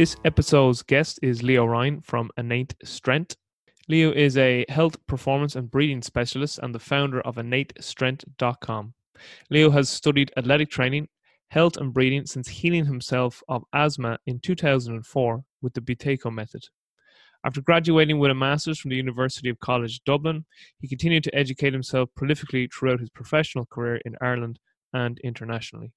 This episode's guest is Leo Ryan from Innate Strength. Leo is a health, performance, and breathing specialist and the founder of InnateStrength.com. Leo has studied athletic training, health, and breathing since healing himself of asthma in 2004 with the Buteyko method. After graduating with a master's from the University of College Dublin, he continued to educate himself prolifically throughout his professional career in Ireland and internationally.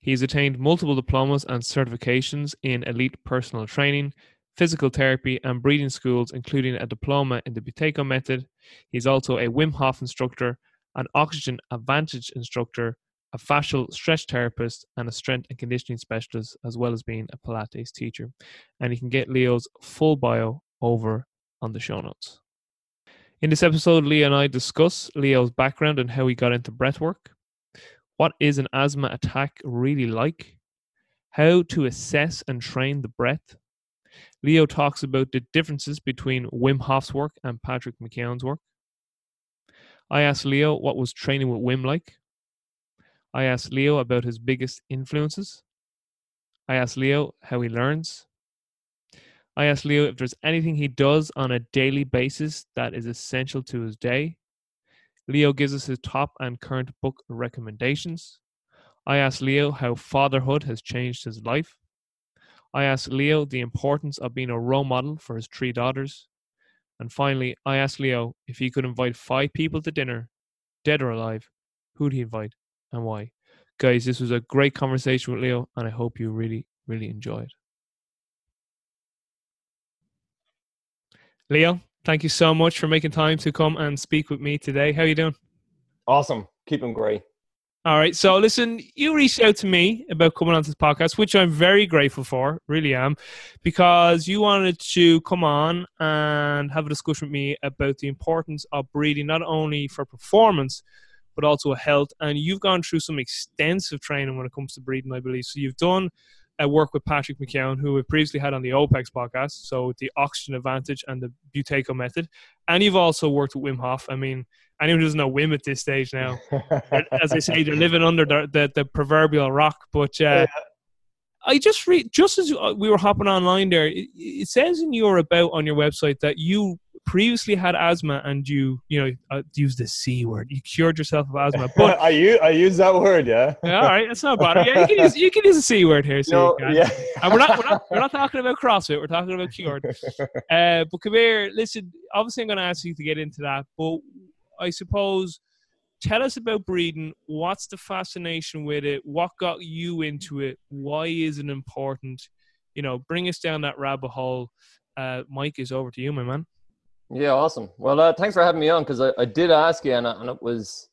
He has attained multiple diplomas and certifications in elite personal training, physical therapy, and breathing schools, including a diploma in the Buteyko method. He is also a Wim Hof instructor, an Oxygen Advantage instructor, a fascial stretch therapist, and a strength and conditioning specialist, as well as being a Pilates teacher. And you can get Leo's full bio over on the show notes. In this episode, Leo and I discuss Leo's background and how he got into breathwork, what is an asthma attack really like, how to assess and train the breath. Leo talks about the differences between Wim Hof's work and Patrick McKeown's work. I asked Leo what was training with Wim like. I asked Leo about his biggest influences. I asked Leo how he learns. I asked Leo if there's anything he does on a daily basis that is essential to his day. Leo gives us his top and current book recommendations. I ask Leo how fatherhood has changed his life. I ask Leo the importance of being a role model for his three daughters. And finally, I ask Leo if he could invite five people to dinner, dead or alive, who'd he invite and why? Guys, this was a great conversation with Leo, and I hope you really, really enjoyed. Leo, thank you so much for making time to come and speak with me today. How are you doing? Awesome. Keep them great. All right. So, listen, you reached out to me about coming on this podcast, which I'm very grateful for, really am, because you wanted to come on and have a discussion with me about the importance of breathing, not only for performance, but also health. And you've gone through some extensive training when it comes to breathing, I believe. So, you've done a work with Patrick McKeown, who we've previously had on the OPEX podcast, so the Oxygen Advantage and the Buteyko method. And you've also worked with Wim Hof. I mean, anyone who doesn't know Wim at this stage now, as I say, they're living under the, the, the proverbial rock. But uh, I just read, just as we were hopping online there, it, it says in your about on your website that you previously had asthma and you you know uh, use the c word. You cured yourself of asthma but I use I use that word yeah. Yeah all right that's not bad. Yeah you can use, you can use the c word here so no, yeah. And we're not, we're not we're not talking about CrossFit we're talking about cured. Uh, but come here listen obviously I'm going to ask you to get into that but I suppose tell us about breeding. what's the fascination with it? What got you into it? Why is it important? You know bring us down that rabbit hole. Uh, Mike is over to you my man yeah, awesome. Well, uh, thanks for having me on because I, I, did ask you, and, and it was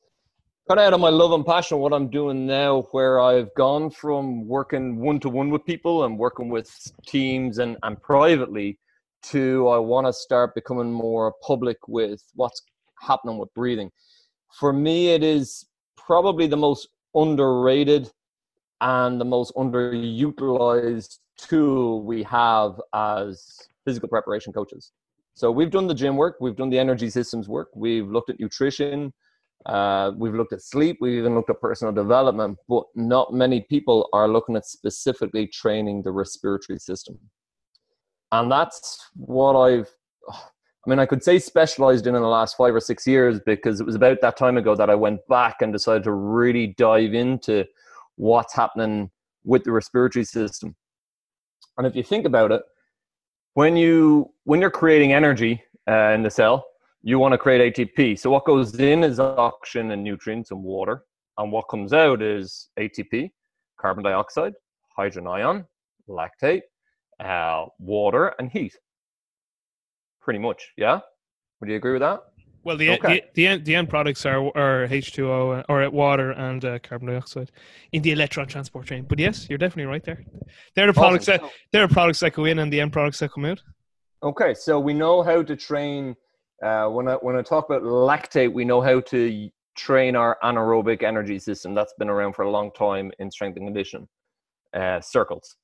kind of out of my love and passion what I'm doing now, where I've gone from working one to one with people and working with teams and, and privately to I want to start becoming more public with what's happening with breathing. For me, it is probably the most underrated and the most underutilized tool we have as physical preparation coaches. So we've done the gym work, we've done the energy systems work, we've looked at nutrition, uh, we've looked at sleep, we've even looked at personal development, but not many people are looking at specifically training the respiratory system. And that's what I've, I mean, I could say specialized in in the last five or six years because it was about that time ago that I went back and decided to really dive into what's happening with the respiratory system. And if you think about it, when you when you're creating energy uh, in the cell, you want to create ATP. So what goes in is oxygen and nutrients and water, and what comes out is ATP, carbon dioxide, hydrogen ion, lactate, uh, water, and heat. Pretty much, yeah. Would you agree with that? Well, the, okay. the, the, end, the end products are, are H2O or water and uh, carbon dioxide in the electron transport chain. But yes, you're definitely right there. They're the products awesome. that they're the products that go in and the end products that come out. Okay, so we know how to train. Uh, when I when I talk about lactate, we know how to train our anaerobic energy system. That's been around for a long time in strength and condition uh, circles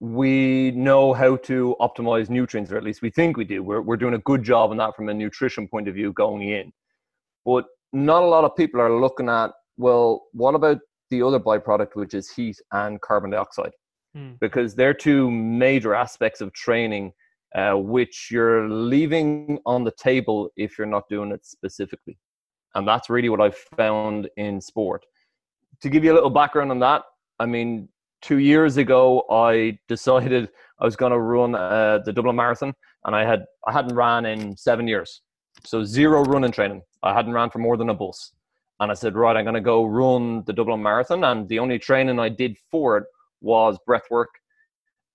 we know how to optimize nutrients, or at least we think we do. We're, we're doing a good job on that from a nutrition point of view going in. But not a lot of people are looking at, well, what about the other byproduct, which is heat and carbon dioxide? Hmm. because they're two major aspects of training uh, which you're leaving on the table if you're not doing it specifically. And that's really what I've found in sport. To give you a little background on that, I mean, two years ago, I decided I was going to run uh, the Dublin Marathon, and I had I hadn't ran in seven years, so zero running training. I hadn't ran for more than a bus, and I said, right, I'm going to go run the Dublin Marathon, and the only training I did for it was breath work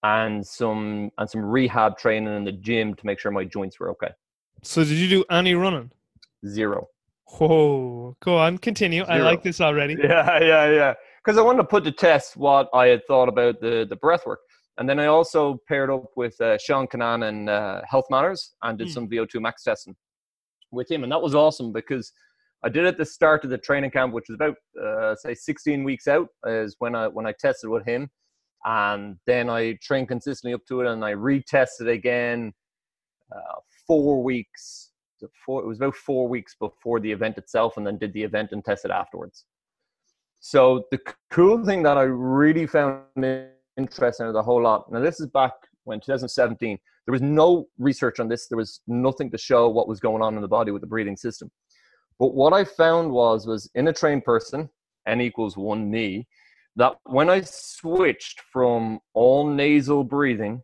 and some and some rehab training in the gym to make sure my joints were okay. So did you do any running? Zero. Whoa, go on, continue. I like this already. Yeah, yeah, yeah. Because I wanted to put to test what I had thought about the the breath work, and then I also paired up with uh, Sean Canan and uh, Health Matters and did Hmm. some VO2 max testing with him, and that was awesome because I did it at the start of the training camp, which was about uh, say 16 weeks out, is when I when I tested with him, and then I trained consistently up to it, and I retested again uh, four weeks. Four, it was about four weeks before the event itself, and then did the event and tested afterwards. So the cool thing that I really found interesting of the whole lot. Now this is back when 2017. There was no research on this. There was nothing to show what was going on in the body with the breathing system. But what I found was was in a trained person, n equals one me, that when I switched from all nasal breathing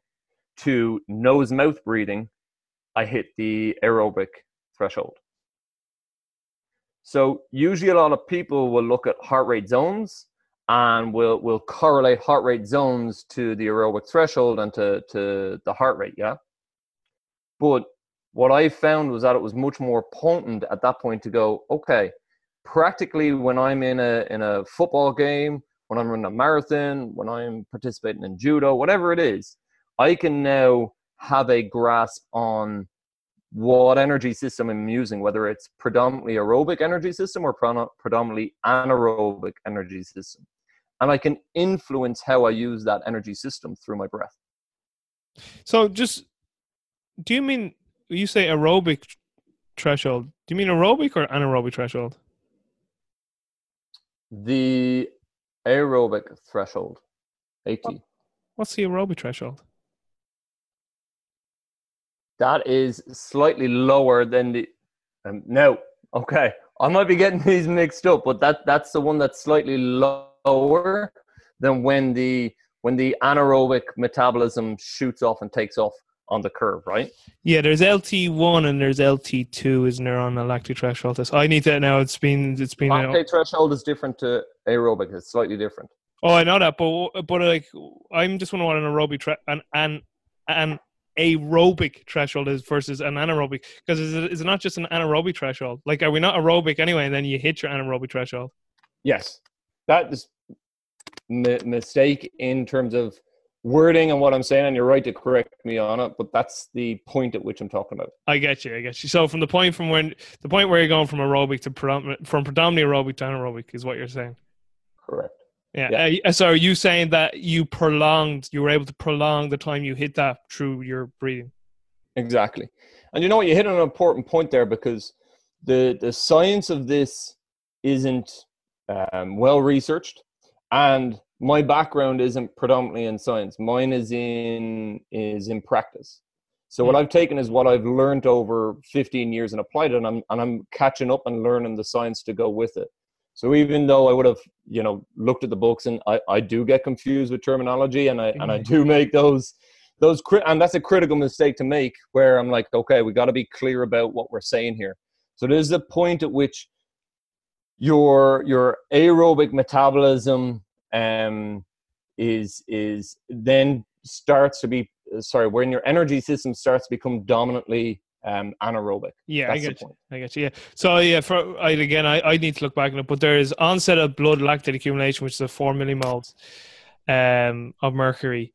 to nose mouth breathing, I hit the aerobic threshold. So usually a lot of people will look at heart rate zones and will will correlate heart rate zones to the aerobic threshold and to, to the heart rate, yeah. But what I found was that it was much more potent at that point to go, okay, practically when I'm in a in a football game, when I'm running a marathon, when I'm participating in judo, whatever it is, I can now have a grasp on what energy system I'm using, whether it's predominantly aerobic energy system or predominantly anaerobic energy system. And I can influence how I use that energy system through my breath. So just do you mean you say aerobic threshold? Do you mean aerobic or anaerobic threshold? The aerobic threshold, AT. What's the aerobic threshold? That is slightly lower than the. Um, no, okay, I might be getting these mixed up, but that that's the one that's slightly lower than when the when the anaerobic metabolism shoots off and takes off on the curve, right? Yeah, there's LT one and there's LT two, isn't there, on a lactic threshold test? I need that now. It's been it's been. Lactate threshold is different to aerobic; it's slightly different. Oh, I know that, but but like I'm just wondering what an aerobic tre- an an an aerobic threshold is versus an anaerobic because is it, is it not just an anaerobic threshold? Like, are we not aerobic anyway, and then you hit your anaerobic threshold? Yes, that is mi- mistake in terms of wording and what I'm saying, and you're right to correct me on it. But that's the point at which I'm talking about. I get you. I get you. So from the point from when the point where you're going from aerobic to from predominantly aerobic to anaerobic is what you're saying. Correct. Yeah. Uh, so are you saying that you prolonged, you were able to prolong the time you hit that through your breathing? Exactly. And you know what? You hit on an important point there because the the science of this isn't um, well researched, and my background isn't predominantly in science. Mine is in is in practice. So what Hmm. I've taken is what I've learned over 15 years and applied it, and I'm and I'm catching up and learning the science to go with it. So even though I would have, you know, looked at the books and I, I do get confused with terminology and I and I do make those those and that's a critical mistake to make where I'm like, okay, we got to be clear about what we're saying here. So there's a point at which your your aerobic metabolism um, is is then starts to be sorry when your energy system starts to become dominantly um, anaerobic. Yeah, I That's the get you. I get you. Yeah. So yeah, for I, again, I, I need to look back on it, but there is onset of blood lactate accumulation, which is a four millimoles um, of mercury,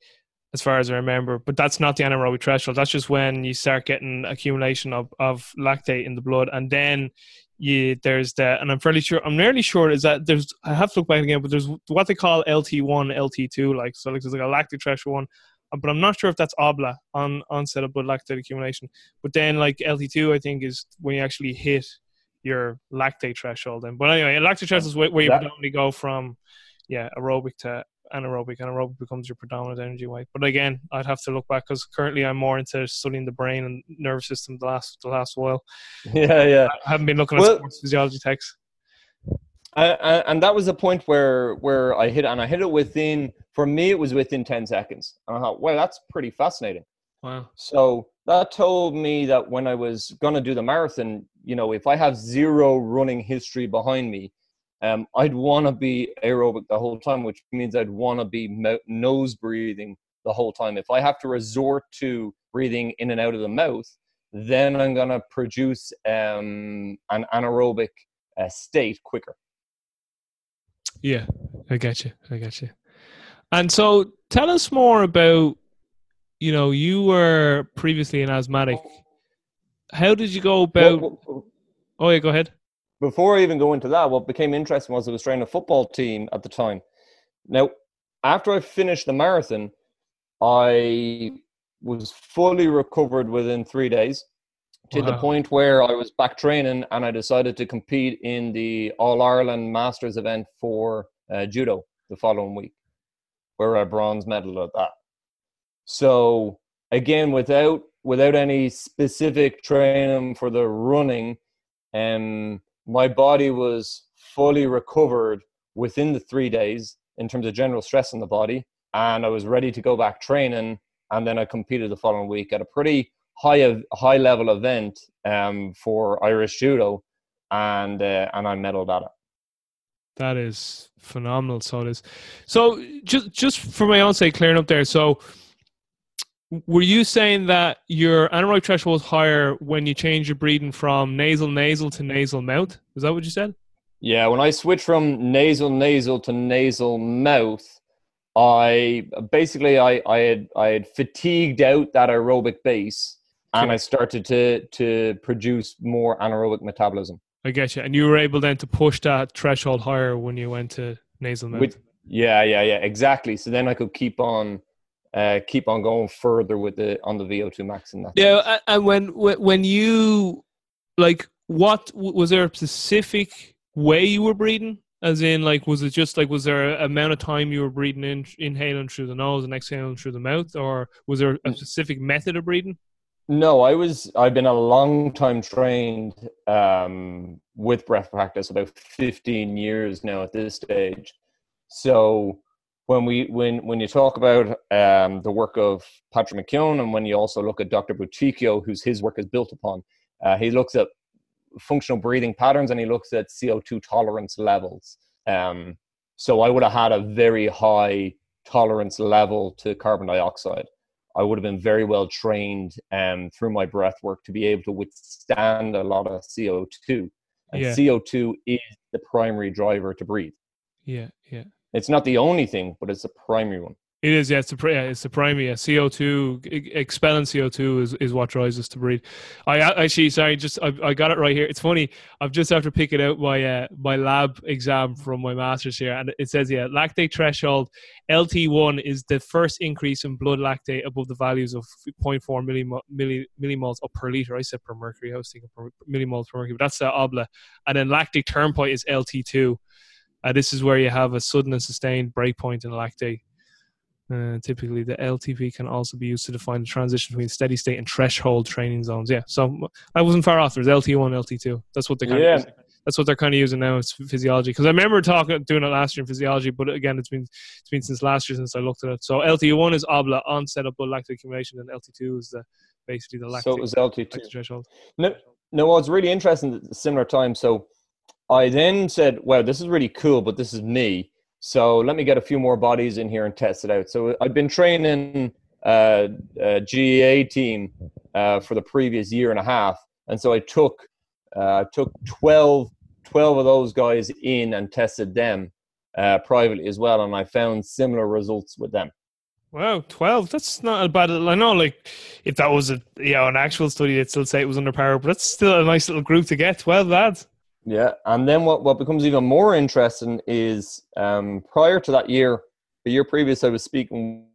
as far as I remember. But that's not the anaerobic threshold. That's just when you start getting accumulation of, of lactate in the blood, and then you there's the and I'm fairly sure I'm nearly sure is that there's I have to look back again, but there's what they call LT1, LT2, like so like there's like a lactic threshold one. But I'm not sure if that's obla on onset of blood lactate accumulation. But then like LT2, I think is when you actually hit your lactate threshold. And but anyway, lactate threshold is where, where you That- predominantly go from yeah aerobic to anaerobic. Anaerobic becomes your predominant energy way. But again, I'd have to look back because currently I'm more into studying the brain and nervous system the last the last while. Yeah, yeah. I haven't been looking at Well- sports physiology texts. Uh, uh, and that was the point where where I hit it, and I hit it within. For me, it was within ten seconds, and I thought, well, that's pretty fascinating. Wow. So that told me that when I was going to do the marathon, you know, if I have zero running history behind me, um, I'd want to be aerobic the whole time, which means I'd want to be mo- nose breathing the whole time. If I have to resort to breathing in and out of the mouth, then I'm going to produce um, an anaerobic uh, state quicker. Yeah, I get you. I get you. And so, tell us more about. You know, you were previously an asthmatic. How did you go about? Well, well, oh yeah, go ahead. before I even go into that, what became interesting was I was training a football team at the time. Now, after I finished the marathon, I was fully recovered within three days to the point where I was back training and I decided to compete in the All Ireland Masters event for uh, judo the following week, where I bronze medal at that. So again, without without any specific training for the running, um, my body was fully recovered within the three days in terms of general stress in the body, and I was ready to go back training. And then I competed the following week at a pretty high high level event um, for Irish judo, and uh, and I medaled at it. That is phenomenal. So it is. So just just for my own sake, clearing up there. So were you saying that your anaerobic threshold was higher when you change your breathing from nasal nasal to nasal mouth? Is that what you said? Yeah, when I switched from nasal nasal to nasal mouth, I basically I, I had I had fatigued out that aerobic base and Sure. I started to to produce more anaerobic metabolism. I get you. And you were able then to push that threshold higher when you went to nasal mouth. With, yeah, yeah, yeah, exactly. So then I could keep on uh, keep on going further with the on the VO2 max and that. Yeah, and when when when you like, what was there a specific way you were breathing? As in, like, was it just like was there a amount of time you were breathing in, inhaling through the nose and exhaling through the mouth, or was there a specific method of breathing? No, I was. I've been a long time trained um, with breath practice, about fifteen years now at this stage. So when we when when you talk about um, the work of Patrick McKeown, and when you also look at Dr. Buteyko, whose his work is built upon, uh, he looks at functional breathing patterns and he looks at CO two tolerance levels. Um, so I would have had a very high tolerance level to carbon dioxide. I would have been very well trained um, through my breath work to be able to withstand a lot of CO2. And Yeah. CO2 is the primary driver to breathe. Yeah, yeah. It's not the only thing, but it's the primary one. It is, yeah. It's the yeah, it's the primary. Yeah. CO two expelling CO two is, is what drives us to breathe. I actually, sorry, just I, I got it right here. It's funny. I've just after picking out my uh, my lab exam from my masters here, and it says yeah, lactate threshold LT one is the first increase in blood lactate above the values of 0.4 millimo- milli, millimoles per liter. I said per mercury. I was thinking per millimoles per mercury, but that's the obla. And then lactic turn point is LT two. Uh, this is where you have a sudden and sustained breakpoint in lactate. Uh, typically, the LTP can also be used to define the transition between steady state and threshold training zones. Yeah, so I wasn't far off. There's LT1, LT2. That's what they kind Yeah. of using. That's what they're kind of using now. It's physiology because I remember talking doing it last year in physiology, but again, it's been it's been since last year since I looked at it. So LT1 is obla onset of blood lactate accumulation, and LT2 is the basically the lactate, so it was LT2. lactate threshold. No, no, what's really interesting similar time. So I then said, wow, this is really cool, but this is me. So let me get a few more bodies in here and test it out. So I've been training uh, a GAA team uh, for the previous year and a half. And so I took, uh, took 12, 12 of those guys in and tested them uh, privately as well. And I found similar results with them. Wow, twelve. That's not a bad. I know, like, if that was a you know an actual study, they'd still say it was underpowered, but that's still a nice little group to get. Twelve lads. Yeah, and then what, what becomes even more interesting is um, prior to that year, the year previous, I was speaking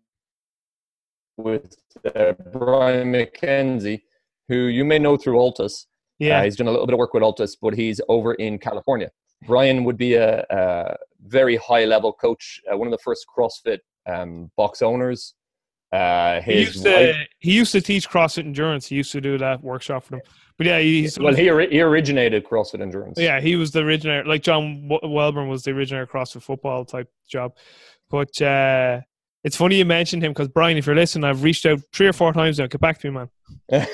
with uh, Brian McKenzie, who you may know through Altus. Yeah, Uh, he's done a little bit of work with Altus, but he's over in California. Brian would be a, a very high level coach, uh, one of the first CrossFit um, box owners. Uh, he used, to, he used to teach CrossFit endurance. He used to do that workshop for them. But yeah, he's well. He, he originated CrossFit endurance. Yeah, he was the originator. Like John Welbourn was the originator of CrossFit football type job. But uh, it's funny you mentioned him because Brian, if you're listening, I've reached out three or four times now. Get back to me, man.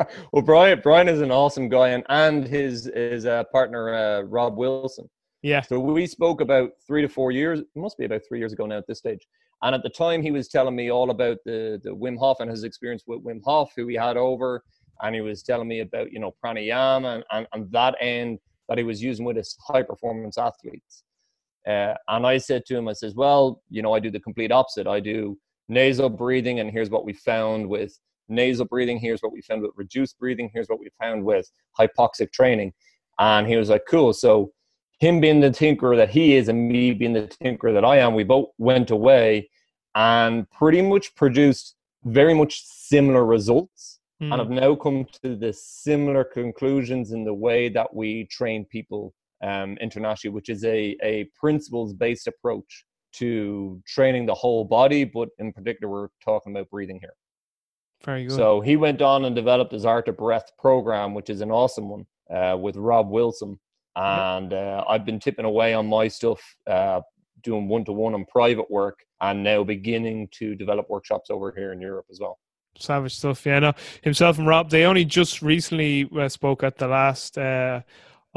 well, Brian, Brian is an awesome guy, and and his his uh, partner uh, Rob Wilson. Yeah. So we spoke about three to four years. It must be about three years ago now at this stage. And at the time, he was telling me all about the the Wim Hof and his experience with Wim Hof, who he had over, and he was telling me about you know pranayama and and, and that end that he was using with his high performance athletes. Uh, and I said to him, I says, well, you know, I do the complete opposite. I do nasal breathing, and here's what we found with nasal breathing. Here's what we found with reduced breathing. Here's what we found with hypoxic training. And he was like, cool. So him being the tinkerer that he is and me being the tinkerer that I am, we both went away and pretty much produced very much similar results mm. and have now come to the similar conclusions in the way that we train people um, internationally, which is a, a principles based approach to training the whole body, but in particular, we're talking about breathing here. Very good. So he went on and developed his Art of Breath program, which is an awesome one uh, with Rob Wilson. And uh, I've been tipping away on my stuff, uh, doing one to one and private work, and now beginning to develop workshops over here in Europe as well savage stuff. Yeah, no, himself and Rob, they only just recently uh, spoke at the last uh,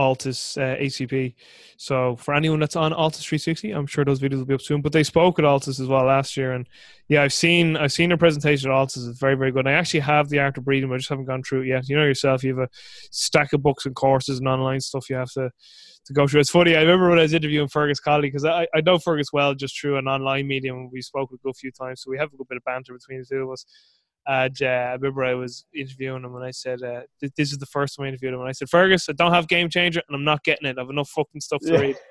Altus uh, ACP. So for anyone that's on Altus 360, I'm sure those videos will be up soon. But they spoke at Altus as well last year, and yeah, I've seen I've seen their presentation at Altus. It's very very good. And I actually have the art of breathing, but I just haven't gone through it yet. You know yourself, you have a stack of books and courses and online stuff you have to to go through. It's funny. I remember when I was interviewing Fergus Connolly because I, I know Fergus well just through an online medium. We spoke a good few times, so we have a good bit of banter between the two of us. And uh, I remember I was interviewing him and I said, uh, "This is the first time I interviewed him." And I said, "Fergus, I don't have Game Changer and I'm not getting it. I have enough fucking stuff to read."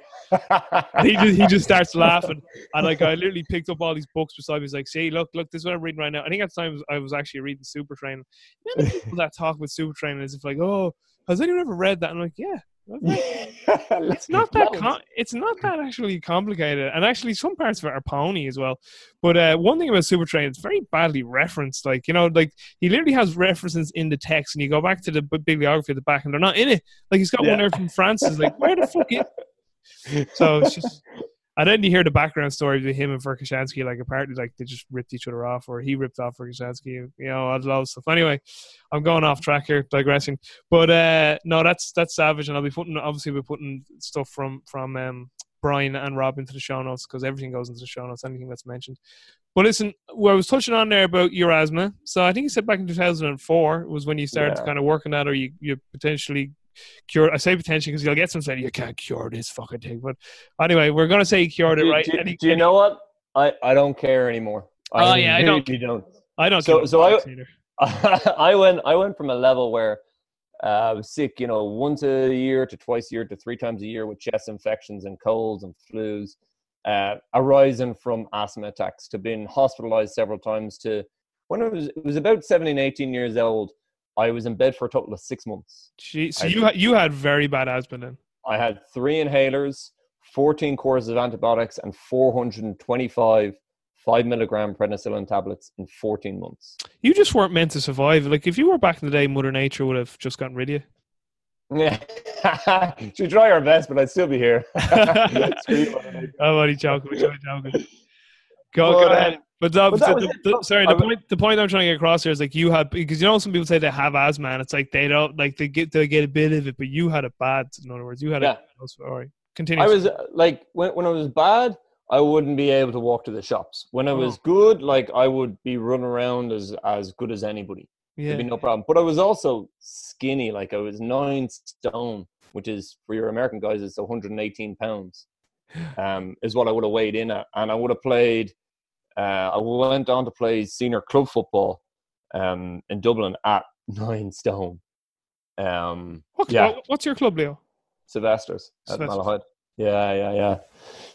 And he just he just starts laughing, and like I literally picked up all these books beside me. He's like, "See, look, look, this is what I'm reading right now." I think at the time I was actually reading Super Train. people that talk with Super Train as if like, "Oh, has anyone ever read that?" I'm like, "Yeah, it's not that com- it's not that actually complicated, and actually some parts of it are pony as well. But uh, one thing about Super Train, it's very badly referenced. Like you know, like he literally has references in the text, and you go back to the bibliography at the back, and they're not in it. Like he's got yeah. one there from Francis. Like where the fuck? Is? So it's just and then you hear the background story of him and Verkhoshansky, like apparently like they just ripped each other off, or he ripped off Verkhoshansky, you know, all that stuff. Anyway, I'm going off track here, digressing. But uh no, that's that's savage, and I'll be putting obviously we're putting stuff from from um Brian and Rob into the show notes because everything goes into the show notes, anything that's mentioned. But listen, well, I was touching on there about your asthma. So I think you said back in 2004 was when you started yeah. kind of working that, or you, you potentially cure. I say potentially because you'll get some saying you can't cure this fucking thing. But anyway, we're gonna say you cured it, right? Do, any, do you know what? I, I don't care anymore. I oh yeah, I don't. Don't. I don't. So so I I went I went from a level where uh, I was sick, you know, once a year to twice a year to three times a year with chest infections and colds and flus, uh, arising from asthma attacks to being hospitalized several times to when I was it was about 17, 18 years old I was in bed for a total of six months. Gee, so I, you you had very bad asthma then. I had three inhalers, fourteen courses of antibiotics, and four hundred and twenty-five five milligram prednisolone tablets in fourteen months. You just weren't meant to survive. Like if you were back in the day, Mother Nature would have just gotten rid of you. Yeah, she'd try her best, but I'd still be here. I'm only joking. I'm joking. Go, but, go ahead. Um, but, the, but the, the, sorry, the point the point I'm trying to get across here is like you had because you know some people say they have asthma and it's like they don't like they get they get a bit of it, but you had it bad. In other words, you had yeah. it. Sorry, continue. I was uh, like when when I was bad, I wouldn't be able to walk to the shops. When I was oh. good, like I would be running around as as good as anybody. Yeah. There'd be no problem. But I was also skinny, like I was nine stone, which is for your American guys, it's 118 pounds. Um, is what I would have weighed in at, and I would have played uh, I went on to play senior club football um, in Dublin at nine stone. Um, what, yeah. What's your club, Leo? Sylvester's at Malahide. Yeah, yeah, yeah.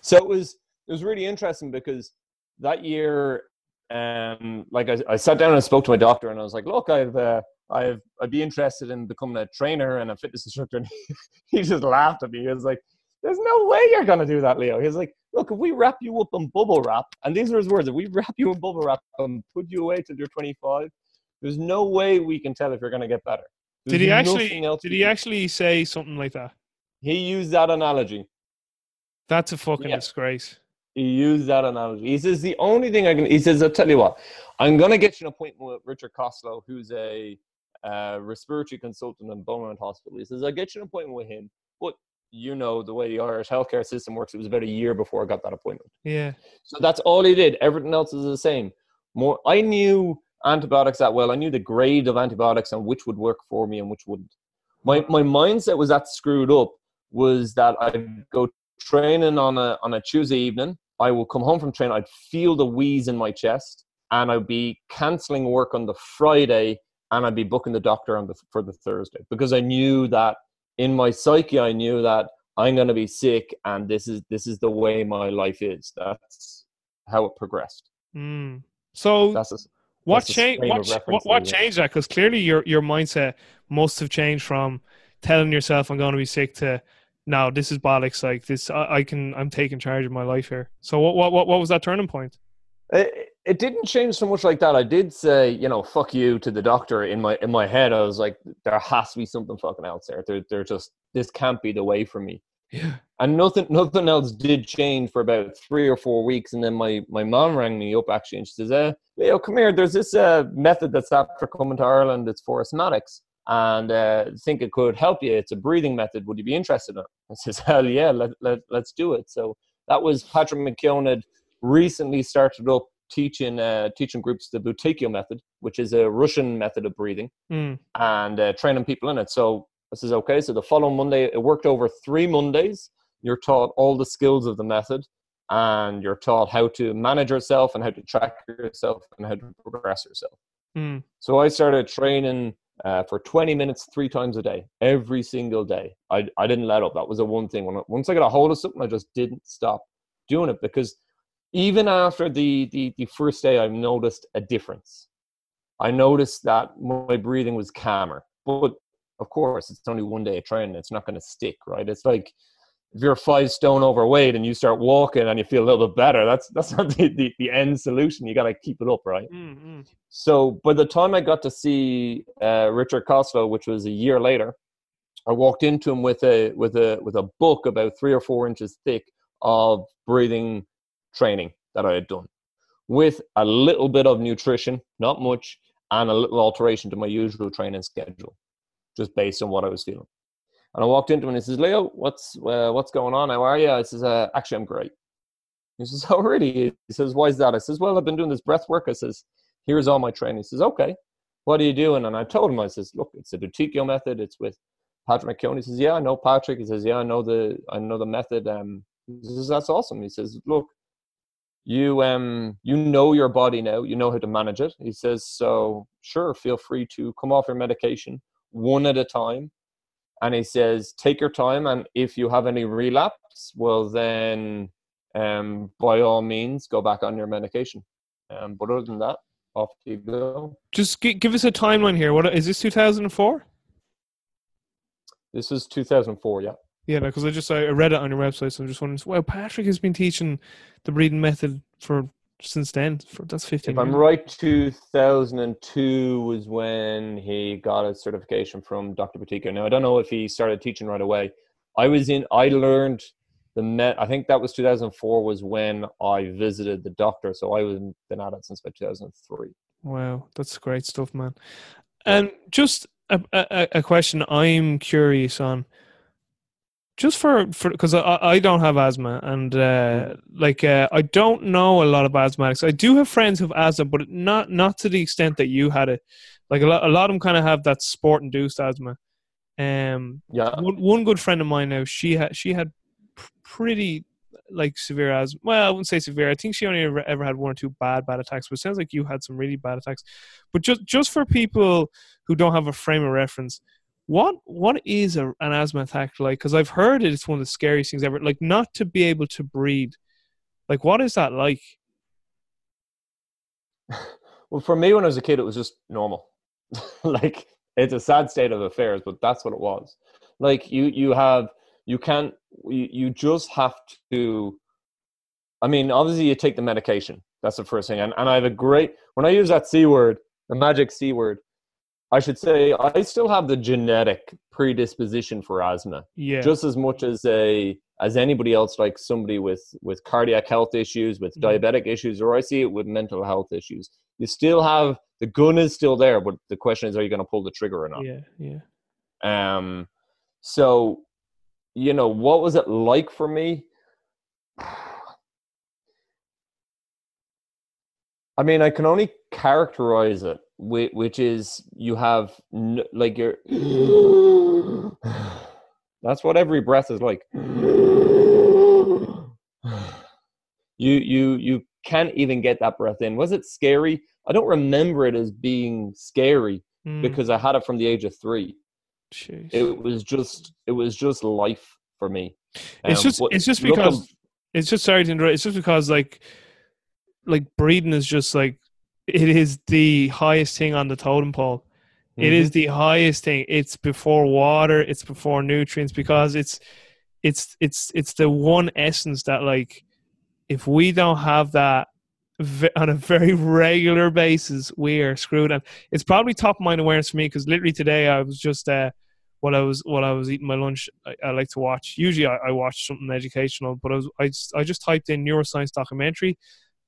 So it was it was really interesting because that year, um, like I, I sat down and spoke to my doctor, and I was like, "Look, I've uh, I've I'd be interested in becoming a trainer and a fitness instructor." And he, he just laughed at me. He was like, there's no way you're gonna do that, Leo. He was like, look, if we wrap you up in bubble wrap, and these are his words, if we wrap you in bubble wrap and put you away till you're 25, there's no way we can tell if you're gonna get better. Did he actually? Did he can- actually say something like that? He used that analogy. That's a fucking Yeah. disgrace. He used that analogy. He says the only thing I can. He says, "I'll tell you what. I'm going to get you an appointment with Richard Costello, who's a uh, respiratory consultant in Beaumont Hospital." He says, "I'll get you an appointment with him." But you know the way the Irish healthcare system works. It was about a year before I got that appointment. Yeah. So that's all he did. Everything else is the same. More, I knew antibiotics that well. I knew the grade of antibiotics and which would work for me and which wouldn't. My my mindset was that screwed up. Was that I'd go training on a on a Tuesday evening. I will come home from training. I'd feel the wheeze in my chest, and I'd be canceling work on the Friday, and I'd be booking the doctor on the for the Thursday because I knew that in my psyche, I knew that I'm going to be sick, and this is this is the way my life is. That's how it progressed. Mm. So That's a, what that's a changed? What, of ch- reference what, what changed that? Because clearly your your mindset must have changed from telling yourself I'm going to be sick to now this is bollocks. Like this, I, I can I'm taking charge of my life here. So what what what, what was that turning point? It, it didn't change so much like that. I did say, you know, fuck you to the doctor in my in my head. I was like, there has to be something fucking else there. They're, they're just this can't be the way for me. Yeah. And nothing nothing else did change for about three or four weeks. And then my my mom rang me up actually, and she says, "Uh, Leo, come here. There's this uh, method that's after coming to Ireland. It's for asthmatics, and uh, think it could help you. It's a breathing method. Would you be interested in it?" I says, "Hell yeah, let, let let's do it." So that was Patrick McKeown had recently started up teaching uh, teaching groups the Buteyko method, which is a Russian method of breathing Mm. and uh, training people in it. So this is okay. So the following Monday, it worked over three Mondays. You're taught all the skills of the method, and you're taught how to manage yourself and how to track yourself and how to progress yourself. Mm. So I started training uh, for 20 minutes three times a day, every single day. I, I didn't let up. That was the one thing. When I, once I got a hold of something, I just didn't stop doing it because even after the, the, the first day, I noticed a difference. I noticed that my breathing was calmer. But of course, it's only one day of training. It's not going to stick, right? It's like if you're five stone overweight and you start walking and you feel a little bit better, that's that's not the, the, the end solution. You got to keep it up, right? Mm, mm. So by the time I got to see uh, Richard Costello, which was a year later, I walked into him with a with a with a book about three or four inches thick of breathing training that I had done, with a little bit of nutrition, not much, and a little alteration to my usual training schedule, just based on what I was feeling. And I walked into him and he says, "Leo, what's uh, what's going on? How are you?" I says, uh, "Actually, I'm great." He says, "Oh, really?" He says, "Why is that?" I says, "Well, I've been doing this breath work." I says, here's all my training. He says, okay, what are you doing? And I told him, I says, look, it's a Buteyko method. It's with Patrick McKeown. He says, yeah, I know Patrick. He says, yeah, I know the, I know the method. Um, he says, that's awesome. He says, look, you, um, you know your body now. You know how to manage it. He says, so sure, feel free to come off your medication one at a time. And he says, take your time. And if you have any relapse, well, then, um, by all means, go back on your medication. Um, but other than that, off you go. Just gi- give us a timeline here. What is this? Two thousand and four? This is 2004, yeah. Yeah, because I just I read it on your website, so I'm just wondering. Well, Patrick has been teaching the breathing method for since then. For that's fifteen. If I'm years. right, 2002 was when he got his certification from Dr. Buteyko. Now, I don't know if he started teaching right away. I was in, I learned the met, I think that was 2004 was when I visited the doctor. So I was been at it since about 2003. Wow, that's great stuff, man. And just a, a, a question I'm curious on, just for for because I, I don't have asthma and uh, like uh, I don't know a lot of asthmatics. I do have friends who've asthma, but not not to the extent that you had it. Like a lot, a lot of them kind of have that sport induced asthma. Um, Yeah. one, one good friend of mine now, she had she had pr- pretty like severe asthma. Well, I wouldn't say severe. I think she only ever, ever had one or two bad bad attacks. But it sounds like you had some really bad attacks. But just just for people who don't have a frame of reference, what what is a, an asthma attack like? Because I've heard it, it's one of the scariest things ever. Like not to be able to breathe. Like what is that like? Well, for me, when I was a kid, it was just normal. like it's a sad state of affairs, but that's what it was. Like you, you have you can't you, you just have to i mean obviously you take the medication that's the first thing and, and i have a great when i use that c word the magic c word i should say i still have the genetic predisposition for asthma Yeah. just as much as a as anybody else like somebody with with cardiac health issues with Mhm. diabetic issues or i see it with mental health issues you still have the gun is still there but the question is are you going to pull the trigger or not yeah. Yeah. um so you know what was it like for me i mean i can only characterize it whi- which is you have n- like your that's what every breath is like. You you you can't even get that breath in. Was it scary? I don't remember it as being scary Mm, because i had it from the age of 3 jeez. it was just it was just life for me. It's Um, just but it's just looking- because it's just sorry to interrupt. It's just because like like breathing is just like it is the highest thing on the totem pole. It Mhm. is the highest thing. It's before water. It's before nutrients because it's it's it's it's the one essence that like if we don't have that on a very regular basis, we are screwed. And it's probably top of mind awareness for me because literally today I was just uh, while I was while I was eating my lunch, I, I like to watch. Usually I, I watch something educational, but I was I just, I just typed in neuroscience documentary,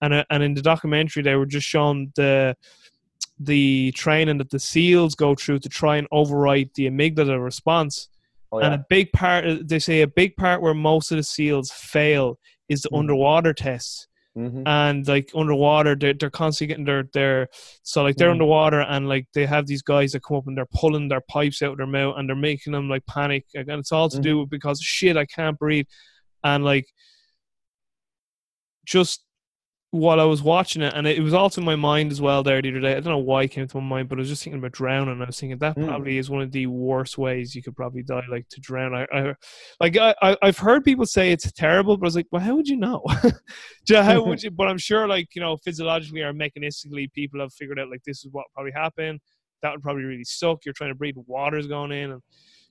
and uh, and in the documentary they were just shown the the training that the seals go through to try and override the amygdala response. oh, yeah. And a big part, they say, a big part where most of the seals fail is the Mhm. underwater tests Mm-hmm. and like underwater they're, they're constantly getting their their so like they're Mhm. underwater and like they have these guys that come up and they're pulling their pipes out of their mouth and they're making them like panic and it's all to do with because shit I can't breathe and like just while I was watching it and it, it was also in my mind as well there the other day. I don't know why it came to my mind but I was just thinking about drowning and I was thinking that Mm. probably is one of the worst ways you could probably die like to drown. I, I like I, I I've heard people say it's terrible but I was like well how would you know? How would you but I'm sure like you know physiologically or mechanistically people have figured out like this is what probably happened. That would probably really suck. You're trying to breathe water's going in and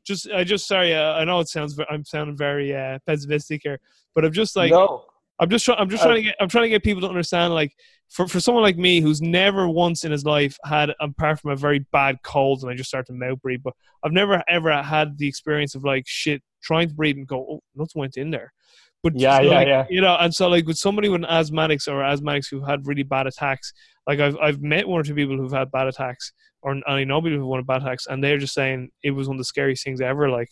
just I just sorry uh, I know it sounds I'm sounding very uh, pessimistic here but I'm just like no I'm just trying. I'm just Uh, trying to get. I'm trying to get people to understand. Like, for for someone like me who's never once in his life had, apart from a very bad cold, and I just started to mouth breathe, but I've never ever had the experience of like shit trying to breathe and go, oh, nothing went in there. But Yeah, yeah, like, yeah. You know, and so like with somebody with asthmatics or asthmatics who had really bad attacks, like I've I've met one or two people who've had bad attacks, or and I know people who've had bad attacks, and they're just saying it was one of the scariest things ever. Like.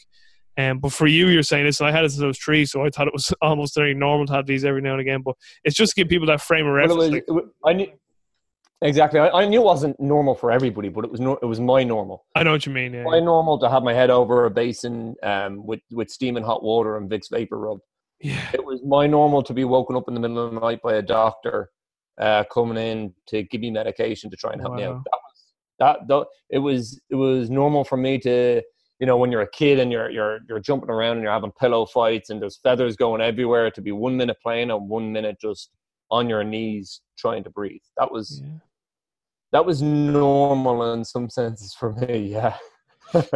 Um, but for you, you're saying this, and I had it since I was three, so I thought it was almost very normal to have these every now and again. But it's just to give people that frame of Well, reference. was, like, I knew exactly. I, I knew it wasn't normal for everybody, but it was no, it was my normal. I know what you mean. Yeah. My normal to have my head over a basin um, with with and hot water and Vicks vapor rub. yeah. It was my normal to be woken up in the middle of the night by a doctor uh, coming in to give me medication to try and help me out. That was that, that. It was it was normal for me to you know when you're a kid and you're you're you're jumping around and you're having pillow fights and there's feathers going everywhere to be one minute playing and one minute just on your knees trying to breathe. That was yeah. that was normal in some senses for me. Yeah.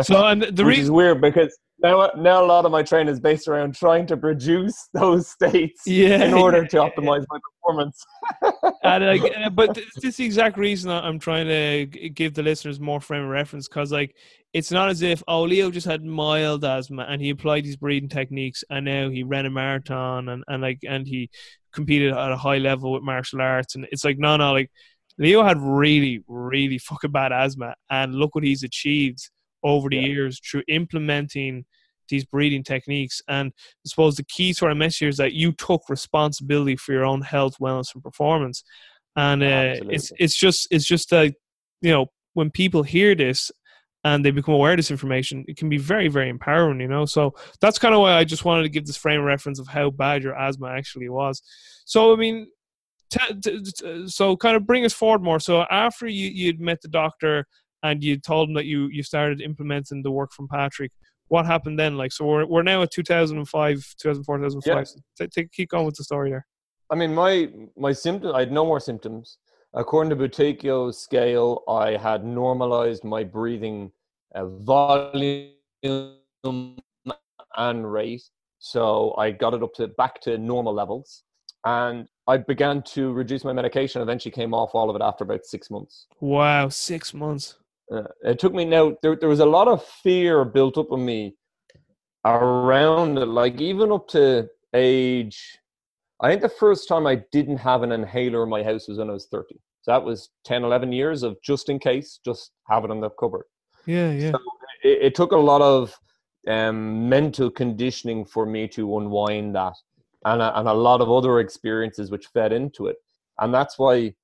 So and the reason is weird because now, now a lot of my training is based around trying to produce those states yeah, in order to optimize my performance. and like, uh, but th- this is the exact reason I'm trying to give the listeners more frame of reference because, like, it's not as if oh Leo just had mild asthma and he applied these breathing techniques and now he ran a marathon and, and like and he competed at a high level with martial arts and it's like no no like Leo had really really fucking bad asthma and look what he's achieved over the Yeah. years through implementing these breathing techniques and I suppose the key to our message here is that you took responsibility for your own health, wellness, and performance. And uh, it's it's just it's just that you know when people hear this and they become aware of this information, it can be very very empowering. You know, so that's kind of why I just wanted to give this frame of reference of how bad your asthma actually was. So I mean. T- t- t- so kind of bring us forward more. So after you you'd met the doctor and you told him that you you started implementing the work from Patrick, what happened then? Like, so we're we're now at 2005, 2004, 2005. Yeah. So t- t- keep going with the story there. I mean, my my symptoms. I had no more symptoms. According to Buteyko's scale, I had normalized my breathing uh, volume and rate. So I got it up to back to normal levels. And I began to reduce my medication. Eventually came off all of it after about six months. Wow, six months. Uh, it took me now, there, there was a lot of fear built up in me around it, like even up to age I think the first time I didn't have an inhaler in my house was when I was 30. So that was 10, 11 years of just in case, just have it in the cupboard. Yeah, yeah. So it, it took a lot of um, mental conditioning for me to unwind that and a, and a lot of other experiences which fed into it. And that's why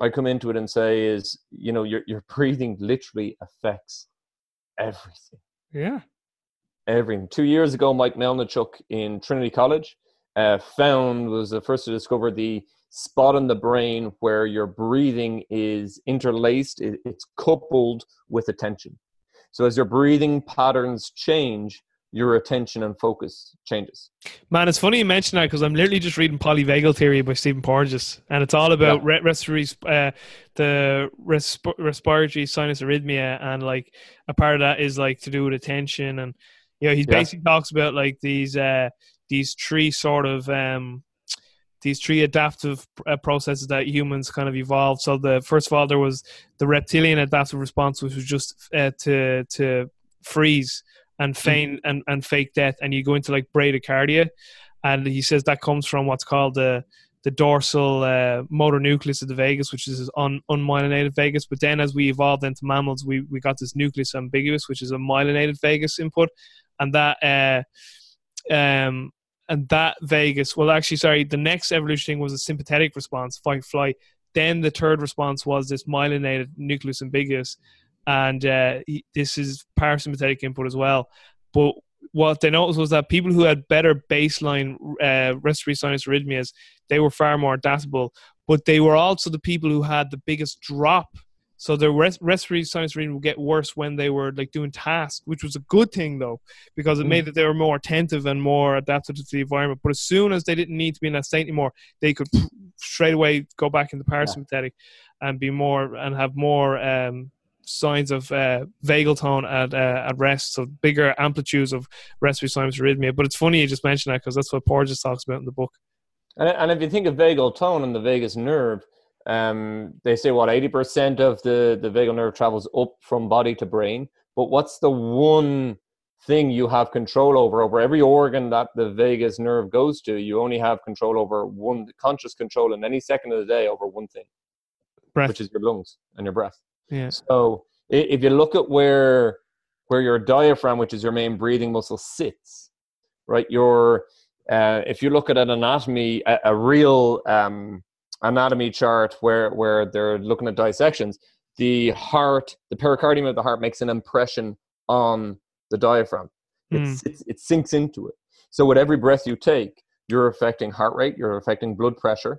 I come into it and say is, you know, your, your breathing literally affects everything. Yeah. Everything. Two years ago, Mike Melnychuk in Trinity College, uh, found was the first to discover the spot in the brain where your breathing is interlaced, it, it's coupled with attention. So as your breathing patterns change, your attention and focus changes. Man, it's funny you mention that because I'm literally just reading polyvagal theory by Stephen Porges, and it's all about yeah. respiratory, uh, the resp- respiratory sinus arrhythmia, and like a part of that is like to do with attention, and you know he yeah. basically talks about like these uh, these three sort of um, these three adaptive uh, processes that humans kind of evolved. So the first of all, there was the reptilian adaptive response, which was just uh, to to freeze and mm. feign mm-hmm. and, and fake death, and you go into like bradycardia, and he says that comes from what's called the the dorsal uh, motor nucleus of the vagus, which is un, unmyelinated vagus. But then, as we evolved into mammals, we we got this nucleus ambiguus, which is a myelinated vagus input, and that. Uh, um, and that vagus well actually sorry the next evolution thing was a sympathetic response fight flight then the third response was this myelinated nucleus ambiguus and uh, this is parasympathetic input as well but what they noticed was that people who had better baseline uh, respiratory sinus arrhythmias they were far more adaptable but they were also the people who had the biggest drop so their res- respiratory sinus reading would get worse when they were like doing tasks, which was a good thing though, because it mm. made that they were more attentive and more adapted to the environment. But as soon as they didn't need to be in that state anymore, they could straight away go back into parasympathetic yeah. and be more and have more um, signs of uh, vagal tone at uh, at rest, so bigger amplitudes of respiratory sinus arrhythmia. But it's funny you just mentioned that because that's what Porges talks about in the book. And, and if you think of vagal tone and the vagus nerve, um, they say what 80% of the, the vagal nerve travels up from body to brain. But what's the one thing you have control over? Over every organ that the vagus nerve goes to, you only have control over one conscious control in any second of the day over one thing, breath. which is your lungs and your breath. Yeah. So if you look at where where your diaphragm, which is your main breathing muscle, sits, right? Your uh, if you look at an anatomy, a, a real um, anatomy chart where where they're looking at dissections, the heart, the pericardium of the heart makes an impression on the diaphragm. It, mm. it, it sinks into it. So with every breath you take, you're affecting heart rate, you're affecting blood pressure.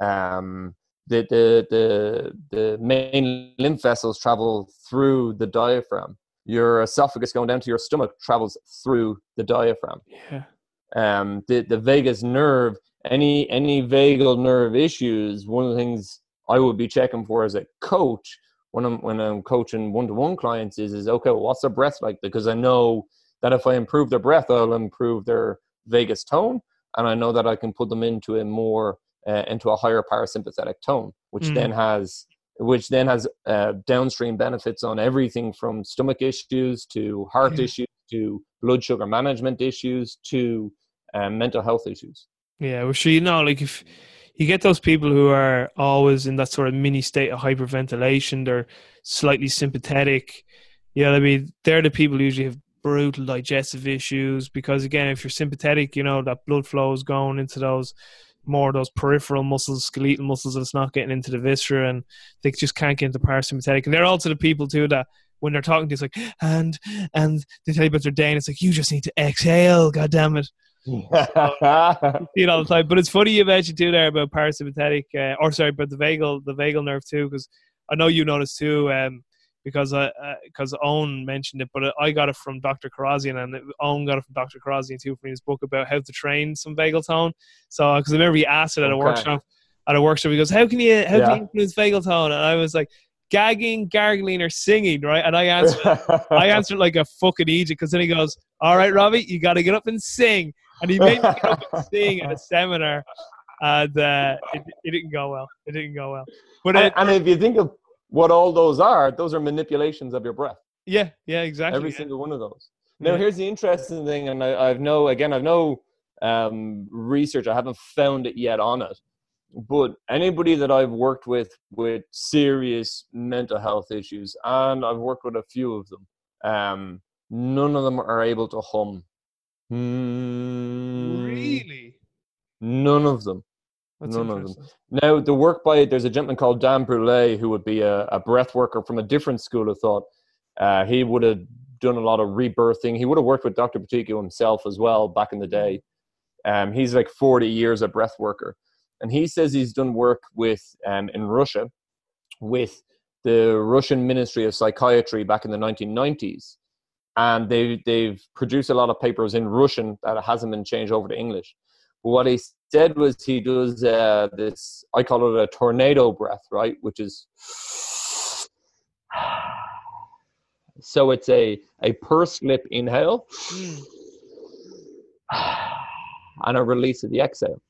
Um, the, the the the main lymph vessels travel through the diaphragm. Your esophagus going down to your stomach travels through the diaphragm. Yeah. Um, the the vagus nerve any any vagal nerve issues, one of the things I would be checking for as a coach when I'm when I'm coaching one to one clients is is okay, well, what's their breath like? Because I know that if I improve their breath, I'll improve their vagus tone, and I know that I can put them into a more uh, into a higher parasympathetic tone, which mm. then has which then has uh, downstream benefits on everything from stomach issues to heart yeah. issues to blood sugar management issues to um, mental health issues. Yeah, well, sure, you know, like if you get those people who are always in that sort of mini state of hyperventilation, they're slightly sympathetic. Yeah, I mean, they're the people who usually have brutal digestive issues because, again, if you're sympathetic, you know, that blood flow is going into those more of those peripheral muscles, skeletal muscles that's not getting into the viscera, and they just can't get into parasympathetic. And they're also the people too that when they're talking to you, it's like, and and they tell you about their day, and it's like, you just need to exhale, god damn it see it all the time. But it's funny you mentioned too there about parasympathetic, uh, or sorry, but the vagal, the vagal nerve too, because I know you noticed too. Um, because I because uh, Owen mentioned it, but I got it from Dr. Kharrazian, and Owen got it from Dr. Kharrazian too from his book about how to train some vagal tone. So because I remember he asked it at okay. a workshop, at a workshop, he goes, "How can you how yeah. can you influence vagal tone?" And I was like, gagging, gargling, or singing, right? And I answered, I answered like a fucking idiot because then he goes, "All right, Robbie, you got to get up and sing," and he made me get up and sing at a seminar, and uh, it, it didn't go well. It didn't go well. But and, it, and if you think of what all those are, those are manipulations of your breath. yeah, yeah, exactly. Every yeah. single one of those. Now, Yeah. here's the interesting thing, and I, I've no again, I've no um, research. I haven't found it yet on it. But anybody that I've worked with with serious mental health issues, and I've worked with a few of them, um, none of them are able to hum. Hmm, Really? None of them. That's None of them. Now, the work by there's a gentleman called Dan Brule who would be a, a breath worker from a different school of thought. Uh, he would have done a lot of rebirthing. He would have worked with Dr. Buteyko himself as well back in the day. Um, he's like 40 years a breath worker. And he says he's done work with um, in Russia with the Russian Ministry of Psychiatry back in the 1990s. And they, they've produced a lot of papers in Russian that hasn't been changed over to English. What he said was he does uh, this, I call it a tornado breath, right? Which is so it's a, a purse lip inhale and a release of the exhale.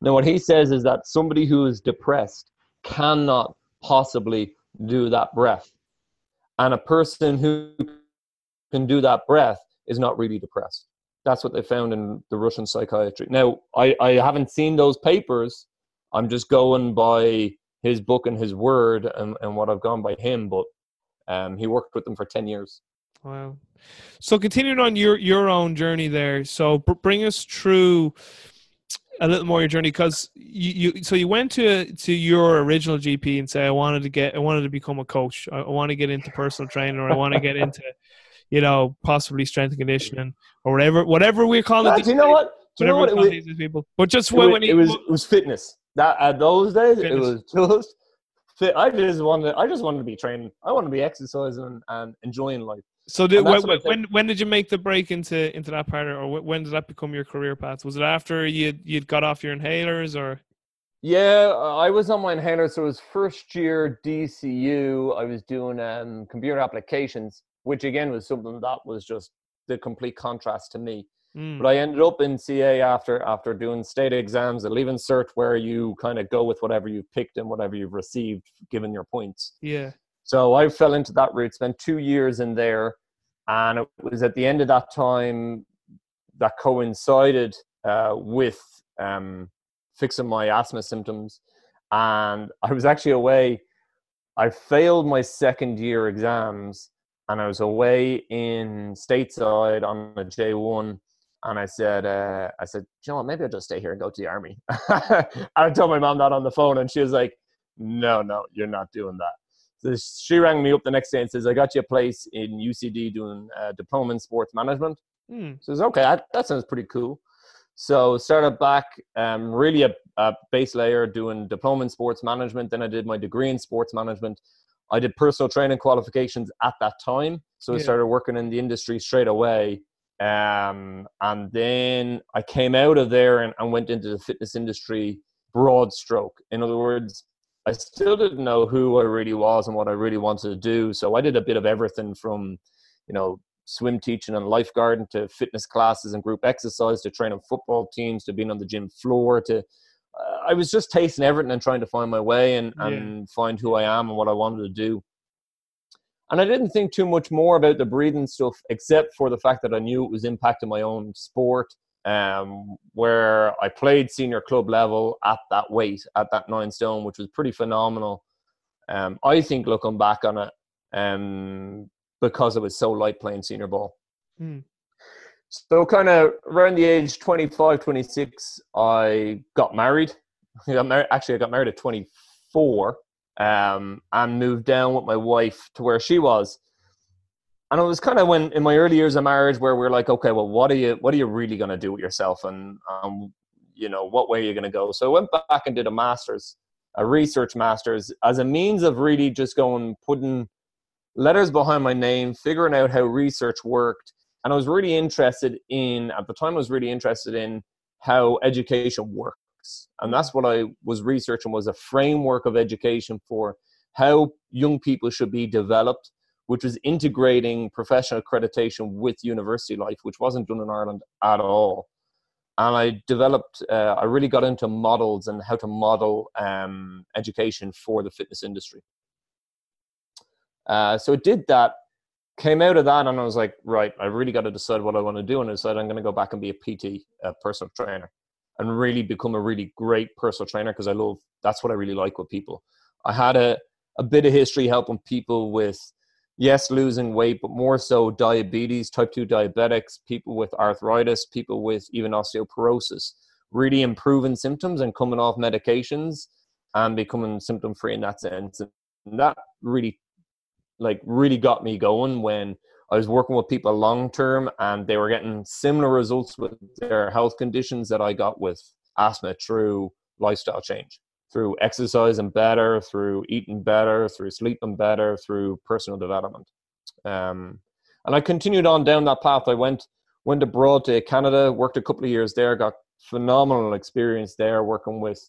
Now, what he says is that somebody who is depressed cannot possibly do that breath. And a person who can do that breath is not really depressed. That's what they found in the Russian psychiatry. Now, I, I haven't seen those papers. I'm just going by his book and his word and, and what I've gone by him. But um, he worked with them for 10 years. Wow. So continuing on your your own journey there. So br- bring us through a little more your journey because you, you so you went to to your original GP and say I wanted to get I wanted to become a coach. I, I want to get into personal training or I want to get into you know possibly strength and conditioning or whatever whatever calling Uh, it. do you know what? Do you know what? we It call was, these people. But just it when, was, when he, it was it was fitness. That at those days Fitness. it was just fit. I just wanted I just wanted to be training. I want to be exercising and, enjoying life. so did, when, that's what I when when did you make the break into into that part or when did that become your career path? Was it after you you'd got off your inhalers or Yeah, uh, I was on my inhaler, so it was first year DCU. I was doing um, computer applications, which again was something that was just the complete contrast to me. Mm. But I ended up in CA after after doing state exams, a leaving cert, where you kind of go with whatever you've picked and whatever you've received, given your points. Yeah. So I fell into that route, spent two years in there, and it was at the end of that time that coincided uh, with um, fixing my asthma symptoms. And I was actually away. I failed my second year exams, and I was away in stateside on a J1. And I said, uh, I said, you know what, maybe I'll just stay here and go to the army. I told my mom that on the phone, and she was like, no, no, you're not doing that. So she rang me up the next day and says, I got you a place in UCD doing uh, diploma in sports management. Mm. So I says, okay, that, that sounds pretty cool. So started back um, really a, a base layer doing diploma in sports management. Then I did my degree in sports management. I did personal training qualifications at that time. So I started working in the industry straight away. Um, and then I came out of there and, and went into the fitness industry broad stroke. In other words, I still didn't know who I really was and what I really wanted to do. So I did a bit of everything from, you know, swim teaching and lifeguarding to fitness classes and group exercise to training football teams to being on the gym floor to I was just tasting everything and trying to find my way and, Yeah. and find who I am and what I wanted to do. And I didn't think too much more about the breathing stuff except for the fact that I knew it was impacting my own sport um, where I played senior club level at that weight, at that nine stone, which was pretty phenomenal. Um, I think looking back on it, um, because it was so light playing senior ball. Hmm. So, kind of around the age 25, 26, I got married. I got actually, I got married at 24 um, and moved down with my wife to where she was. And it was kind of when in my early years of marriage where we're like, okay, well, what are you, what are you really going to do with yourself, and um, you know, what way are you going to go? So I went back and did a master's, a research master's, as a means of really just going putting letters behind my name, figuring out how research worked, and I was really interested in at the time. I was really interested in how education works, and that's what I was researching was a framework of education for how young people should be developed, which was integrating professional accreditation with university life, which wasn't done in Ireland at all. And I developed, uh, I really got into models and how to model um, education for the fitness industry. Uh, so it did that, came out of that, and I was like, right, I really got to decide what I want to do. And I decided I'm going to go back and be a PT, a personal trainer, and really become a really great personal trainer because I love, that's what I really like with people. I had a, a bit of history helping people with yes losing weight but more so diabetes type 2 diabetics people with arthritis people with even osteoporosis really improving symptoms and coming off medications and becoming symptom free in that sense and that really like really got me going when I was working with people long term and they were getting similar results with their health conditions that I got with asthma through lifestyle change through exercising better, through eating better, through sleeping better, through personal development. Um, and I continued on down that path. I went went abroad to Canada, worked a couple of years there, got phenomenal experience there working with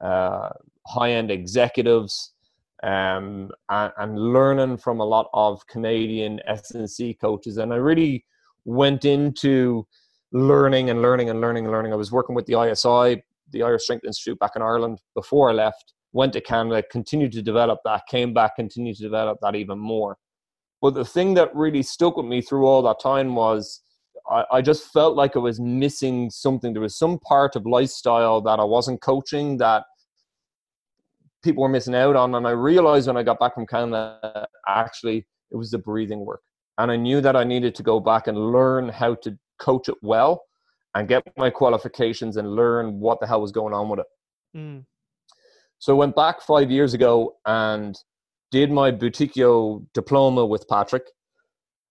uh, high end executives um, and, and, learning from a lot of Canadian S&C coaches. And I really went into learning and learning and learning and learning. I was working with the ISI the Irish Strength Institute back in Ireland before I left, went to Canada, continued to develop that, came back, continued to develop that even more. But the thing that really stuck with me through all that time was I, I just felt like I was missing something. There was some part of lifestyle that I wasn't coaching that people were missing out on. And I realized when I got back from Canada, actually, it was the breathing work. And I knew that I needed to go back and learn how to coach it well and get my qualifications and learn what the hell was going on with it. Mm. So I went back five years ago and did my Buteyko diploma with Patrick.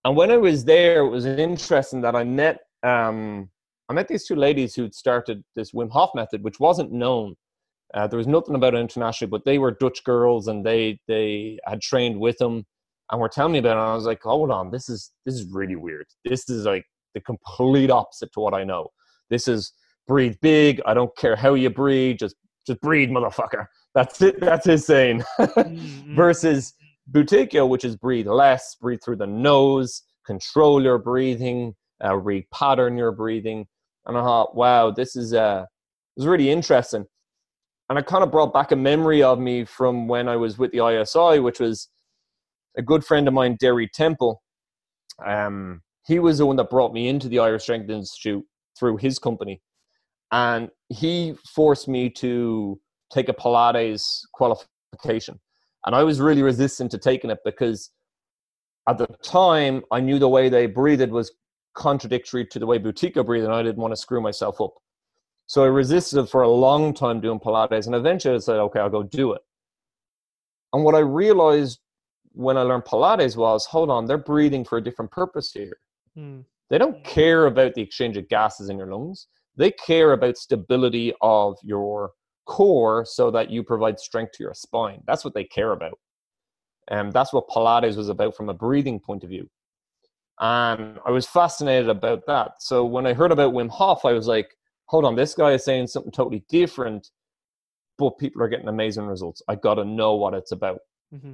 And when I was there, it was interesting that I met um, I met these two ladies who'd started this Wim Hof method, which wasn't known. Uh, there was nothing about it internationally, but they were Dutch girls and they they had trained with them and were telling me about it. And I was like, hold on, this is this is really weird. This is like the complete opposite to what I know. This is breathe big. I don't care how you breathe. Just just breathe, motherfucker. That's it. That's his saying. mm-hmm. Versus Buteyko, which is breathe less, breathe through the nose, control your breathing, uh, repattern your breathing. And I thought, wow, this is uh, this is really interesting. And it kind of brought back a memory of me from when I was with the ISI, which was a good friend of mine, Derry Temple. Um, he was the one that brought me into the Irish Strength Institute through his company. And he forced me to take a Pilates qualification. And I was really resistant to taking it because at the time I knew the way they breathed was contradictory to the way Buteyko breathed, and I didn't want to screw myself up. So I resisted for a long time doing Pilates, and eventually I said, okay, I'll go do it. And what I realized when I learned Pilates was, hold on, they're breathing for a different purpose here. Mm. They don't care about the exchange of gases in your lungs. They care about stability of your core so that you provide strength to your spine. That's what they care about. And that's what Pilates was about from a breathing point of view. And I was fascinated about that. So when I heard about Wim Hof, I was like, hold on, this guy is saying something totally different, but people are getting amazing results. I got to know what it's about. Mm-hmm.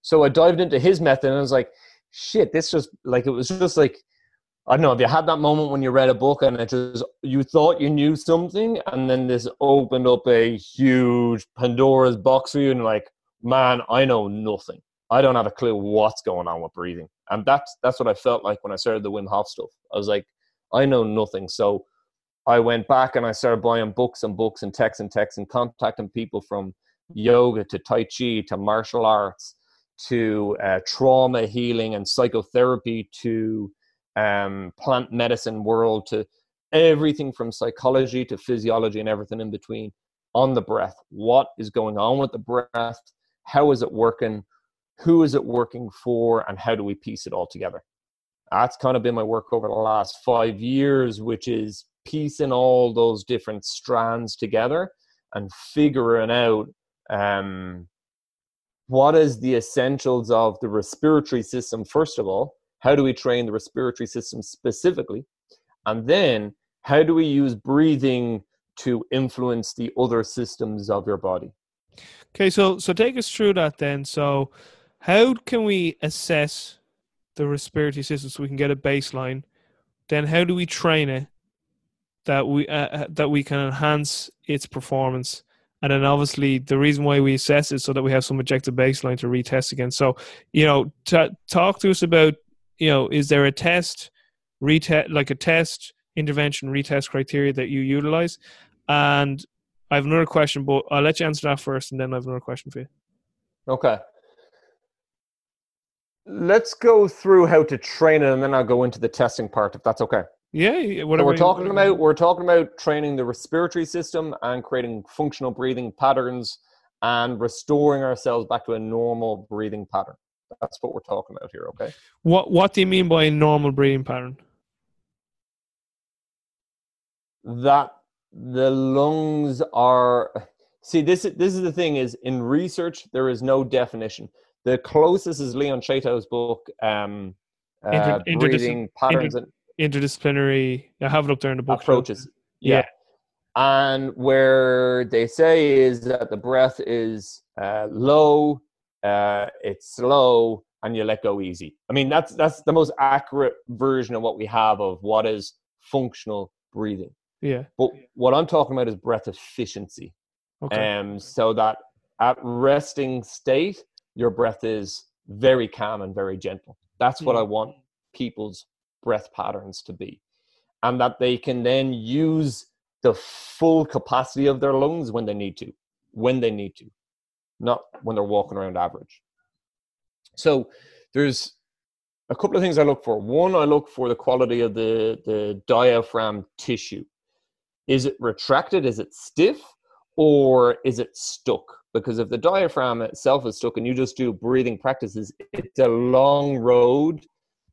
So I dived into his method and I was like, shit, this just like it was just like I don't know. Have you had that moment when you read a book and it just you thought you knew something, and then this opened up a huge Pandora's box for you, and like, man, I know nothing. I don't have a clue what's going on with breathing, and that's that's what I felt like when I started the Wim Hof stuff. I was like, I know nothing, so I went back and I started buying books and books and texts and texts and contacting people from yoga to Tai Chi to martial arts to uh, trauma healing and psychotherapy to um, plant medicine world to everything from psychology to physiology and everything in between on the breath. What is going on with the breath? How is it working? Who is it working for? And how do we piece it all together? That's kind of been my work over the last five years, which is piecing all those different strands together and figuring out um, what is the essentials of the respiratory system, first of all, how do we train the respiratory system specifically? And then how do we use breathing to influence the other systems of your body? Okay, so so take us through that then. So, how can we assess the respiratory system so we can get a baseline? Then, how do we train it that we uh, uh, that we can enhance its performance? And then, obviously, the reason why we assess it so that we have some objective baseline to retest against. So, you know, t- talk to us about you know, is there a test, retest like a test intervention retest criteria that you utilize? And I have another question, but I'll let you answer that first, and then I have another question for you. Okay. Let's go through how to train it, and then I'll go into the testing part, if that's okay. Yeah, whatever. So we're talking about we're talking about training the respiratory system and creating functional breathing patterns and restoring ourselves back to a normal breathing pattern. That's what we're talking about here. Okay. What What do you mean by a normal breathing pattern? That the lungs are see this this is the thing is in research there is no definition the closest is leon Chaitow's book um uh, Inter- breathing patterns inter- and interdisciplinary i have it up there in the book approaches yeah. yeah. and where they say is that the breath is uh, low uh, it's slow and you let go easy i mean that's that's the most accurate version of what we have of what is functional breathing yeah. But what I'm talking about is breath efficiency. Okay. Um, so that at resting state, your breath is very calm and very gentle. That's what I mm. want people's breath patterns to be. And that they can then use the full capacity of their lungs when they need to, when they need to, not when they're walking around average. So there's a couple of things I look for. One, I look for the quality of the, the diaphragm tissue. Is it retracted? Is it stiff? Or is it stuck? Because if the diaphragm itself is stuck and you just do breathing practices, it's a long road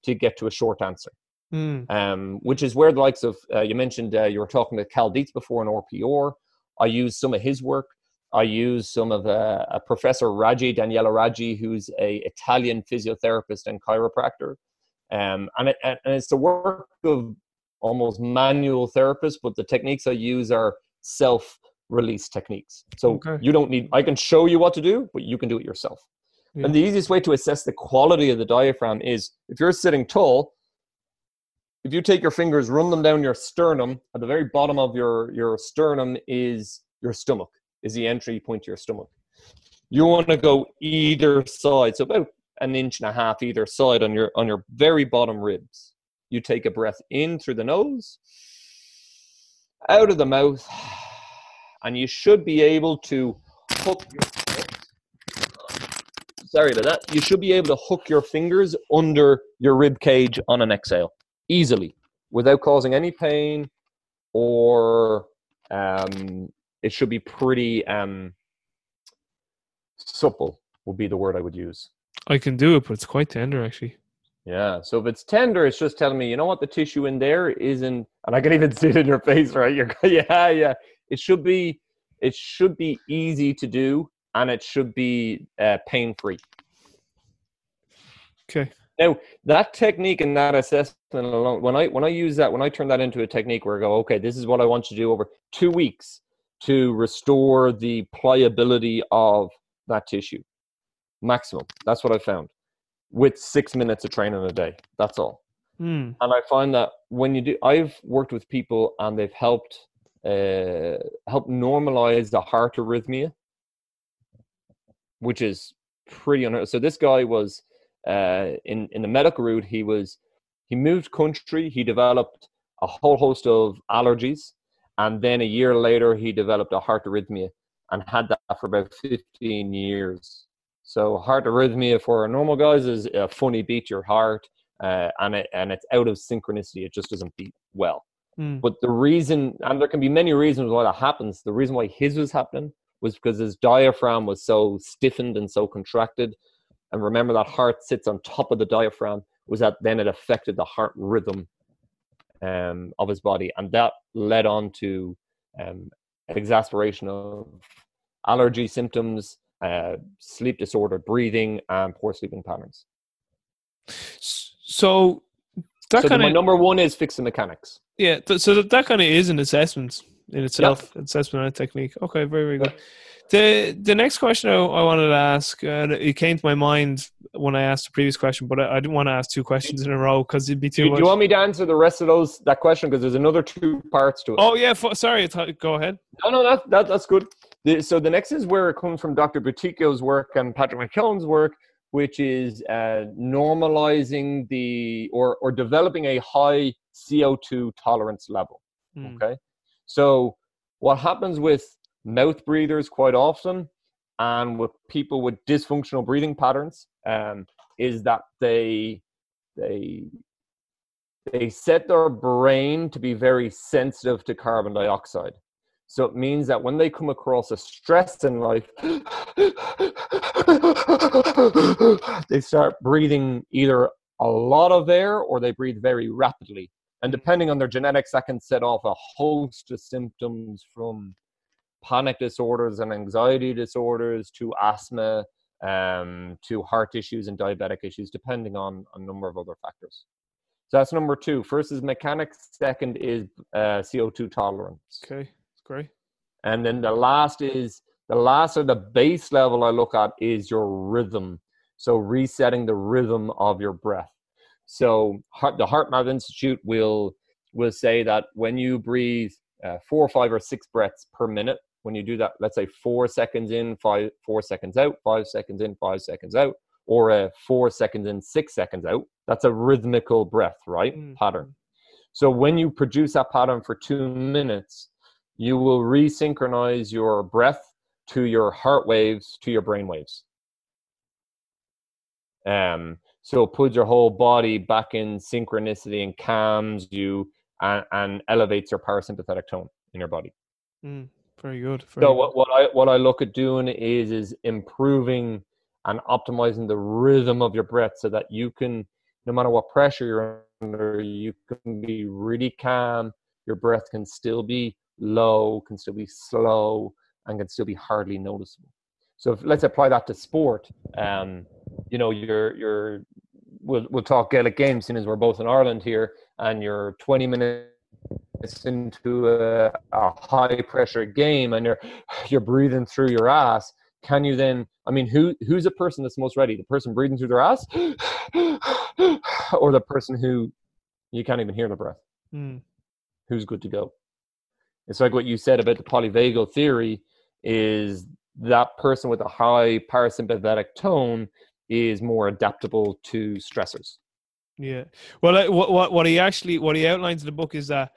to get to a short answer. Mm. Um, which is where the likes of, uh, you mentioned uh, you were talking to Cal Dietz before in RPR. I use some of his work. I use some of uh, a Professor Raggi, Daniela Raggi, who's a Italian physiotherapist and chiropractor. Um, and, it, and it's the work of almost manual therapists, but the techniques I use are self release techniques. So okay. you don't need, I can show you what to do, but you can do it yourself. Yeah. And the easiest way to assess the quality of the diaphragm is if you're sitting tall, if you take your fingers, run them down your sternum, at the very bottom of your, your sternum is your stomach, is the entry point to your stomach. You want to go either side, so about an inch and a half either side on your on your very bottom ribs. You take a breath in through the nose, out of the mouth, and you should be able to hook your sorry about that. You should be able to hook your fingers under your rib cage on an exhale easily without causing any pain or um, it should be pretty um, supple would be the word I would use. I can do it, but it's quite tender actually. Yeah. So if it's tender, it's just telling me, you know what, the tissue in there isn't, and I can even see it in your face, right? You're, yeah, yeah. It should be, it should be easy to do, and it should be uh, pain free. Okay. Now that technique and that assessment alone, when I when I use that, when I turn that into a technique where I go, okay, this is what I want you to do over two weeks to restore the pliability of that tissue, maximum. That's what I found with six minutes of training a day. That's all. Mm. And I find that when you do, I've worked with people and they've helped uh, help normalize the heart arrhythmia, which is pretty unheard. So this guy was uh, in in the medical route. He was he moved country. He developed a whole host of allergies, and then a year later he developed a heart arrhythmia and had that for about fifteen years. So heart arrhythmia for normal guys is a funny beat your heart, uh, and it and it's out of synchronicity. It just doesn't beat well. Mm. But the reason, and there can be many reasons why that happens. The reason why his was happening was because his diaphragm was so stiffened and so contracted. And remember that heart sits on top of the diaphragm. Was that then it affected the heart rhythm um, of his body, and that led on to um, exasperation of allergy symptoms, uh, sleep disorder, breathing, and poor sleeping patterns. So that so kind of number one is fix the mechanics. Yeah, th- so that, that kind of is an assessment. In itself, yep. assessment technique. Okay, very very good. The the next question I, I wanted to ask, uh, it came to my mind when I asked the previous question, but I, I didn't want to ask two questions in a row because it'd be too. Do, much. do you want me to answer the rest of those that question because there's another two parts to it? Oh yeah, f- sorry. Th- go ahead. No, no, that, that that's good. The, so the next is where it comes from Dr. Buteyko's work and Patrick McKeown's work, which is uh, normalizing the or or developing a high CO2 tolerance level. Mm. Okay, so what happens with mouth breathers quite often and with people with dysfunctional breathing patterns um, is that they they they set their brain to be very sensitive to carbon dioxide. So it means that when they come across a stress in life they start breathing either a lot of air or they breathe very rapidly and depending on their genetics that can set off a host of symptoms from panic disorders and anxiety disorders to asthma um, to heart issues and diabetic issues, depending on a number of other factors. So that's number two. First is mechanics. Second is uh, CO2 tolerance. Okay, great. And then the last is the last or the base level I look at is your rhythm. So resetting the rhythm of your breath. So the heart, the HeartMath Institute will will say that when you breathe uh, four or five or six breaths per minute, when you do that, let's say four seconds in, five, four seconds out, five seconds in, five seconds out, or a four seconds in, six seconds out, that's a rhythmical breath, right? Mm-hmm. Pattern. So when you produce that pattern for two minutes, you will resynchronize your breath to your heart waves, to your brain waves. Um, so it puts your whole body back in synchronicity and calms you and, and elevates your parasympathetic tone in your body. Mm. Very good. Very so good. what, what I what I look at doing is is improving and optimizing the rhythm of your breath so that you can, no matter what pressure you're under, you can be really calm. Your breath can still be low, can still be slow, and can still be hardly noticeable. So if, let's apply that to sport. Um, you know, you're you're we'll we'll talk Gaelic games, since we're both in Ireland here, and you're 20 minutes into a, a high pressure game and you're you're breathing through your ass can you then i mean who who's the person that's most ready? The person breathing through their ass or the person who you can't even hear the breath? Mm. who's good to go? It's like what you said about the polyvagal theory is that person with a high parasympathetic tone is more adaptable to stressors yeah well what what what he actually what he outlines in the book is that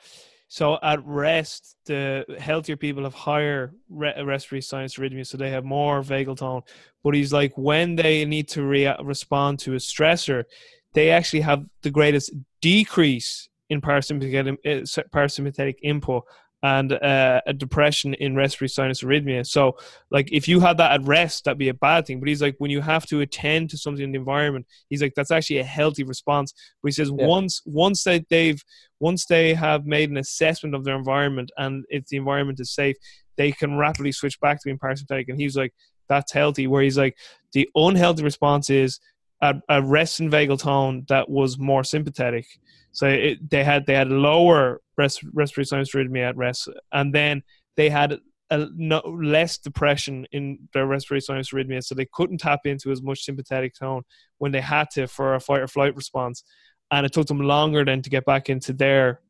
so at rest, the healthier people have higher re- respiratory sinus arrhythmia, so they have more vagal tone. But he's like, when they need to re- respond to a stressor, they actually have the greatest decrease in parasympathetic, eh, parasympathetic input and uh, a depression in respiratory sinus arrhythmia. So, like, if you had that at rest, that'd be a bad thing. But he's like, when you have to attend to something in the environment, he's like, that's actually a healthy response. But he says yeah. once once that they've once they have made an assessment of their environment and if the environment is safe, they can rapidly switch back to being parasympathetic. And he's like, that's healthy. Where he's like, the unhealthy response is a, a rest and vagal tone that was more sympathetic. So it, they had they had lower rest, respiratory sinus arrhythmia at rest, and then they had a, no, less depression in their respiratory sinus arrhythmia, so they couldn't tap into as much sympathetic tone when they had to for a fight or flight response, and it took them longer then to get back into their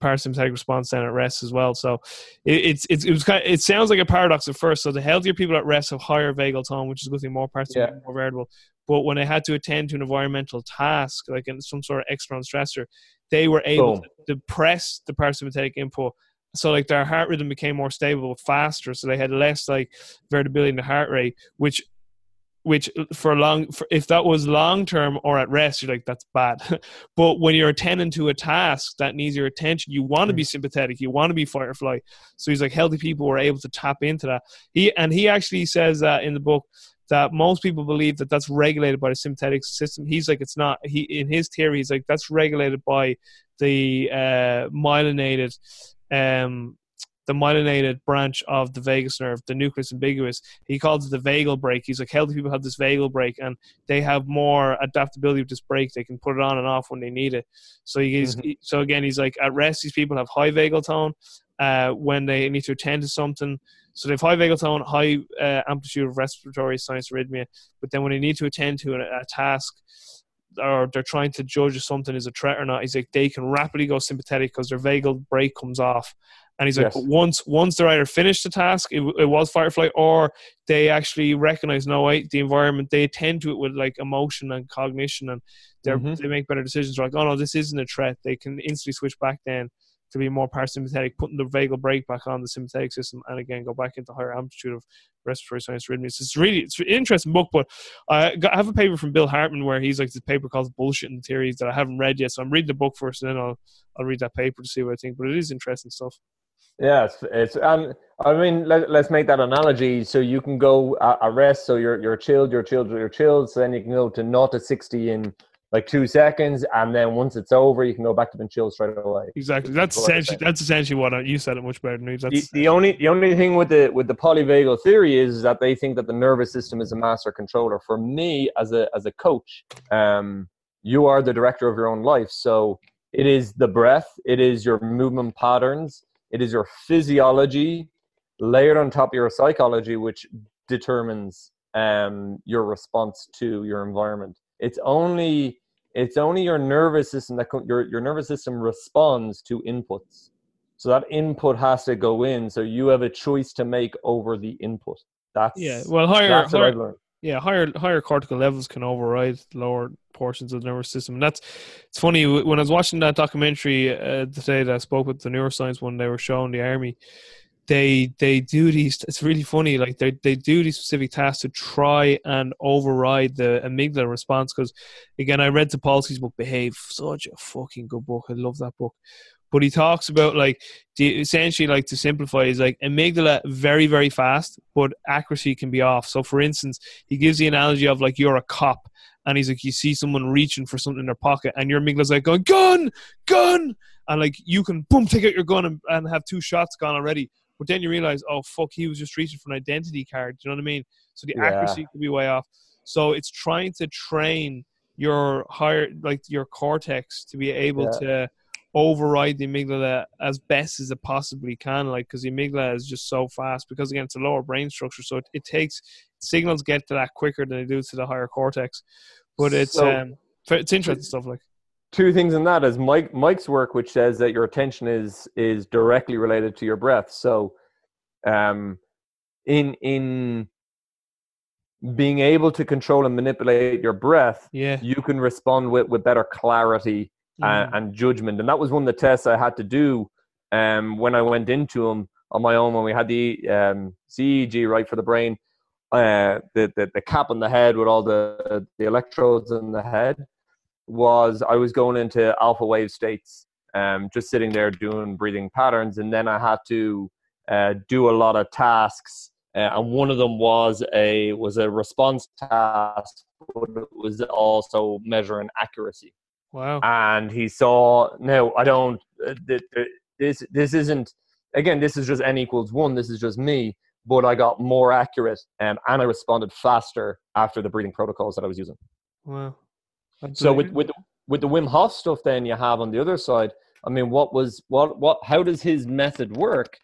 parasympathetic response then at rest as well. So it, it's, it's it was kind of, it sounds like a paradox at first. So the healthier people at rest have higher vagal tone, which is a good thing, more parasympathetic, yeah. more variable. But when I had to attend to an environmental task, like in some sort of external stressor, they were able to depress the parasympathetic input. So like their heart rhythm became more stable, faster. So they had less like variability in the heart rate, which which for long for, if that was long term or at rest you're like that's bad but when you're attending to a task that needs your attention you want to be mm. sympathetic you want to be fight or flight so he's like healthy people were able to tap into that he and he actually says that in the book that most people believe that that's regulated by the sympathetic system. He's like, it's not. He in his theory, he's like that's regulated by the uh, myelinated, um, the myelinated branch of the vagus nerve, the nucleus ambiguus. He calls it the vagal brake. He's like, healthy people have this vagal brake, and they have more adaptability with this brake. They can put it on and off when they need it. So he's mm-hmm. he, so again, he's like, at rest, these people have high vagal tone. uh, when they need to attend to something. So they have high vagal tone, high uh, amplitude of respiratory sinus arrhythmia, but then when they need to attend to a, a task or they're trying to judge if something is a threat or not, he's like they can rapidly go sympathetic because their vagal brake comes off. And he's like, yes. once once they're either finished the task, it, it was firefly, or they actually recognize no wait the environment. They attend to it with like emotion and cognition, and they mm-hmm. they make better decisions. They're like, oh no, this isn't a threat. They can instantly switch back then to be more parasympathetic, putting the vagal brake back on the sympathetic system, and again go back into higher amplitude of respiratory sinus arrhythmias. It's really it's an interesting book, but I, got, I have a paper from Bill Hartman where he's like this paper called "Bullshit and Theories" that I haven't read yet. So I'm reading the book first, and then I'll I'll read that paper to see what I think. But it is interesting stuff. Yeah, it's, it's um, I mean, let, us make that analogy. So you can go uh, arrest, so you're you're chilled, you're chilled, you're chilled. So then you can go to not to sixty in like two seconds, and then once it's over, you can go back to being chill straight away. Exactly. That's essentially that's essentially what I, you said it much better than me. The, the, only the only thing with the with the polyvagal theory is that they think that the nervous system is a master controller. For me, as a as a coach, um, you are the director of your own life. So it is the breath, it is your movement patterns, it is your physiology layered on top of your psychology, which determines um, your response to your environment it's only it's only your nervous system that your your nervous system responds to inputs. So that input has to go in. So you have a choice to make over the input. That's yeah. Well, higher, that's higher yeah, higher higher cortical levels can override lower portions of the nervous system. And that's it's funny when I was watching that documentary uh, the day that I spoke with the neuroscience one. They were showing the army they they do these it's really funny like they they do these specific tasks to try and override the amygdala response because again i read the Sapolsky's book behave such a fucking good book i love that book but he talks about like the essentially like to simplify is like amygdala very very fast but accuracy can be off so for instance he gives the analogy of like you're a cop and he's like you see someone reaching for something in their pocket and your amygdala's like going gun gun and like you can boom take out your gun and, and have two shots gone already but then you realize, oh fuck, he was just reaching for an identity card. Do you know what I mean? So the yeah. accuracy could be way off. So it's trying to train your higher, like your cortex, to be able yeah. to override the amygdala as best as it possibly can. Like because the amygdala is just so fast. Because again, it's a lower brain structure, so it, it takes signals get to that quicker than they do to the higher cortex. But it's so, um, it's interesting stuff like two things in that is Mike Mike's work, which says that your attention is is directly related to your breath. So, um, in in being able to control and manipulate your breath, yeah, you can respond with with better clarity mm. and, judgment. And that was one of the tests I had to do um, when I went into them on my own when we had the um, CEG right for the brain. Uh, the, the the cap on the head with all the the electrodes in the head was I was going into alpha wave states, um, just sitting there doing breathing patterns, and then I had to uh, do a lot of tasks. Uh, and one of them was a was a response task, but it was also measuring accuracy. Wow! And he saw. No, I don't. Uh, this this isn't. Again, this is just n equals one. This is just me. But I got more accurate, um, and I responded faster after the breathing protocols that I was using. Wow. So with with the, with the Wim Hof stuff, then you have on the other side. I mean, what was what what? How does his method work?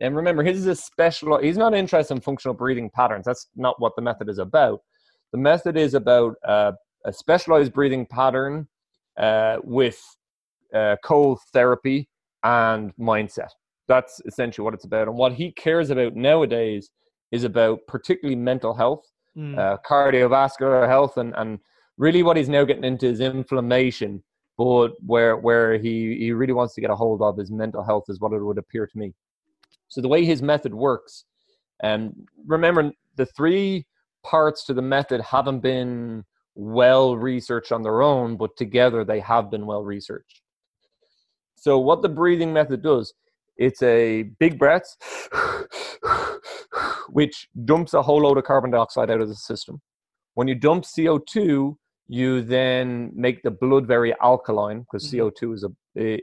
And remember, his is a special. He's not interested in functional breathing patterns. That's not what the method is about. The method is about uh, a specialized breathing pattern uh, with uh, cold therapy and mindset. That's essentially what it's about. And what he cares about nowadays is about particularly mental health, mm. cardiovascular health, and and really what he's now getting into is inflammation but where where he he really wants to get a hold of his mental health is what it would appear to me so the way his method works and um, remember the three parts to the method haven't been well researched on their own but together they have been well researched so what the breathing method does it's a big breath which dumps a whole load of carbon dioxide out of the system when you dump co2 you then make the blood very alkaline because mm-hmm. CO2 is a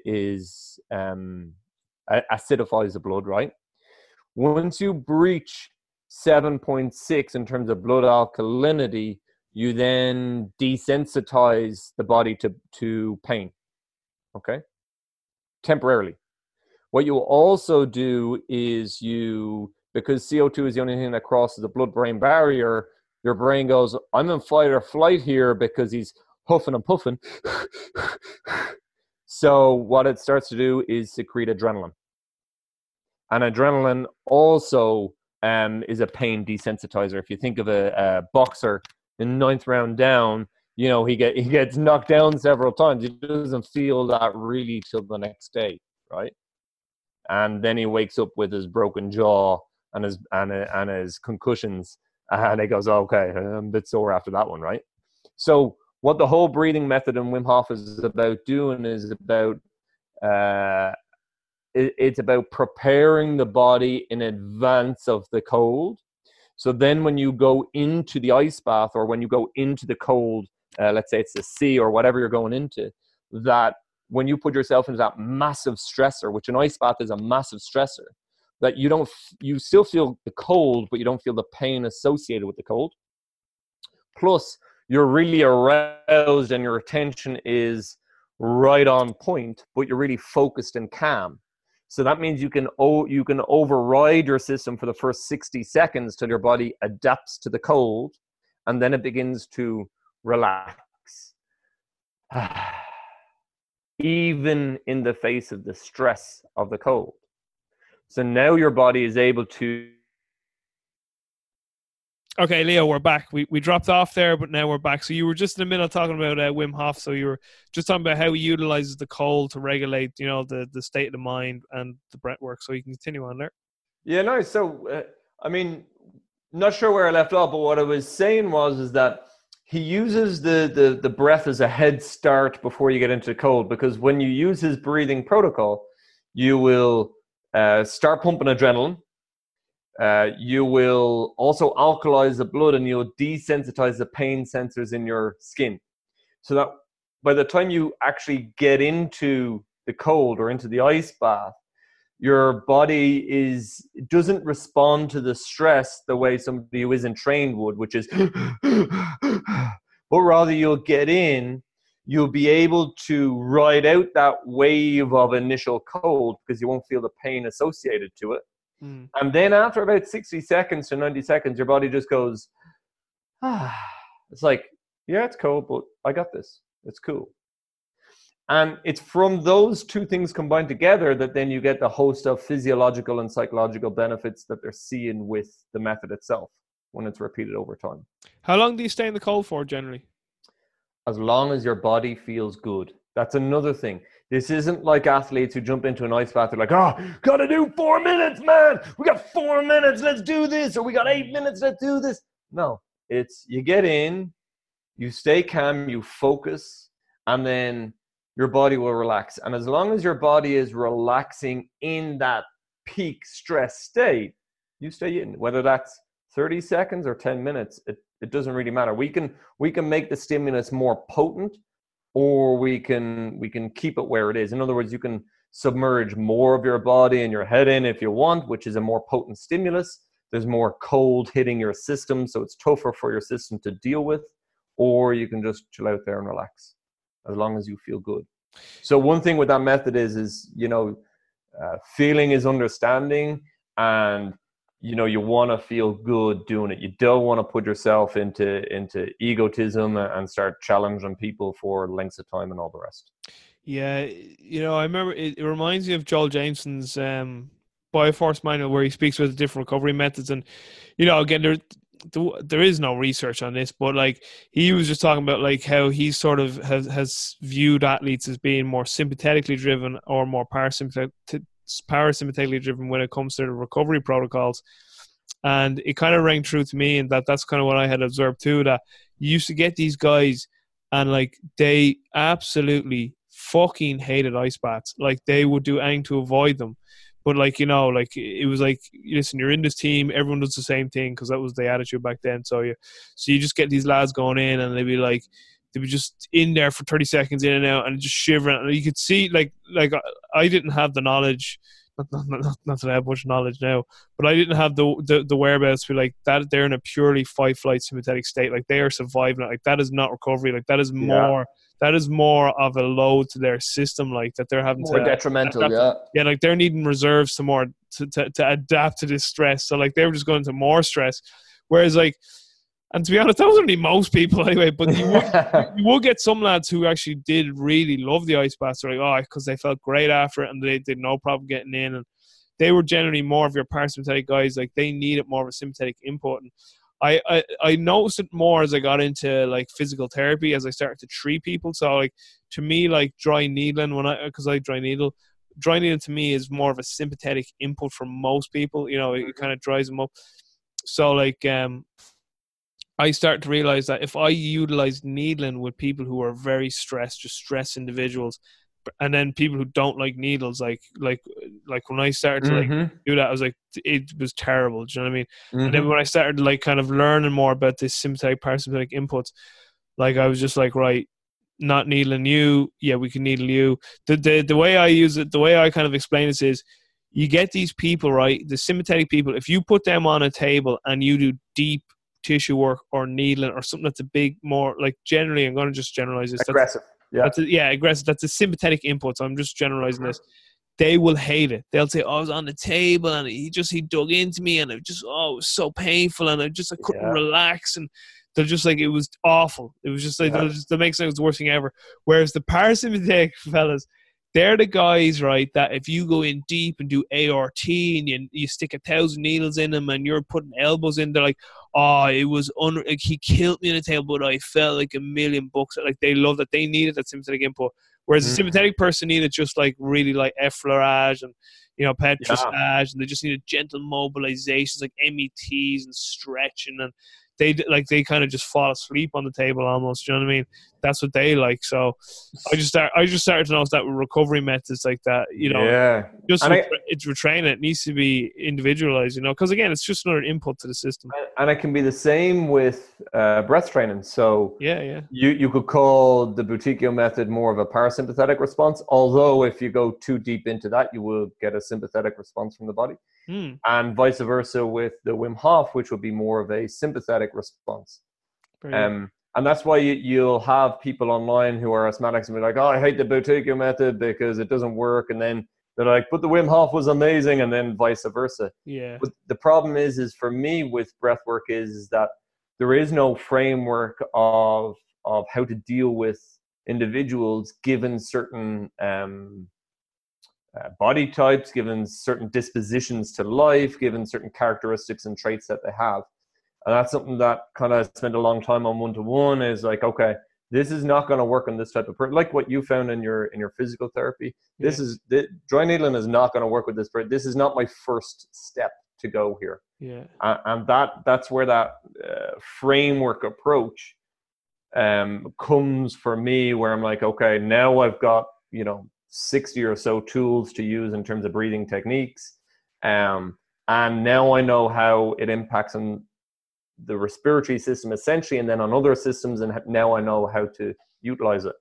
is um, acidifies the blood, right? Once you breach 7.6 in terms of blood alkalinity, you then desensitize the body to to pain. Okay, temporarily. What you also do is you, because CO2 is the only thing that crosses the blood brain barrier, your brain goes, I'm in fight or flight here because he's huffing and puffing. so, what it starts to do is secrete adrenaline. And adrenaline also um, is a pain desensitizer. If you think of a, a boxer in ninth round down, you know he get he gets knocked down several times. He doesn't feel that really till the next day, right? And then he wakes up with his broken jaw and his and and his concussions, and he goes, "Okay, I'm a bit sore after that one, right?" So what the whole breathing method in Wim Hof is about doing is about uh, it, it's about preparing the body in advance of the cold. So then, when you go into the ice bath or when you go into the cold uh, let's say it's the sea or whatever you're going into, that when you put yourself into that massive stressor, which an ice bath is a massive stressor, that you don't, you still feel the cold, but you don't feel the pain associated with the cold. Plus, you're really aroused and your attention is right on point, but you're really focused and calm. So that means you can o- you can override your system for the first 60 seconds till your body adapts to the cold, and then it begins to relax. Even in the face of the stress of the cold. So now your body is able to. Okay, Leo, we're back. We we dropped off there, but now we're back. So you were just in the middle talking about uh, Wim Hof. So you were just talking about how he utilizes the cold to regulate, you know, the the state of the mind and the breath work. So you can continue on there. Yeah, no. So uh, I mean, not sure where I left off, but what I was saying was is that he uses the, the, the breath as a head start before you get into the cold because when you use his breathing protocol, you will uh, start pumping adrenaline. Uh, you will also alkalize the blood and you'll desensitize the pain sensors in your skin. So that by the time you actually get into the cold or into the ice bath, your body is doesn't respond to the stress the way somebody who isn't trained would, which is, but rather you'll get in, you'll be able to ride out that wave of initial cold because you won't feel the pain associated to it. Mm. And then after about 60 seconds to 90 seconds, your body just goes, ah, it's like, yeah, it's cold, but I got this. It's cool. And it's from those two things combined together that then you get the host of physiological and psychological benefits that they're seeing with the method itself when it's repeated over time. How long do you stay in the cold for generally? As long as your body feels good. That's another thing. This isn't like athletes who jump into an ice bath. They're like, oh, gotta do four minutes, man. We got four minutes. Let's do this. Or we got eight minutes. Let's do this. No, it's you get in, you stay calm, you focus, and then your body will relax. And as long as your body is relaxing in that peak stress state, you stay in. Whether that's 30 seconds or 10 minutes, it, it doesn't really matter. We can we can make the stimulus more potent or we can we can keep it where it is. In other words, you can submerge more of your body and your head in if you want, which is a more potent stimulus. There's more cold hitting your system, so it's tougher for your system to deal with, or you can just chill out there and relax as long as you feel good. So one thing with that method is is you know uh, feeling is understanding and you know you want to feel good doing it. You don't want to put yourself into into egotism and start challenging people for lengths of time and all the rest. Yeah you know i remember it, it reminds me of joel jamieson's um bioforce manual where he speaks the different recovery methods. And you know again there there is no research on this, but like he was just talking about like how he sort of has has viewed athletes as being more sympathetically driven or more parasympathetically driven when it comes to the recovery protocols. And it kind of rang true to me, and that that's kind of what I had observed too. That you used to get these guys, and like they absolutely fucking hated ice baths. Like they would do anything to avoid them. But like you know, like it was like listen, you're in this team. Everyone does the same thing because that was the attitude back then. So you, so you just get these lads going in, and they'd be like, they'd be just in there for 30 seconds in and out, and just shivering. And you could see, like, like uh, I didn't have the knowledge. Not, not, not, not that I have much knowledge now, but I didn't have the, the, the whereabouts to be like that. They're in a purely fight flight sympathetic state. Like they are surviving. Like that is not recovery. Like that is more. Yeah that is more of a load to their system, like that they're having More to detrimental, adapt- yeah. yeah, like they're needing reserves to more to, to, to adapt to this stress. So like they were just going to more stress. Whereas like and to be honest, that wasn't really most people anyway, but you would, you will get some lads who actually did really love the ice baths. Like, oh, because they felt great after it and they did no problem getting in. And they were generally more of your parasympathetic guys. Like they needed more of a sympathetic input. And I, I, I noticed it more as I got into like physical therapy as I started to treat people. So like to me, like dry needling when I, because I dry needle, dry needle to me is more of a sympathetic input for most people. You know, it kind of dries them up. So like, um, I start to realize that if I utilize needling with people who are very stressed, just stress individuals, and then people who don't like needles, like like like when I started to like Mhm, do that, I was like, it was terrible. Do you know what I mean? And then mhm. when I started like kind of learning more about this sympathetic parasympathetic inputs, like I was just like, right, not needling you, yeah, we can needle you. The the the way I use it, the way I kind of explain this is you get these people, right, the sympathetic people, if you put them on a table and you do deep tissue work or needling or something that's a big more like generally I'm gonna just generalize this. That's, Aggressive. Yeah. that's a, yeah, aggressive. That's a sympathetic input. So I'm just generalizing mm-hmm. this. They will hate it. They'll say, oh, "I was on the table and he just he dug into me and it just oh it was so painful and I just I couldn't Yeah. relax and they're just like it was awful. It was just like Yeah. they'll just, that makes it the worst thing ever. Whereas the parasympathetic fellas, they're the guys, right? That if you go in deep and do ART and you, you stick a thousand needles in them and you're putting elbows in, they're like, oh, it was un- like he killed me on the table, but I felt like a million bucks. Like they love that they needed that sympathetic input. Whereas a Mhm. sympathetic person needed just like really like effleurage and you know petrissage, and they just needed gentle mobilizations like METs and stretching, and they like they kind of just fall asleep on the table almost. You know what I mean? That's what they like. So I just start. I just started to notice that with recovery methods like that. You know, yeah. just And I- it's retraining. It needs to be individualized. You know, because again, it's just another input to the system. And it can be the same with uh, breath training. So Yeah, yeah, you, you could call the Buteyko method more of a parasympathetic response, although if you go too deep into that, you will get a sympathetic response from the body. Hmm. And vice versa with the Wim Hof, which would be more of a sympathetic response. Um, and that's why you, you'll have people online who are asthmatics and be like, "Oh, I hate the Buteyko method because it doesn't work," and then they're like, "But the Wim Hof was amazing," and then vice versa. yeah, But the problem is, is for me with breath work is that there is no framework of of how to deal with individuals given certain um, uh, body types, given certain dispositions to life, given certain characteristics and traits that they have. And that's something that kind of spent a long time on one to one. Is like, okay, this is not going to work on this type of person. Like what you found in your in your physical therapy. This yeah, is th- dry needling is not going to work with this person. This is not my first step to go here yeah, and, and that that's where that uh, framework approach um, comes for me where i'm like okay now i've got you know 60 or so tools to use in terms of breathing techniques. Um, and now i know how it impacts on the respiratory system essentially and then on other systems and now i know how to utilize it.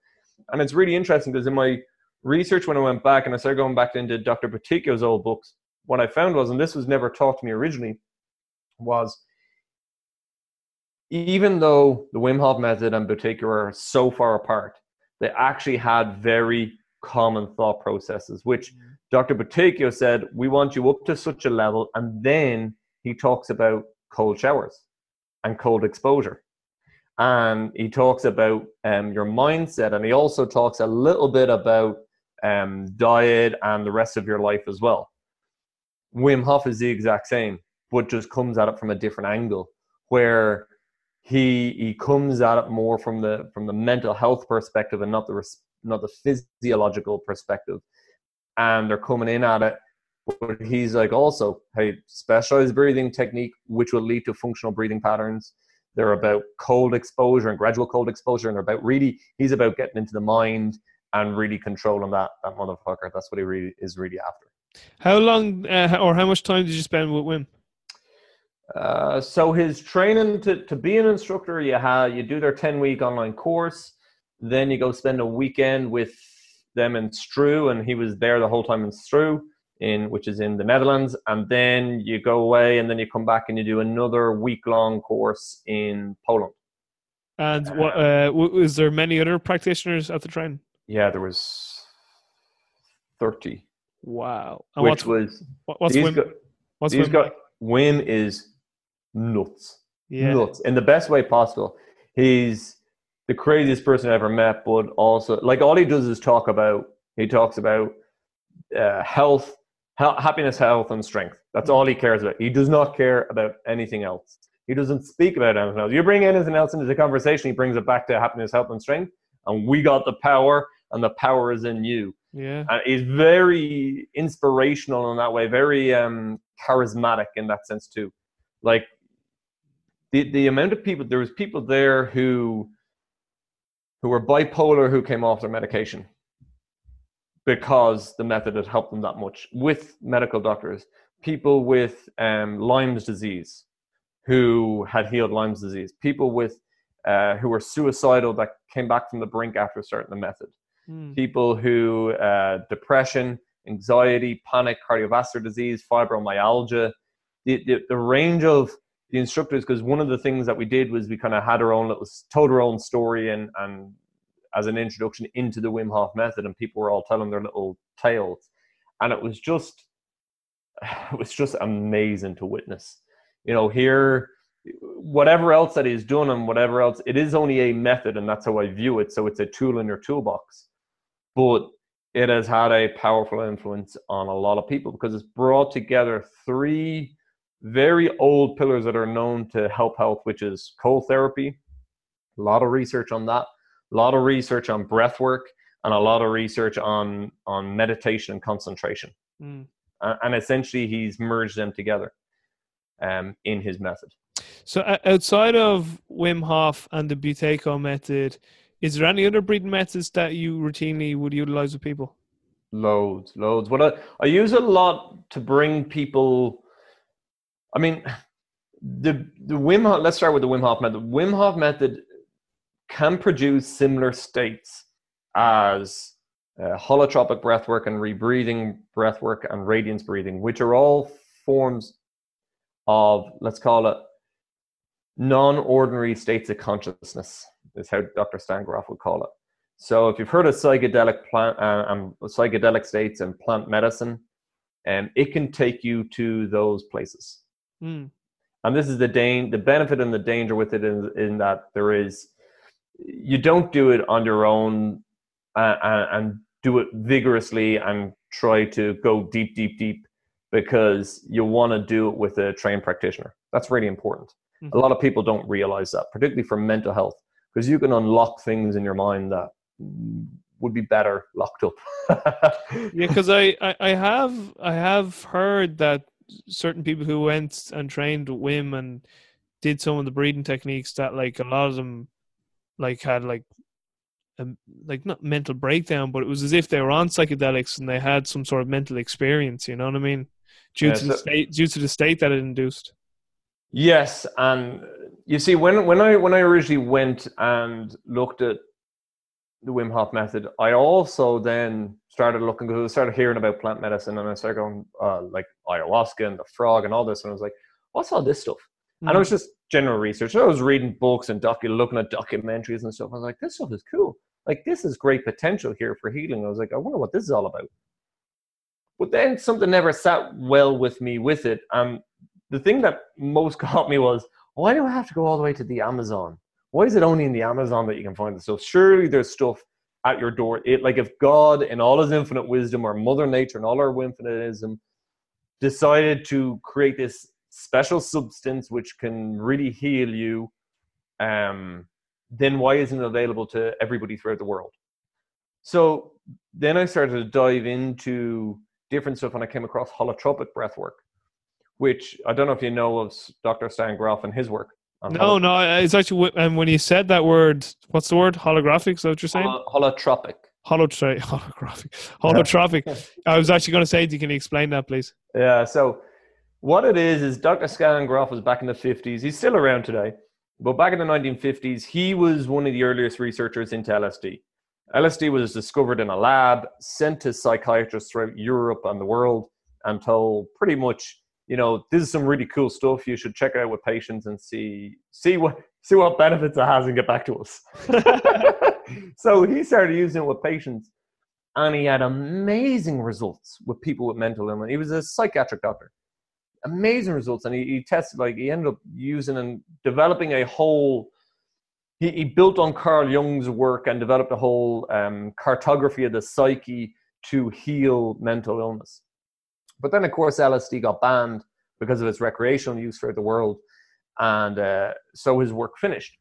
And it's really interesting because in my research when i went back and i started going back into dr Buteyko's old books what i found was and this was never taught to me originally was even though the Wim Hof method and Buteyko are so far apart, they actually had very common thought processes, which Dr. Buteyko said, we want you up to such a level, and then he talks about cold showers and cold exposure. And he talks about um, your mindset, and he also talks a little bit about um, diet and the rest of your life as well. Wim Hof is the exact same, but just comes at it from a different angle, where he he comes at it more from the from the mental health perspective and not the res- not the physiological perspective, and they're coming in at it. But he's like also, hey, specialized breathing technique, which will lead to functional breathing patterns. They're about cold exposure and gradual cold exposure, and they're about really he's about getting into the mind and really controlling that that motherfucker. That's what he really is really after. How long uh, or how much time did you spend with Wim? Uh, so his training to, to be an instructor, you have you do their ten week online course, then you go spend a weekend with them in Stroe, and he was there the whole time in Stroe, in which is in the Netherlands, and then you go away, and then you come back and you do another week long course in Poland. And what uh, was there many other practitioners at the train? Yeah, there was thirty, Wow. And which what's was what's these Wim? gu- what's these Wim? guys. Wim is nuts. yeah. nuts in the best way possible. He's the craziest person I ever met, but also like all he does is talk about. He talks about uh, health, ha- happiness, health, and strength. That's all he cares about. He does not care about anything else. He doesn't speak about anything else. You bring anything else into the conversation, he brings it back to happiness, health, and strength. And we got the power, and the power is in you. Yeah. And he's very inspirational in that way, very um, charismatic in that sense too. Like the the amount of people there was people there who who were bipolar who came off their medication because the method had helped them that much with medical doctors. People with um, Lyme's disease who had healed Lyme's disease. People with uh, who were suicidal that came back from the brink after starting the method Mm. people who uh, depression, anxiety, panic, cardiovascular disease, fibromyalgia, the, the, the range of the instructors. Because one of the things that we did was we kind of had our own little, told our own story and and as an introduction into the Wim Hof method, and people were all telling their little tales, and it was just it was just amazing to witness. You know, here whatever else that he's done and whatever else it is only a method and that's how i view it so it's a tool in your toolbox but it has had a powerful influence on a lot of people because it's brought together three very old pillars that are known to help health which is cold therapy a lot of research on that a lot of research on breath work and a lot of research on on meditation and concentration Mm. And essentially he's merged them together um, in his method So outside of Wim Hof and the Buteyko method, is there any other breathing methods that you routinely would utilize with people? Loads, loads. What I, I use a lot to bring people. I mean, the the Wim Hof. Let's start with the Wim Hof method. The Wim Hof method can produce similar states as uh, holotropic breath work and rebirthing breath work and radiance breathing, which are all forms of let's call it non-ordinary states of consciousness. Is how Dr. Stan Grof would call it. So if you've heard of psychedelic plant uh, um, psychedelic states and plant medicine, um, it can take you to those places. Mm. And this is the dan- the benefit and the danger with it in, in that there is you don't do it on your own uh, and, and do it vigorously and try to go deep, deep, deep because you want to do it with a trained practitioner. That's really important. Mhm. A lot of people don't realize that, particularly for mental health, because you can unlock things in your mind that would be better locked up. Yeah, because I, I, I have I have heard that certain people who went and trained with Wim and did some of the breathing techniques that like a lot of them like had like um, like not mental breakdown, but it was as if they were on psychedelics and they had some sort of mental experience. You know what I mean? Due Yeah, to the state, due to the state that it induced. Yes, and you see, when when I when I originally went and looked at the Wim Hof method, I also then started looking started hearing about plant medicine, and I started going uh, like ayahuasca and the frog and all this, and I was like, "What's all this stuff?" And it was just general research. I was reading books and docu- looking at documentaries and stuff. I was like, "This stuff is cool. Like, this is great potential here for healing." I was like, "I wonder what this is all about." But then something never sat well with me with it, and the thing that most caught me was why do I have to go all the way to the Amazon? Why is it only in the Amazon that you can find the stuff? Surely there's stuff at your door. It like if God in all his infinite wisdom or Mother Nature and all our infinitism decided to create this special substance which can really heal you, um, then why isn't it available to everybody throughout the world? So then I started to dive into different stuff and I came across holotropic breath work which I don't know if you know of Dr. Stan Grof and his work. No, no, it's actually and when you said that word, what's the word? Holographic? Is that what you're saying? holo- holotropic. Holographic, holotropic. I was actually going to say, can you explain that, please? Yeah. So what it is is Dr. Stan Grof was back in the 50s. He's still around today, but back in the 1950s, he was one of the earliest researchers into LSD. LSD was discovered in a lab, sent to psychiatrists throughout Europe and the world, until pretty much you know, this is some really cool stuff. You should check it out with patients and see see what see what benefits it has and get back to us. so he started using it with patients and he had amazing results with people with mental illness. He was a psychiatric doctor. Amazing results. And he, he tested, like, he ended up using and developing a whole, he, he built on Carl Jung's work and developed a whole um, cartography of the psyche to heal mental illness. But then, of course, LSD got banned because of its recreational use throughout the world. And uh, so his work finished.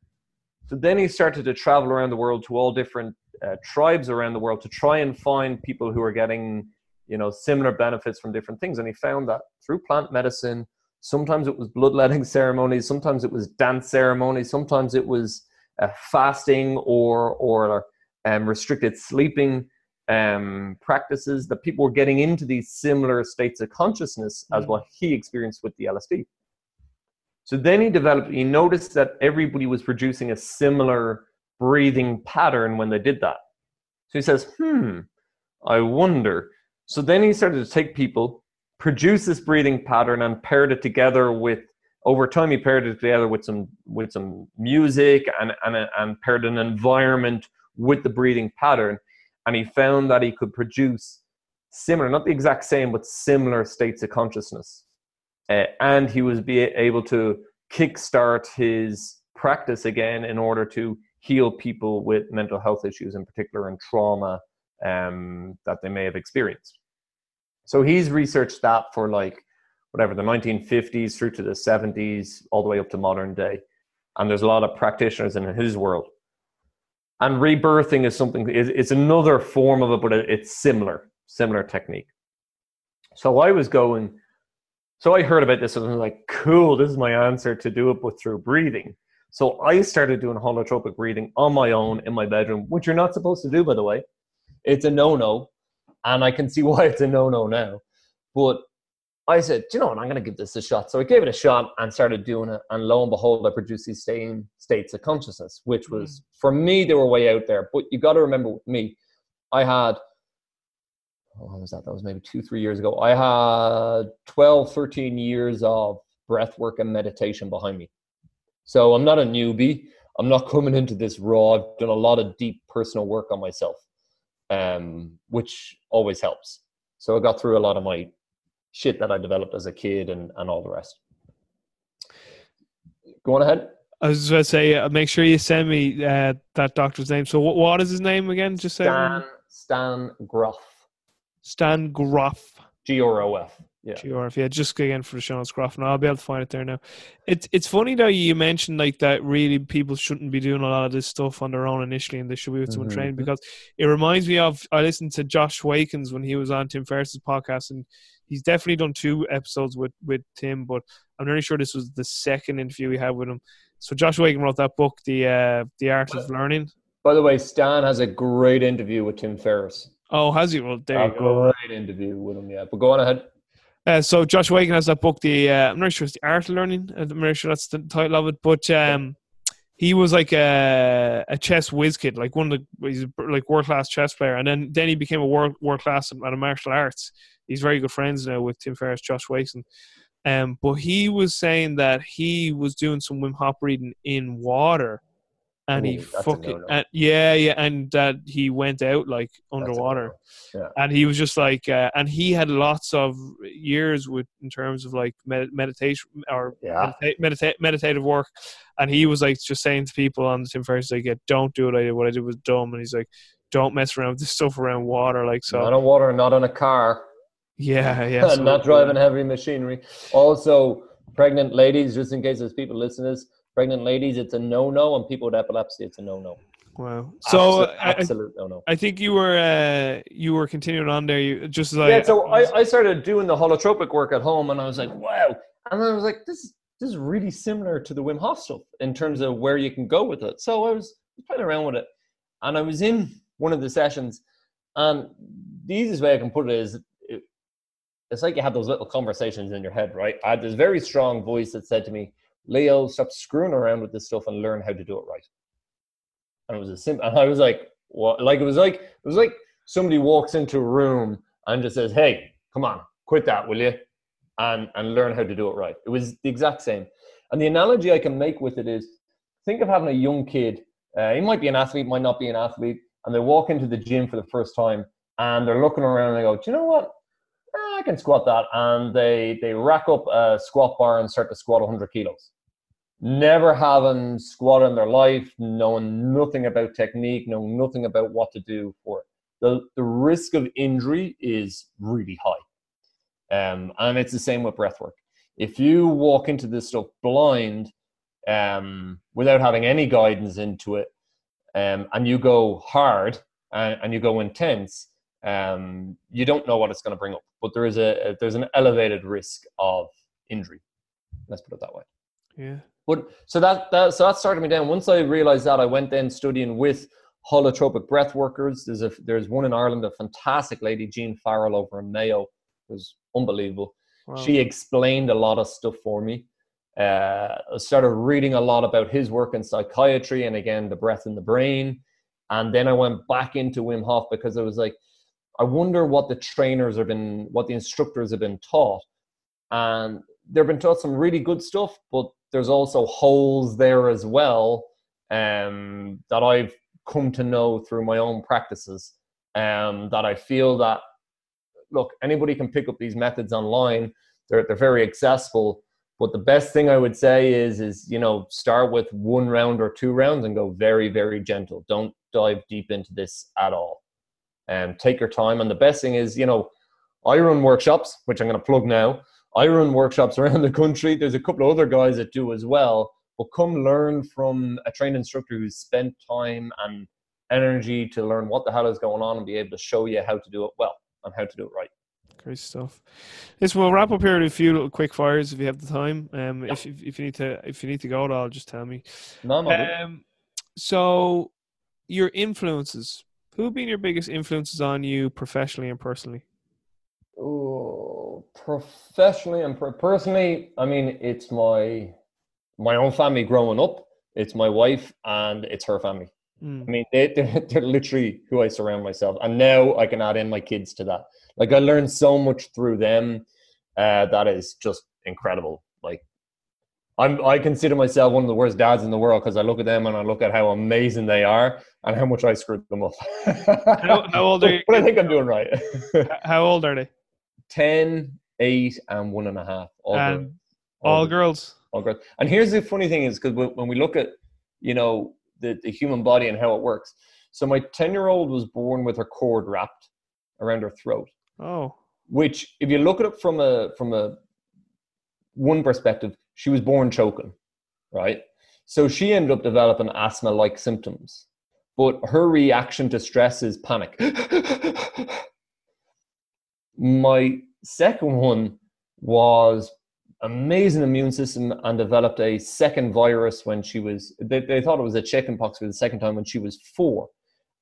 So then he started to travel around the world to all different uh, tribes around the world to try and find people who are getting you know similar benefits from different things and he found that through plant medicine sometimes it was bloodletting ceremonies sometimes it was dance ceremonies sometimes it was uh, fasting or or um, restricted sleeping um, practices that people were getting into these similar states of consciousness as mm. what he experienced with the LSD. So then he developed, he noticed that everybody was producing a similar breathing pattern when they did that. So he says, hmm, I wonder. So then he started to take people, produce this breathing pattern, and paired it together with. Over time, he paired it together with some with some music and and and paired an environment with the breathing pattern, and he found that he could produce similar, not the exact same, but similar states of consciousness, uh, and he was be able to kickstart his practice again in order to heal people with mental health issues in particular and trauma um, that they may have experienced. So he's researched that for like whatever the 1950s through to the 70s, all the way up to modern day. And there's a lot of practitioners in his world. And rebirthing is something, it's another form of it, but it's similar, similar technique. So I was going, so I heard about this and I was like, cool, this is my answer to do it, but through breathing. So I started doing holotropic breathing on my own in my bedroom, which you're not supposed to do, by the way. It's a no no. And I can see why it's a no no now. But I said, you know what, I'm going to give this a shot. So I gave it a shot and started doing it. And lo and behold, I produced these same states of consciousness, which was, mm. for me, they were way out there. But you got to remember with me, I had, oh, what was that? That was maybe two, three years ago. I had 12, 13 years of breath work and meditation behind me. So I'm not a newbie. I'm not coming into this raw. I've done a lot of deep personal work on myself, um, which always helps. So I got through a lot of my shit that I developed as a kid and, and all the rest. Go on ahead. I was just going to say, uh, make sure you send me uh, that doctor's name. So, what, what is his name again? Just say Stan Stan Grof. Stan Grof. G R O F. Yeah. GRF, yeah, just again for the show notes graph, and I'll be able to find it there now. It's it's funny though you mentioned like that really people shouldn't be doing a lot of this stuff on their own initially, and they should be with someone mm-hmm. trained because it reminds me of I listened to Josh Waitzkin when he was on Tim Ferriss's podcast, and he's definitely done two episodes with with Tim, but I'm nearly sure this was the second interview we had with him. So Josh Waitzkin wrote that book, the uh, the Art of Learning. By the way, Stan has a great interview with Tim Ferriss. Oh, has he? Well, there a you go. Great interview with him, yeah. But go on ahead. Uh, so Josh Waitzkin has that book. The uh, I'm not sure it's the art of learning. I'm not sure that's the title of it, but um, he was like a, a chess whiz kid, like one of the he's like world class chess player, and then then he became a world world class at martial arts. He's very good friends now with Tim Ferriss, Josh Waitzkin. Um, but he was saying that he was doing some Wim Hof breathing in water and Ooh, he fucking and, yeah yeah and that he went out like underwater. Yeah. and he was just like uh, and he had lots of years with in terms of like med- meditation or yeah. medita- medita- meditative work. And he was like just saying to people on the Tim Ferriss like yeah, don't do it. I did what I did was dumb. And he's like don't mess around with this stuff around water like so not on water not on a car yeah yeah so, not driving heavy machinery also pregnant ladies just in case there's people listening to this pregnant ladies, it's a no-no, and people with epilepsy, it's a no-no. Wow. So absolute, absolute I, no-no. I think you were uh, you were continuing on there. You just like yeah. So I, I started doing the holotropic work at home, and I was like, wow. And I was like, this this is really similar to the Wim Hof stuff in terms of where you can go with it. So I was playing around with it, and I was in one of the sessions, and the easiest way I can put it is it's like you have those little conversations in your head, right? I had this very strong voice that said to me, Leo, stop screwing around with this stuff and learn how to do it right. And it was a simple. And I was like, what? Like it was like it was like somebody walks into a room and just says, "Hey, come on, quit that, will you?" and and learn how to do it right. It was the exact same. And the analogy I can make with it is think of having a young kid. Uh, he might be an athlete, might not be an athlete, and they walk into the gym for the first time and they're looking around and they go, Do you know what? I can squat that. And they, they rack up a squat bar and start to squat 100 kilos. Never having squat in their life, knowing nothing about technique, knowing nothing about what to do for it. The, the risk of injury is really high. Um, and it's the same with breath work. If you walk into this stuff blind, um, without having any guidance into it, um, and you go hard and, and you go intense, um, you don't know what it's going to bring up. But there is a, a, there's an elevated risk of injury. Let's put it that way. Yeah. But so that, that so that started me down. Once I realized that, I went then studying with holotropic breath workers. There's a there's one in Ireland, a fantastic lady, Jean Farrell over in Mayo, it was unbelievable. Wow. She explained a lot of stuff for me. Uh, I started reading a lot about his work in psychiatry and again the breath in the brain. And then I went back into Wim Hof because I was like, I wonder what the trainers have been, what the instructors have been taught. And they've been taught some really good stuff, but there's also holes there as well um, that I've come to know through my own practices. Um, that I feel that, look, anybody can pick up these methods online. They're, they're very accessible. But the best thing I would say is, is you know, start with one round or two rounds and go very, very gentle. Don't dive deep into this at all and take your time. And the best thing is, you know, I run workshops, which I'm going to plug now. I run workshops around the country. There's a couple of other guys that do as well. But come learn from a trained instructor who's spent time and energy to learn what the hell is going on and be able to show you how to do it well and how to do it right. Great stuff. Yes, we'll wrap up here with a few little quick fires if you have the time. Um, yeah. if, if, if you need to if you need to go at all, just tell me. No, no. Um, so your influences who have been your biggest influences on you professionally and personally? Oh, professionally and personally, I mean, it's my my own family growing up. It's my wife and it's her family. Mm. I mean, they, they're, they're literally who I surround myself. And now I can add in my kids to that. Like, I learned so much through them uh, that is just incredible. Like, I'm, I consider myself one of the worst dads in the world because I look at them and I look at how amazing they are and how much I screwed them up. how, how, old are you? But I think I'm doing right. how old are they? 10, 8, and one and a half. All, girls. all, all girls. All girls. And here's the funny thing is because when we look at, you know, the, the human body and how it works. So my 10 year old was born with her cord wrapped around her throat. Oh. Which, if you look at it from a from a one perspective, she was born choking, right? So she ended up developing asthma like symptoms. But her reaction to stress is panic. My second one was amazing immune system and developed a second virus when she was they, they thought it was a chickenpox for the second time when she was four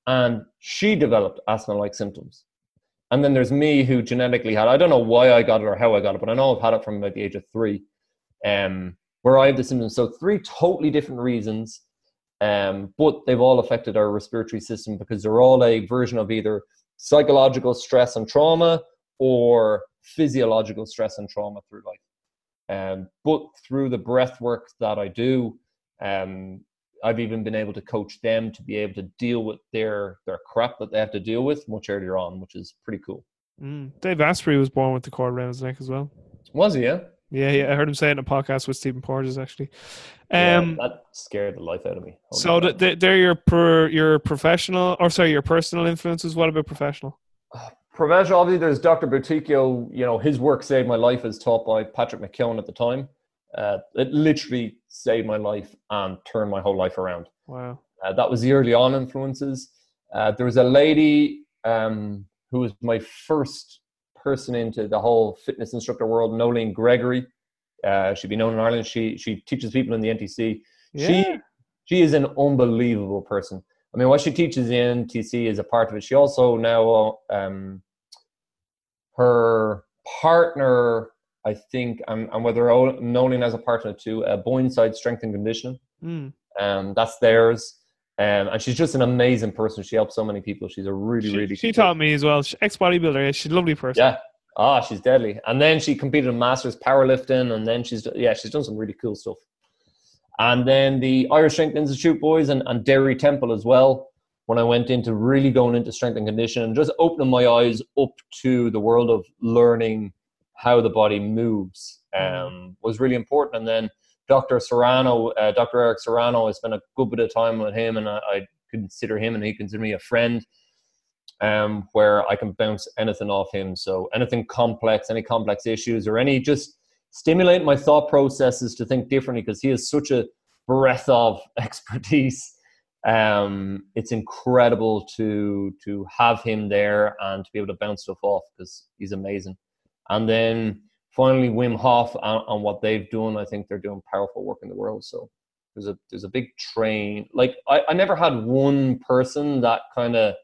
and she developed asthma like symptoms and then there's me who genetically had, I don't know why I got it or how I got it, but I know I've had it from about the age of three, um, where I have the symptoms. So three totally different reasons, um, but they've all affected our respiratory system because they're all a version of either psychological stress and trauma or physiological stress and trauma through life. Um, but through the breath work that I do, um, I've even been able to coach them to be able to deal with their their crap that they have to deal with much earlier on, which is pretty cool. Mm. Dave Asprey was born with the cord around his neck as well. Was he? Yeah. Yeah, yeah. I heard him say it in a podcast with Stephen Porges actually. Um, yeah, that scared the life out of me. Holy so the, they're your per, your professional, or sorry, your personal influences. What about professional? Uh, professional, obviously, there's Dr. Buteyko. You know, his work saved my life, as taught by Patrick McKeown at the time. Uh, it literally saved my life and turned my whole life around. Wow. Uh, that was the early on influences. Uh, there was a lady um, who was my first person into the whole fitness instructor world, Nolene Gregory. Uh, she'd be known in Ireland. She she teaches people in the NTC. Yeah. She she is an unbelievable person. I mean, what she teaches in NTC is a part of it. She also now um, her partner I think, and, and whether Nolene as a partner to uh, Boyneside Strength and Conditioning. Mm. Um, that's theirs. Um, and she's just an amazing person. She helps so many people. She's a really, she, really. She taught me as well. Ex bodybuilder. She's a lovely person. Yeah, Ah, she's deadly. And then she competed in masters powerlifting, and then she's yeah, she's done some really cool stuff. And then the Irish Strength Institute boys and, and Derry Temple as well. When I went into really going into strength and condition and just opening my eyes up to the world of learning how the body moves mm. um, was really important. And then Dr. Serrano, uh, Dr. Eric Serrano, I spent a good bit of time with him, and I, I consider him and he considers me a friend um, where I can bounce anything off him. So anything complex, any complex issues, or any just stimulate my thought processes to think differently because he has such a breadth of expertise. Um, it's incredible to to have him there and to be able to bounce stuff off because he's amazing. And then finally, Wim Hof on what they've done. I think they're doing powerful work in the world. So there's a there's a big train. Like I, I never had one person that kind of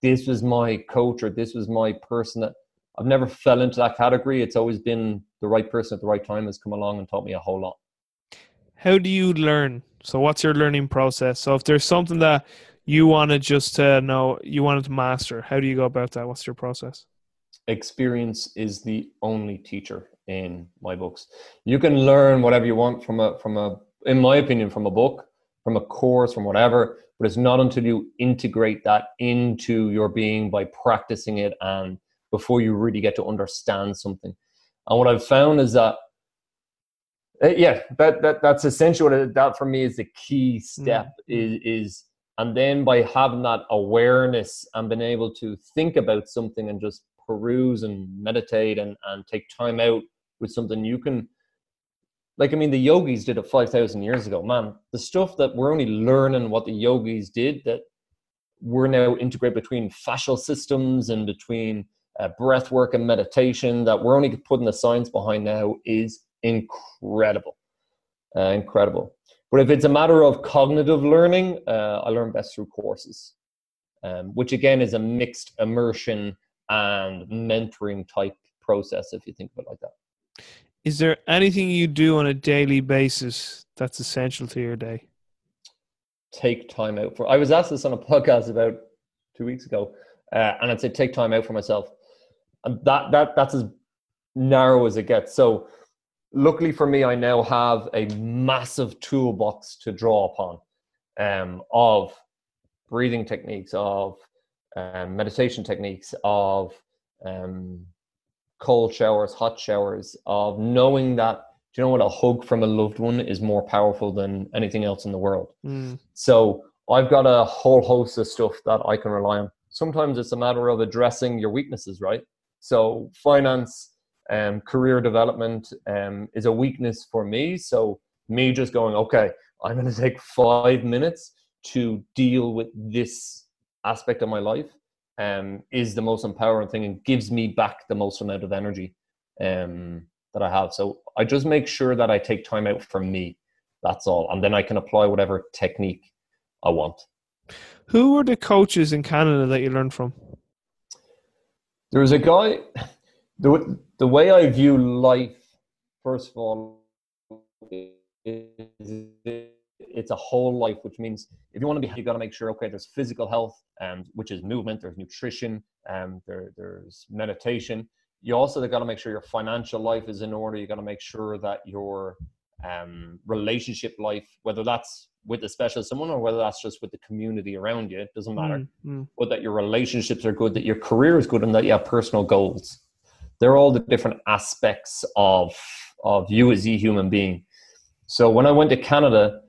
this was my coach or this was my person that I've never fell into that category. It's always been the right person at the right time has come along and taught me a whole lot. How do you learn? So what's your learning process? So if there's something that you want to just uh, know, you wanted to master, how do you go about that? What's your process? Experience is the only teacher in my books. You can learn whatever you want from a from a in my opinion from a book, from a course, from whatever but it's not until you integrate that into your being by practicing it and before you really get to understand something. And what I've found is that, uh, yeah, that, that that's essential. that for me is the key step mm. is, is, and then by having that awareness and being able to think about something and just peruse and meditate and, and take time out with something you can like I mean, the yogis did it five thousand years ago. Man, the stuff that we're only learning what the yogis did that we're now integrate between fascial systems and between uh, breath work and meditation that we're only putting the science behind now is incredible, uh, incredible. But if it's a matter of cognitive learning, uh, I learn best through courses, um, which again is a mixed immersion and mentoring type process if you think of it like that. Is there anything you do on a daily basis that's essential to your day? Take time out for. I was asked this on a podcast about two weeks ago, uh, and I'd say take time out for myself, and that that that's as narrow as it gets. So, luckily for me, I now have a massive toolbox to draw upon um, of breathing techniques, of um, meditation techniques, of um, cold showers, hot showers, of knowing that do you know what a hug from a loved one is more powerful than anything else in the world. Mm. So I've got a whole host of stuff that I can rely on. Sometimes it's a matter of addressing your weaknesses, right? So finance and um, career development um, is a weakness for me. So me just going, okay, I'm going to take five minutes to deal with this aspect of my life um, is the most empowering thing and gives me back the most amount of energy um, that I have. So I just make sure that I take time out for me. That's all. And then I can apply whatever technique I want. Who were the coaches in Canada that you learned from? There was a guy, the, the way I view life, first of all, is it's a whole life, which means if you want to be, you got to make sure, okay, there's physical health, um, which is movement, there's nutrition, um, there, there's meditation. You also got to make sure your financial life is in order. You got to make sure that your um, relationship life, whether that's with a special someone or whether that's just with the community around you, it doesn't matter. Mm-hmm. But that your relationships are good, that your career is good, and that you have personal goals. They're all the different aspects of of you as a human being. So when I went to Canada,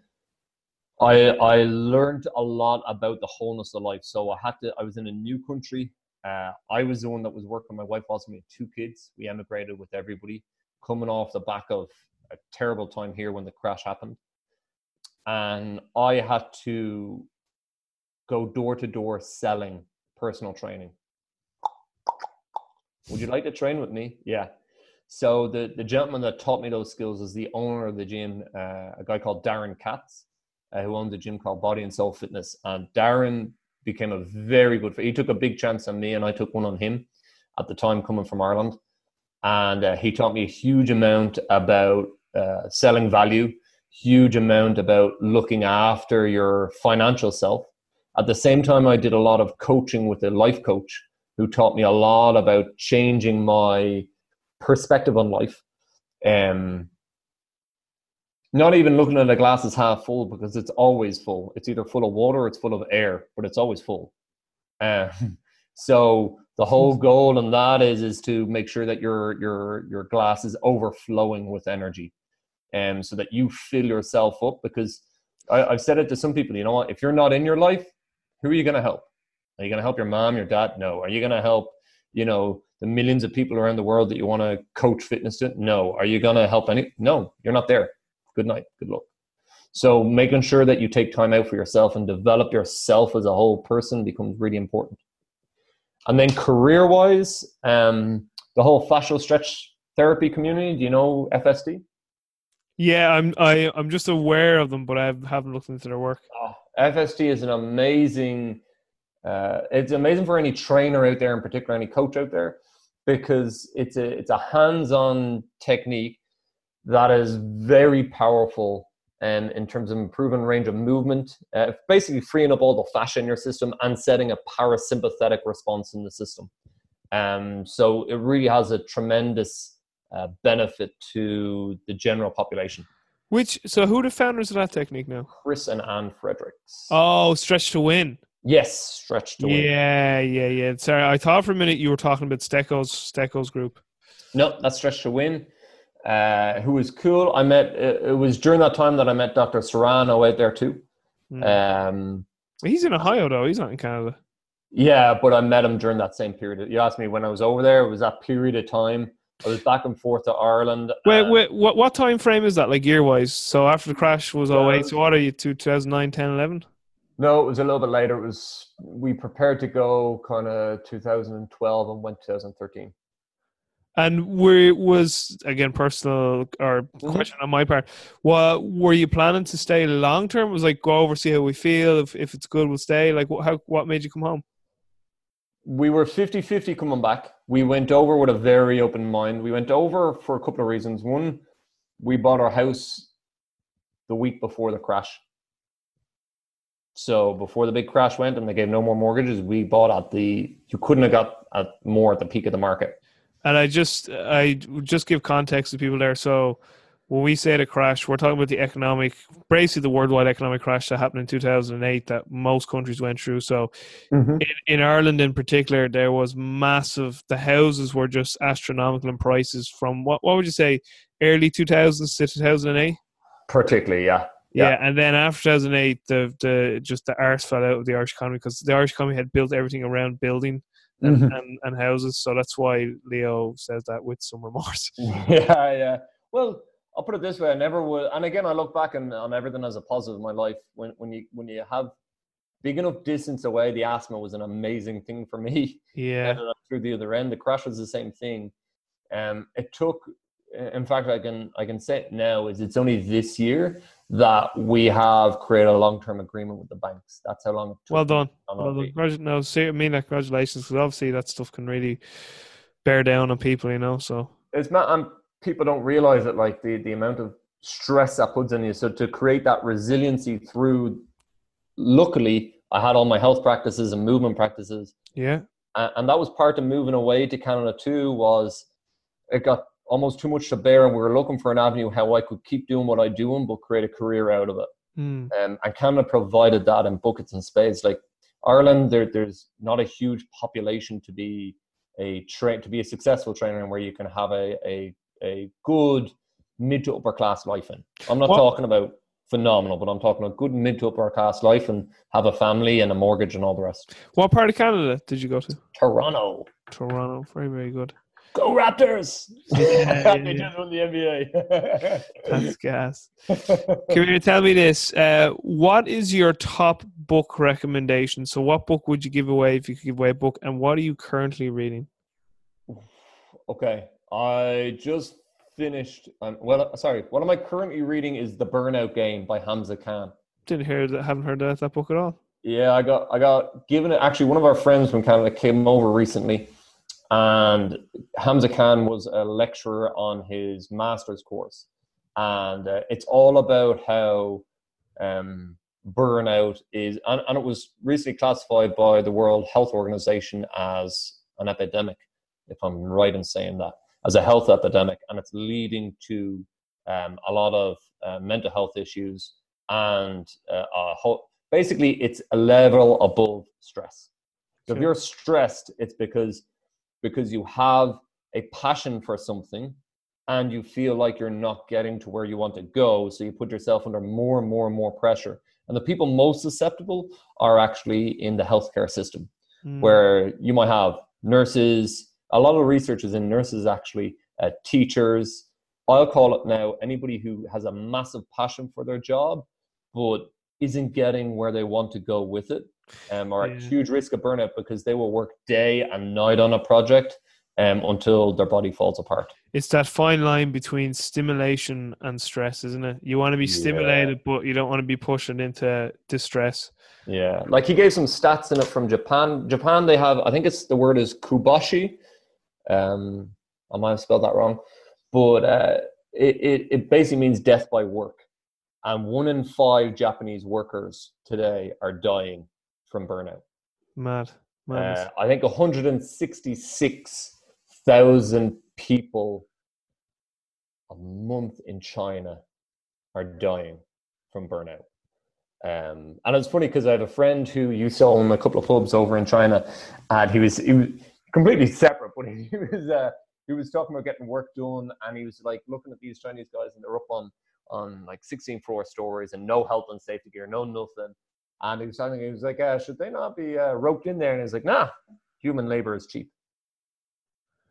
I I learned a lot about the wholeness of life. So I had to. I was in a new country. Uh, I was the one that was working. My wife also had two kids. We emigrated with everybody, coming off the back of a terrible time here when the crash happened, and I had to go door to door selling personal training. Would you like to train with me? Yeah. So the the gentleman that taught me those skills is the owner of the gym, uh, a guy called Darren Katz uh, who owned a gym called Body and Soul Fitness. And Darren became a very good. He took a big chance on me, and I took one on him at the time, coming from Ireland. And uh, he taught me a huge amount about uh, selling value, huge amount about looking after your financial self. At the same time, I did a lot of coaching with a life coach who taught me a lot about changing my perspective on life. Um, not even looking at the glass as half full because it's always full. It's either full of water or it's full of air, but it's always full. Um, so the whole goal in that is is to make sure that your your your glass is overflowing with energy, and um, so that you fill yourself up. Because I, I've said it to some people, you know what? If you're not in your life, who are you going to help? Are you going to help your mom, your dad? No. Are you going to help, you know, the millions of people around the world that you want to coach fitness to? No. Are you going to help any? No, you're not there. Good night. Good luck. So making sure that you take time out for yourself and develop yourself as a whole person becomes really important. And then career wise, um, the whole fascial stretch therapy community, do you know FST? Yeah, I'm I, I'm just aware of them, but I haven't looked into their work. Oh, FST is an amazing uh, it's amazing for any trainer out there, in particular, any coach out there, because it's a it's a hands-on technique that is very powerful and in terms of improving range of movement, uh, basically freeing up all the fascia in your system and setting a parasympathetic response in the system. Um, so it really has a tremendous uh, benefit to the general population. Which so who are the founders of that technique now? Chris and Anne Fredericks. Oh, Stretch to Win. Yes, Stretch to Win. Yeah, yeah, yeah. Sorry, I thought for a minute you were talking about Stecco's Stecco's group. No, that's Stretch to Win. Uh, who was cool. I met. It was during that time that I met Dr. Serrano out there too. Mm. Um, he's in Ohio though. He's not in Canada. Yeah, but I met him during that same period. You asked me when I was over there. It was that period of time. I was back and forth to Ireland. Wait, wait, what, what time frame is that, like year wise? So after the crash was 08, so what are you, to 2009, 10, 11? No, it was a little bit later. It was we prepared to go kind of 2012 and went 2013. And were was again personal or mm-hmm. question on my part. What were you planning to stay long term? Was like go over see how we feel. If if it's good, we'll stay. Like what how what made you come home? We were 50-50 coming back. We went over with a very open mind. We went over for a couple of reasons. One, we bought our house the week before the crash. So before the big crash went and they gave no more mortgages, we bought at the you couldn't have got at more at the peak of the market. And I just I just give context to people there. So when we say the crash, we're talking about the economic, basically the worldwide economic crash that happened in 2008 that most countries went through. So mm-hmm. in, in, Ireland in particular, there was massive, the houses were just astronomical in prices from what, what would you say, early 2000s to 2008? Particularly, yeah. Yeah. yeah, and then after 2008, the the just the arse fell out of the Irish economy because the Irish economy had built everything around building and, mm-hmm. and, and, houses. So that's why Leo says that with some remorse. yeah, yeah. Well, I'll put it this way: I never would. And again, I look back on, on everything as a positive in my life. When when you when you have big enough distance away, the asthma was an amazing thing for me. Yeah. through the other end, the crash was the same thing. Um, it took. In fact, I can I can say it now is it's only this year that we have created a long-term agreement with the banks. That's how long it took. Well done. Well done. No, see, I mean, like, congratulations, because obviously that stuff can really bear down on people, you know. So it's not, and people don't realize that, like the the amount of stress that puts on you. So to create that resiliency through, luckily, I had all my health practices and movement practices. Yeah, and, and that was part of moving away to Canada too. Was it got almost too much to bear, and we were looking for an avenue how I could keep doing what I doing, but create a career out of it. Mm. Um, and Canada provided that in buckets and spades. Like Ireland, there, there's not a huge population to be a train to be a successful trainer, and where you can have a a, a good mid to upper class life in. I'm not what? talking about phenomenal, but I'm talking a good mid to upper class life and have a family and a mortgage and all the rest. What part of Canada did you go to? Toronto. Toronto, very very good. Go Raptors! Yeah, they just won the NBA. That's gas. Can you tell me this? Uh, what is your top book recommendation? So, what book would you give away if you could give away a book, and what are you currently reading? Okay, I just finished. Um, well, sorry, what am I currently reading? Is the Burnout Game by Hamza Khan. Didn't hear that. Haven't heard that, that book at all. Yeah, I got I got given it. Actually, one of our friends from Canada came over recently and Hamza Khan was a lecturer on his master's course. And uh, it's all about how um, burnout is, and, and, it was recently classified by the World Health Organization as an epidemic, if I'm right in saying that, as a health epidemic, and it's leading to um, a lot of uh, mental health issues and uh, basically it's a level above stress. So if you're stressed, it's because because you have a passion for something and you feel like you're not getting to where you want to go. So you put yourself under more and more and more pressure. And the people most susceptible are actually in the healthcare system, mm. where you might have nurses. A lot of research is in nurses, actually, uh, teachers. I'll call it now anybody who has a massive passion for their job, but isn't getting where they want to go with it, um, are yeah. at huge risk of burnout because they will work day and night on a project um, until their body falls apart. It's that fine line between stimulation and stress, isn't it? You want to be stimulated, yeah. but you don't want to be pushing into distress. Yeah, like he gave some stats in it from Japan. Japan, they have, I think it's the word is kubashi. Um, I might have spelled that wrong, but uh, it, it, it basically means death by work. And one in five Japanese workers today are dying from burnout. Mad. Mad. Uh, I think 166 thousand people a month in China are dying from burnout. Um, and it's funny because I have a friend who you saw own a couple of pubs over in China, and he was he was completely separate, but he was uh, he was talking about getting work done, and he was like looking at these Chinese guys, and they're up on on like 16 floor stories and no health and safety gear, no nothing. And he was telling me, he was like, uh, should they not be uh, roped in there? And he's like, nah, human labor is cheap.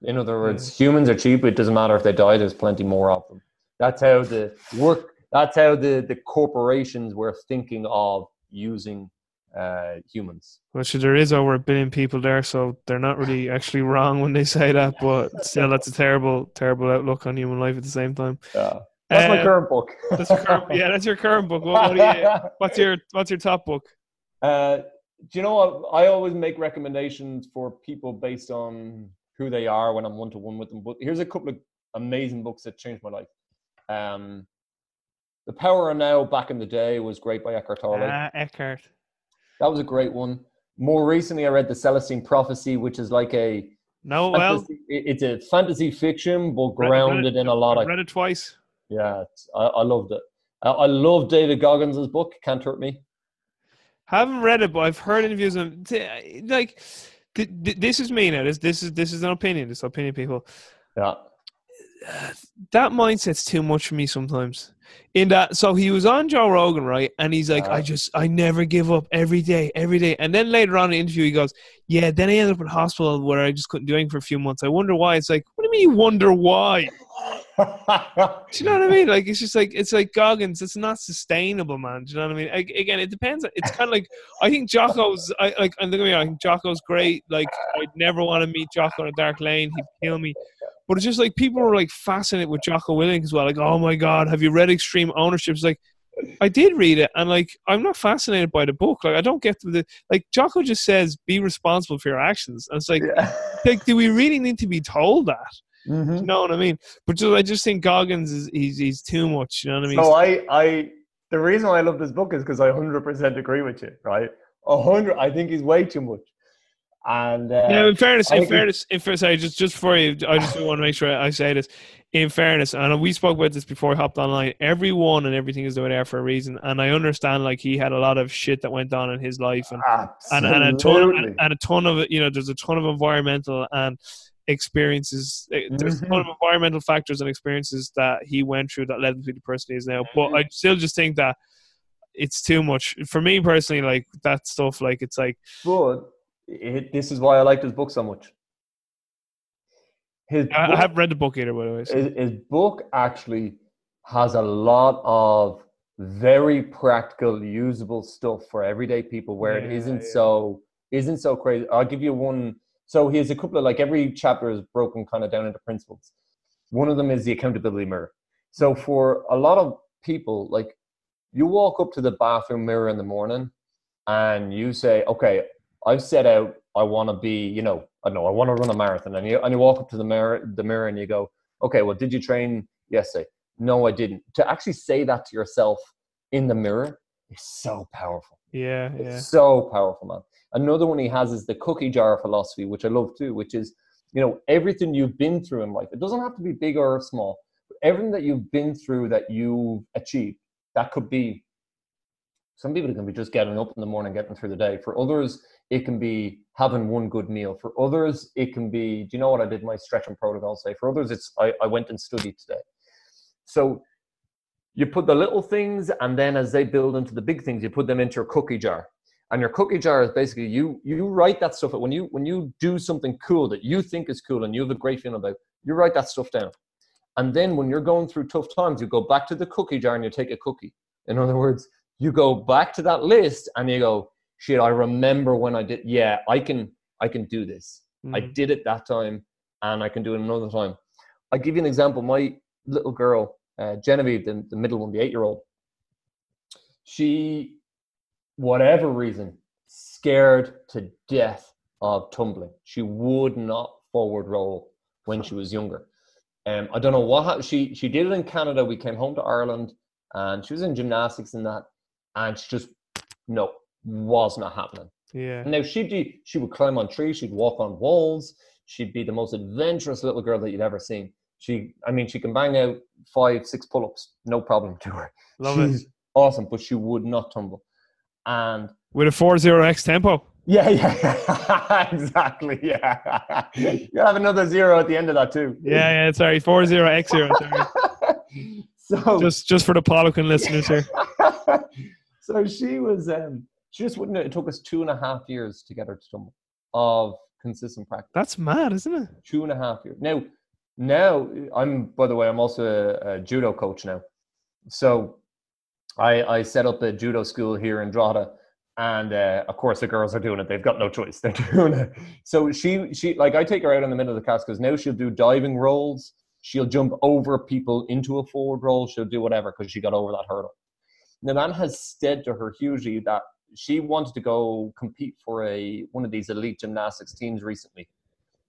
In other words, mm. humans are cheap. It doesn't matter if they die. There's plenty more of them. That's how the work. That's how the the corporations were thinking of using uh, humans. Well, sure, there is over a billion people there, so they're not really actually wrong when they say that. But still, that's a terrible, terrible outlook on human life at the same time. Yeah. That's uh, my current book. that's current, yeah, that's your current book. What, what you, what's your What's your top book? Uh, do you know what? I always make recommendations for people based on who they are when I'm one to one with them. But here's a couple of amazing books that changed my life. Um, the Power of Now back in the day was great by Eckhart Tolle. Ah, Eckhart. That was a great one. More recently, I read The Celestine Prophecy, which is like a no, fantasy, well, it's a fantasy fiction, but grounded in a lot of. read it twice. Yeah, I, I loved it. I, I love David Goggins' book. Can't hurt me. Haven't read it, but I've heard interviews. And like, this is me now. This this is this is an opinion. This opinion, people. Yeah. That mindset's too much for me sometimes. In that, so he was on Joe Rogan, right? And he's like, I uh-huh. just, I never give up every day, every day. And then later on in the interview, he goes, Yeah, then I ended up in hospital where I just couldn't do anything for a few months. I wonder why. It's like, What do you mean you wonder why? do you know what I mean? Like it's just like it's like Goggins. It's not sustainable, man. Do you know what I mean? Like, again, it depends. It's kind of like I think Jocko's. I like. And look at me. I think Jocko's great. Like I'd never want to meet Jocko in a dark lane. He'd kill me. But it's just like people are like fascinated with Jocko Willink as well. Like, oh my god, have you read Extreme Ownership? It's like I did read it, and like I'm not fascinated by the book. Like I don't get the like Jocko just says be responsible for your actions. And it's like, yeah. like do we really need to be told that? Mm-hmm. You know what I mean? But just, I just think Goggins is he's he's too much. You know what I mean? So I I the reason why I love this book is because I hundred percent agree with you. Right? Hundred. I think he's way too much. And uh, yeah, in fairness, in fairness, in fairness, sorry, just just for you, I just want to make sure I say this. In fairness, and we spoke about this before I hopped online. Everyone and everything is over there for a reason, and I understand like he had a lot of shit that went on in his life, and and, and, a ton of, and, and a ton of you know, there's a ton of environmental and experiences. Eh, there's mm-hmm. a lot of environmental factors and experiences that he went through that led him to the person he is now. But I still just think that it's too much for me personally. Like that stuff, like it's like. But it, this is why I liked his book so much. His I, book, I haven't read the book either, by the way. So. His, his book actually has a lot of very practical, usable stuff for everyday people, where yeah, it isn't yeah. so isn't so crazy. I'll give you one so he has a couple of like every chapter is broken kind of down into principles. One of them is the accountability mirror. So for a lot of people, like you walk up to the bathroom mirror in the morning and you say, okay, I've set out, I want to be, you know, I know I want to run a marathon. And you, and you walk up to the mirror, the mirror and you go, okay, well, did you train yesterday? No, I didn't. To actually say that to yourself in the mirror is so powerful. Yeah, yeah. So powerful, man. Another one he has is the cookie jar philosophy, which I love too, which is, you know, everything you've been through in life. It doesn't have to be big or small. But everything that you've been through that you've achieved, that could be some people it can be just getting up in the morning, getting through the day. For others, it can be having one good meal. For others, it can be, do you know what I did my stretching protocol say? For others, it's I, I went and studied today. So you put the little things and then as they build into the big things, you put them into your cookie jar. And your cookie jar is basically you you write that stuff when you when you do something cool that you think is cool and you have a great feeling about, you write that stuff down. And then when you're going through tough times, you go back to the cookie jar and you take a cookie. In other words, you go back to that list and you go, shit, I remember when I did, yeah, I can, I can do this. Mm. I did it that time and I can do it another time. I'll give you an example. My little girl, uh, Genevieve, the, the middle one, the eight year old, she, whatever reason, scared to death of tumbling. She would not forward roll when she was younger. Um, I don't know what happened. She she did it in Canada. We came home to Ireland, and she was in gymnastics and that and she just no was not happening. Yeah. Now she'd be, she would climb on trees, she'd walk on walls, she'd be the most adventurous little girl that you'd ever seen. She, I mean, she can bang out five, six pull-ups, no problem to her. Love She's it. Awesome, but she would not tumble. And with a four zero x tempo. Yeah, yeah, exactly. Yeah, you'll have another zero at the end of that too. Yeah, yeah. Sorry, four zero x zero. so just just for the Polican listeners here. so she was um she just wouldn't it took us two and a half years to get her to tumble of consistent practice. That's mad isn't it? Two and a half years now now i'm by the way i'm also a, a judo coach now. So i i set up a judo school here in drogheda and uh, of course the girls are doing it they've got no choice they're doing it. So she she like i take her out in the middle of the class because now she'll do diving rolls she'll jump over people into a forward roll she'll do whatever because she got over that hurdle that has said to her hugely that she wanted to go compete for a one of these elite gymnastics teams recently,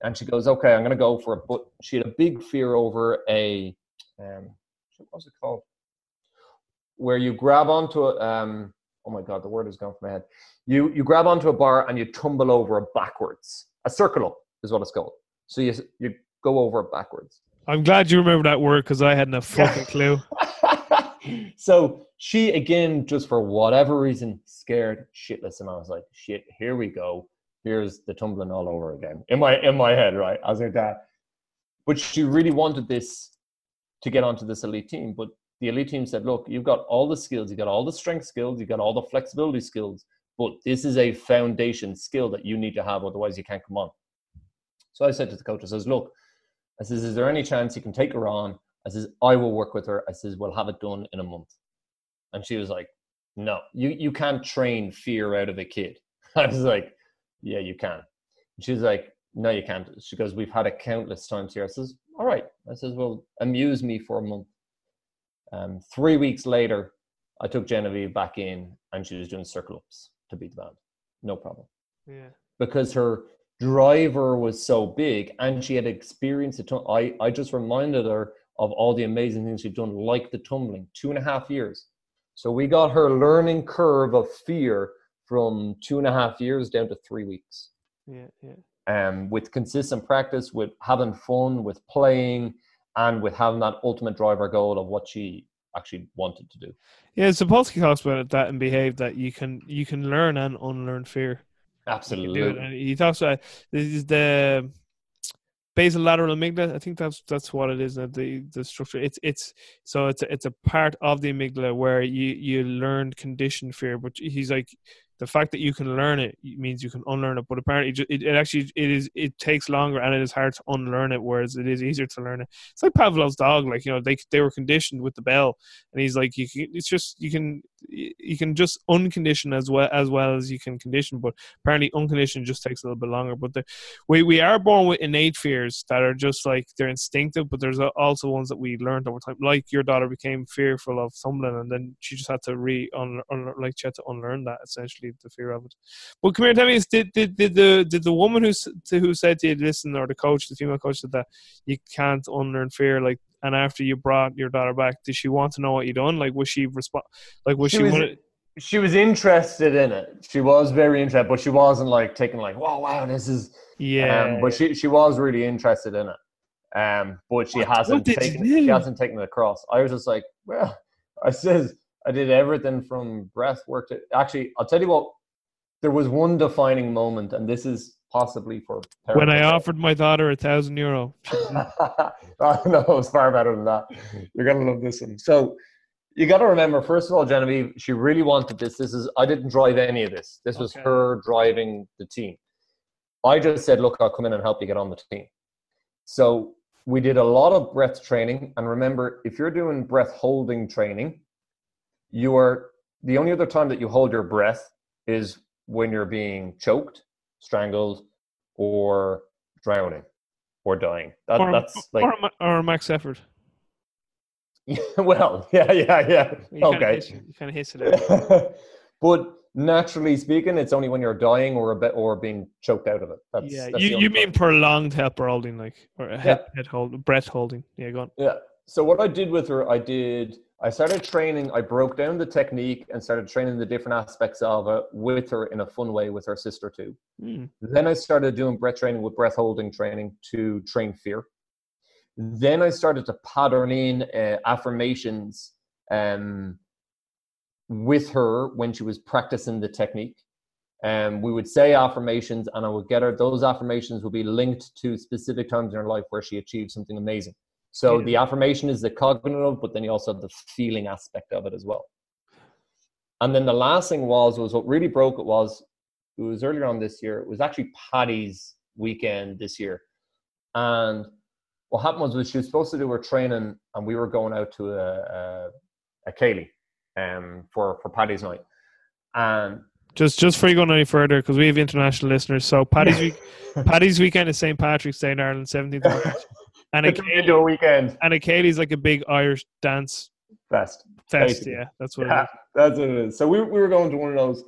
and she goes, "Okay, I'm going to go for it." But she had a big fear over a um, what was it called? Where you grab onto a um, oh my god, the word has gone from my head. You you grab onto a bar and you tumble over it backwards. A circle up is what it's called. So you you go over it backwards. I'm glad you remember that word because I hadn't a fucking clue. so she again, just for whatever reason, scared shitless, and I was like, "Shit, here we go. Here's the tumbling all over again." In my in my head, right? Was like that. But she really wanted this to get onto this elite team. But the elite team said, "Look, you've got all the skills. You got all the strength skills. You got all the flexibility skills. But this is a foundation skill that you need to have. Otherwise, you can't come on." So I said to the coach, "I says, look." I says, "Is there any chance you can take her on?" I says, I will work with her. I says, we'll have it done in a month. And she was like, no, you, you can't train fear out of a kid. I was like, yeah, you can. She's like, no, you can't. She goes, we've had it countless times here. I says, all right. I says, well, amuse me for a month. Um, three weeks later, I took Genevieve back in and she was doing circle ups to beat the band. No problem. Yeah. Because her driver was so big and she had experienced it. I, I just reminded her of all the amazing things she'd done, like the tumbling, two and a half years. So we got her learning curve of fear from two and a half years down to three weeks. Yeah, yeah. Um, with consistent practice, with having fun, with playing, and with having that ultimate driver goal of what she actually wanted to do. Yeah, Sapolsky talks about that and behave that you can you can learn and unlearn fear. Absolutely. He talks about this is the basal lateral amygdala. I think that's that's what it is. The the structure. It's it's so it's a, it's a part of the amygdala where you you learn conditioned fear. But he's like the fact that you can learn it means you can unlearn it. But apparently, it, it actually it is it takes longer and it is hard to unlearn it, whereas it is easier to learn it. It's like Pavlov's dog. Like you know, they they were conditioned with the bell, and he's like, you can, it's just you can you can just uncondition as well as well as you can condition. But apparently, unconditioned just takes a little bit longer. But the, we we are born with innate fears that are just like they're instinctive, but there's also ones that we learned over time. Like your daughter became fearful of tumbling, and then she just had to re un, like she had to unlearn that essentially the fear of it. But come here, tell me, did, did, did the did the woman who who said to you, listen, or the coach, the female coach, said that you can't unlearn fear, like, and after you brought your daughter back, did she want to know what you done? Like, was she respond? Like, was she, she was, wanted- she was interested in it. She was very interested, but she wasn't like taking like, "Wow, wow, this is." Yeah. Um, but she she was really interested in it. Um, but she What- hasn't what taken she hasn't taken it across. I was just like, well, I says I did everything from breath work to actually. I'll tell you what. There was one defining moment, and this is possibly for when I offered my daughter a thousand euro. oh, no, it's far better than that. You're gonna love this one. So you got to remember, first of all, Genevieve, she really wanted this. This is I didn't drive any of this. This was Okay. her driving the team. I just said, look, I'll come in and help you get on the team. So we did a lot of breath training, and remember, if you're doing breath holding training, you are the only other time that you hold your breath is when you're being choked, strangled, or drowning, or dying. That, or, that's like or, or max effort. well, yeah, yeah, yeah. You Okay. hiss- you kind of hiss it but naturally speaking, it's only when you're dying or a bit or being choked out of it. That's, yeah, that's you, you mean prolonged help holding, like or a head, head hold, breath holding. Yeah, go on. Yeah. So what I did with her, I did. I started training. I broke down the technique and started training the different aspects of it with her in a fun way with her sister too. Mm. Then I started doing breath training with breath holding training to train fear. Then I started to pattern in uh, affirmations um, with her when she was practicing the technique. Um, we would say affirmations, and I would get her. Those affirmations would be linked to specific times in her life where she achieved something amazing. So Yeah. the affirmation is the cognitive, but then you also have the feeling aspect of it as well. And then the last thing was was what really broke it was it was earlier on this year. It was actually Paddy's weekend this year, and what happened was, was she was supposed to do her training, and we were going out to a a, a céilí, um for for Paddy's night, and Just just before you go any further, because we have international listeners. So Paddy's week, Paddy's weekend is St Patrick's Day in Ireland, seventeenth of March, and a it's into a weekend and a Katie's like a big Irish dance fest. fest. Basically. Yeah, that's what. Yeah, it is. that's what it is. So we, we were going to one of those,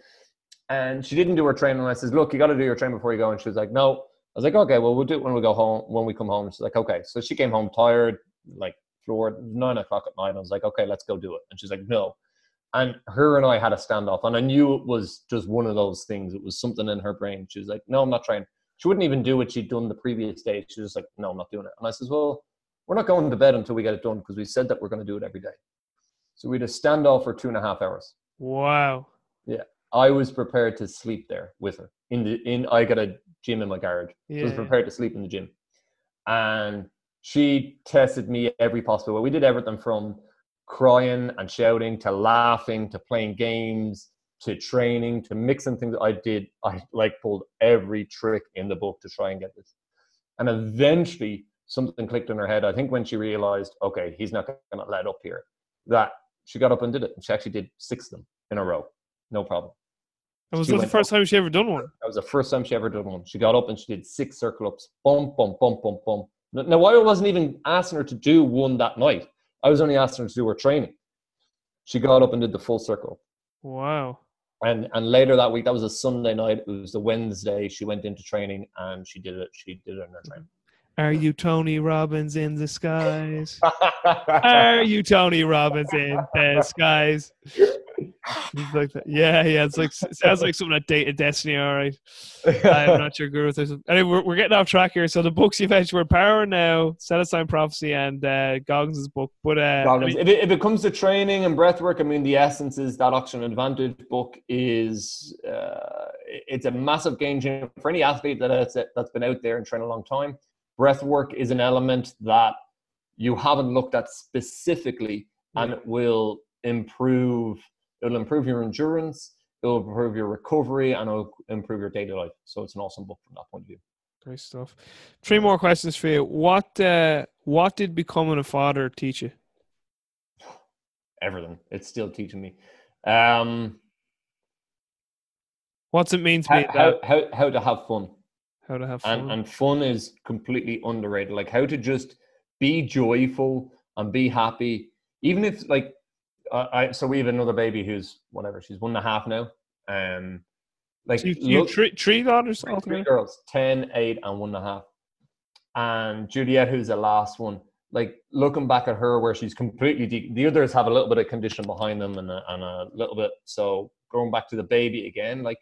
and she didn't do her training. And I says, "Look, you got to do your training before you go." And she was like, "No." I was like, "Okay, well, we'll do it when we go home. When we come home." She's like, "Okay." So she came home tired, like floored, nine o'clock at night. I was like, "Okay, let's go do it." And she's like, "No." And her and I had a standoff, and I knew it was just one of those things. It was something in her brain. She was like, "No, I'm not trying." She wouldn't even do what she'd done the previous day. She was like, "No, I'm not doing it." And I says, "Well, we're not going to bed until we get it done because we said that we're going to do it every day." So we had a standoff for two and a half hours. Wow. Yeah. I was prepared to sleep there with her. In the in I got a gym in my garage. So I was prepared to sleep in the gym. And she tested me every possible way. We did everything from crying and shouting to laughing to playing games to training to mixing things. I did I like pulled every trick in the book to try and get this. And eventually something clicked in her head. I think when she realized, okay, he's not gonna let up here, that she got up and did it. She actually did six of them in a row. No problem. And was She that the first time she ever done one? That was the first time she ever done one. She got up and she did six circle ups. Bump, bump, bump, bump, bump. Now, I wasn't even asking her to do one that night. I was only asking her to do her training. She got up and did the full circle. Wow. And and later that week, that was a Sunday night. It was the Wednesday. She went into training and she did it. She did it in her training. Are you Tony Robbins in disguise? Are you Tony Robbins in disguise? It's like that. Yeah, yeah. It's like sounds like something that dated Destiny. All right. I'm not your guru. There's- Anyway, we're, we're getting off track here. So the books you mentioned were Power Now, Celestine Prophecy, and uh, Goggins' book. But uh, I mean, if, it, if it comes to training and breathwork, I mean, the essence is that Oxygen Advantage book is uh, it's a massive game changer for any athlete that has, that's been out there and trained a long time. Breathwork is an element that you haven't looked at specifically, and it will improve. It'll improve your endurance. It'll improve your recovery, and it'll improve your daily life. So it's an awesome book from that point of view. great stuff. Three more questions for you. What uh, what did becoming a father teach you? Everything. It's still teaching me. Um, What's it mean to how, be how, how, how to have fun. How to have fun? and and fun is completely underrated like how to just be joyful and be happy even if like uh, I so we have another baby who's whatever she's one and a half now. Um like So you, you look- three, three daughters three altogether? girls 10 8 and one and a half. And juliet who's the last one like looking back at her where she's completely de- the others have a little bit of condition behind them and a, and a little bit. So going back to the baby again, like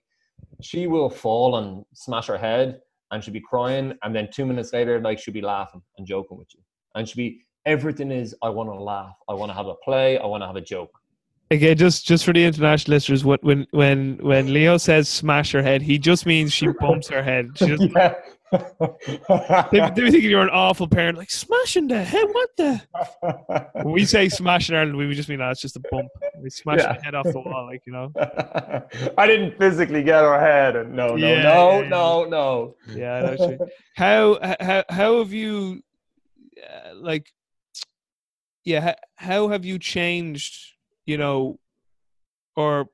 she will fall and smash her head and she'll be crying, and then two minutes later, like she'll be laughing and joking with you, and she'll be everything is I want to laugh, I want to have a play, I want to have a joke. Again, just just for the international listeners, what when when when Leo says smash her head, he just means she bumps her head. She just, yeah. they, they think you're an awful parent, like smashing the head. What the? When we say smash in Ireland, we just mean that it's just a bump. We smash Yeah. the head off the wall, like you know. I didn't physically get her head. And no, no, Yeah, no, yeah, yeah. no, no. Yeah, I know what you mean. how how how have you uh, like yeah how, how have you changed you know or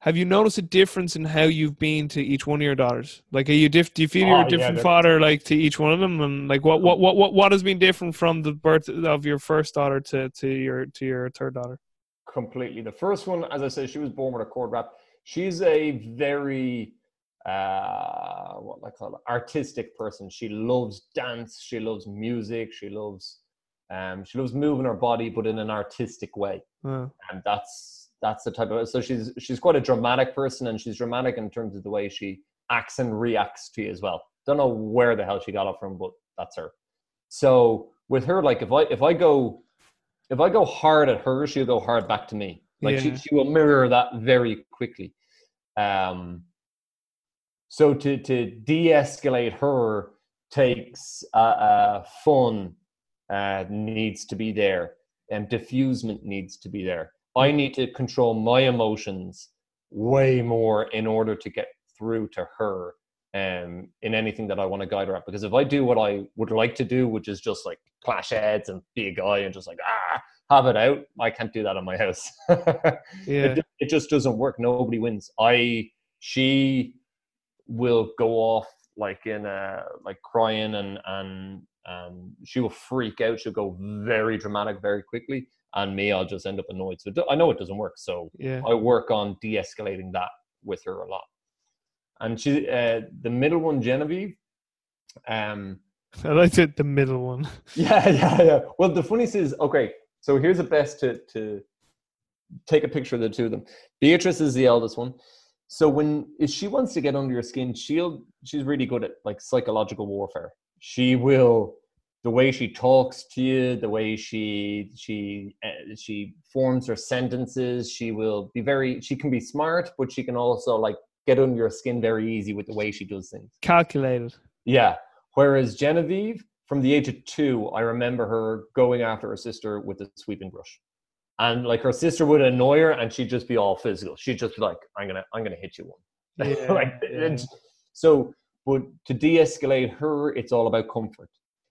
have you noticed a difference in how you've been to each one of your daughters like are you diff- do you feel Oh, you're yeah, a different they're- father like to each one of them and like what what what what, what has been different from the birth of your first daughter to to your to your third daughter completely. The first one, as I said, she was born with a cord wrap. She's a very uh what I call it artistic person. She loves dance, she loves music, she loves um she loves moving her body but in an artistic way. And that's that's the type of so she's she's quite a dramatic person and she's dramatic in terms of the way she acts and reacts to you as well. Don't know where the hell she got it from, but that's her. So with her, like if I if I go if I go hard at her, she'll go hard back to me. Like she, she will mirror that very quickly. Um, so to to de-escalate her takes uh, uh, fun uh, needs to be there and diffusement needs to be there. I need to control my emotions way more in order to get through to her um, in anything that I want to guide her at. Because if I do what I would like to do, which is just like clash heads and be a guy and just like ah have it out, I can't do that in my house. yeah it, it just doesn't work. Nobody wins. I she will go off like in a like crying and and um she will freak out. She'll go very dramatic very quickly, and me, I'll just end up annoyed. So I know it doesn't work. So yeah I work on de-escalating that with her a lot. And she, uh, the middle one, Genevieve. Um, i liked it the middle one yeah, yeah, yeah. Well, the funniest is okay. So here's the best to to take a picture of the two of them. Beatrice is the eldest one. So when if she wants to get under your skin, she'll she's really good at like psychological warfare. She will the way she talks to you, the way she she uh, she forms her sentences. She will be very. She can be smart, but she can also like get under your skin very easy with the way she does things. calculated Yeah. Whereas Genevieve, from the age of two, I remember her going after her sister with a sweeping brush. And like her sister would annoy her and she'd just be all physical. She'd just be like, I'm gonna I'm gonna hit you one. Yeah, like yeah. so but to de-escalate her, it's all about comfort.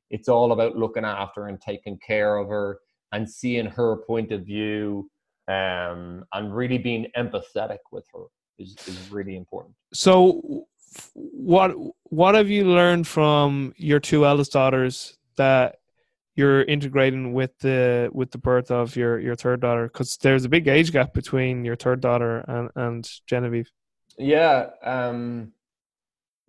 It's all about looking after and taking care of her and seeing her point of view um, and really being empathetic with her is, is really important. So, what what have you learned from your two eldest daughters that you're integrating with the with the birth of your your third daughter? Because there's a big age gap between your third daughter and and Genevieve. Yeah. Um,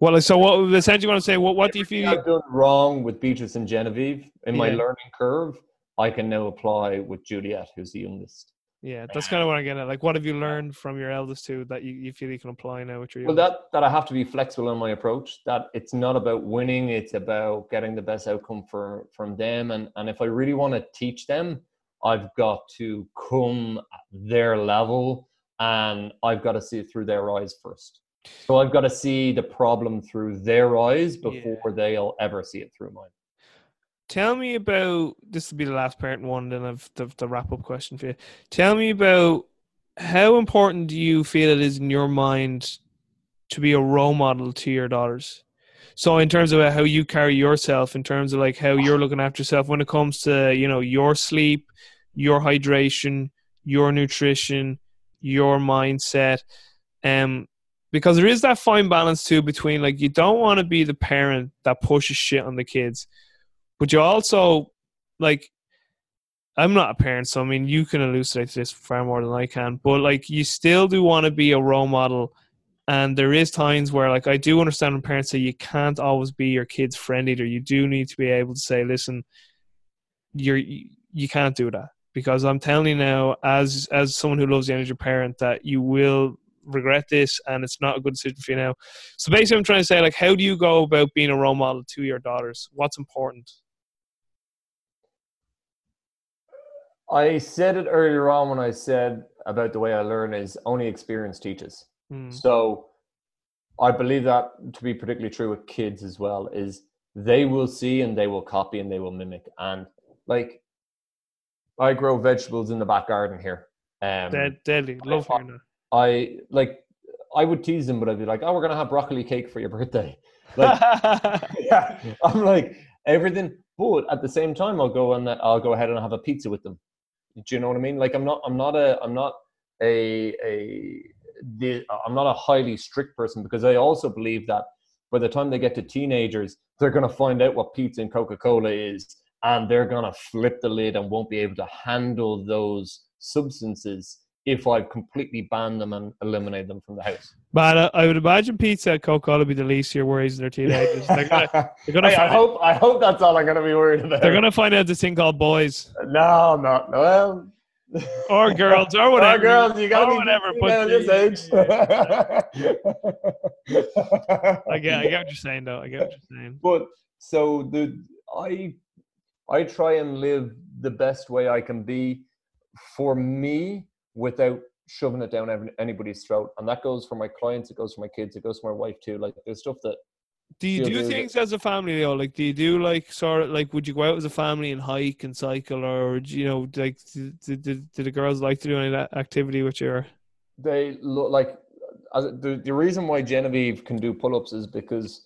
Well, so what essentially want to say? What what do you feel? I've done wrong with Beatrice and Genevieve in my Yeah. learning curve, I can now apply with Juliet, who's the youngest. Yeah, that's kind of what I'm getting at. Like, what have you learned from your eldest two that you, you feel you can apply now with your? Well, that that I have to be flexible in my approach. That it's not about winning; it's about getting the best outcome for from them. And and if I really want to teach them, I've got to come at their level, and I've got to see it through their eyes first. So I've got to see the problem through their eyes Yeah. before they'll ever see it through mine. Tell me about this will be the last parent one, then I've the, the wrap up question for you. Tell me about how important do you feel it is in your mind to be a role model to your daughters? So in terms of how you carry yourself, in terms of like how you're looking after yourself when it comes to, you know, your sleep, your hydration, your nutrition, your mindset. Um because there is that fine balance too between like you don't want to be the parent that pushes shit on the kids but you also like i'm not a parent so i mean you can elucidate this far more than i can but like you still do want to be a role model and there is times where like i do understand when parents say you can't always be your kid's friend either. You do need to be able to say listen you're you, can't do that. Because i'm telling you now as as someone who loves as your parent that you will regret this and it's not a good decision for you now. So basically, I'm trying to say, like, how do you go about being a role model to your daughters? What's important? I said it earlier on when I said about the way I learn is only experience teaches. Mm. So I believe that to be particularly true with kids as well is they will see and they will copy and they will mimic. And like I grow vegetables in the back garden here. Um, Dead, deadly. Love hearing that. I like I would tease them, but I'd be like, "Oh, we're gonna have broccoli cake for your birthday." Like, yeah, I'm like everything, but at the same time, I'll go and I'll go ahead and have a pizza with them. Do you know what I mean? Like, I'm not, I'm not a, I'm not a, a, the, I'm not a highly strict person because I also believe that by the time they get to teenagers, they're gonna find out what pizza and Coca Cola is, and they're gonna flip the lid and won't be able to handle those substances if I completely ban them and eliminate them from the house. But uh, I would imagine pizza and Coca Cola be the least of your worries in their teenagers. They're gonna, they're gonna Hey, I hope I hope that's all I'm gonna be worried about. they're gonna find out this thing called boys no, no, no. Well, or girls or whatever. girls, you gotta or be whatever. But this age. I get, I get what you're saying, though. I get what you're saying. But so the I I try and live the best way I can be for me without shoving it down anybody's throat, and that goes for my clients, it goes for my kids, it goes for my wife too. Like there's stuff that Do you do things as a family though? Like, do you do like sort of like would you go out as a family and hike and cycle, or you know like do, do, do, do the girls like to do any that activity with you? They look like as, the, the reason why Genevieve can do pull-ups is because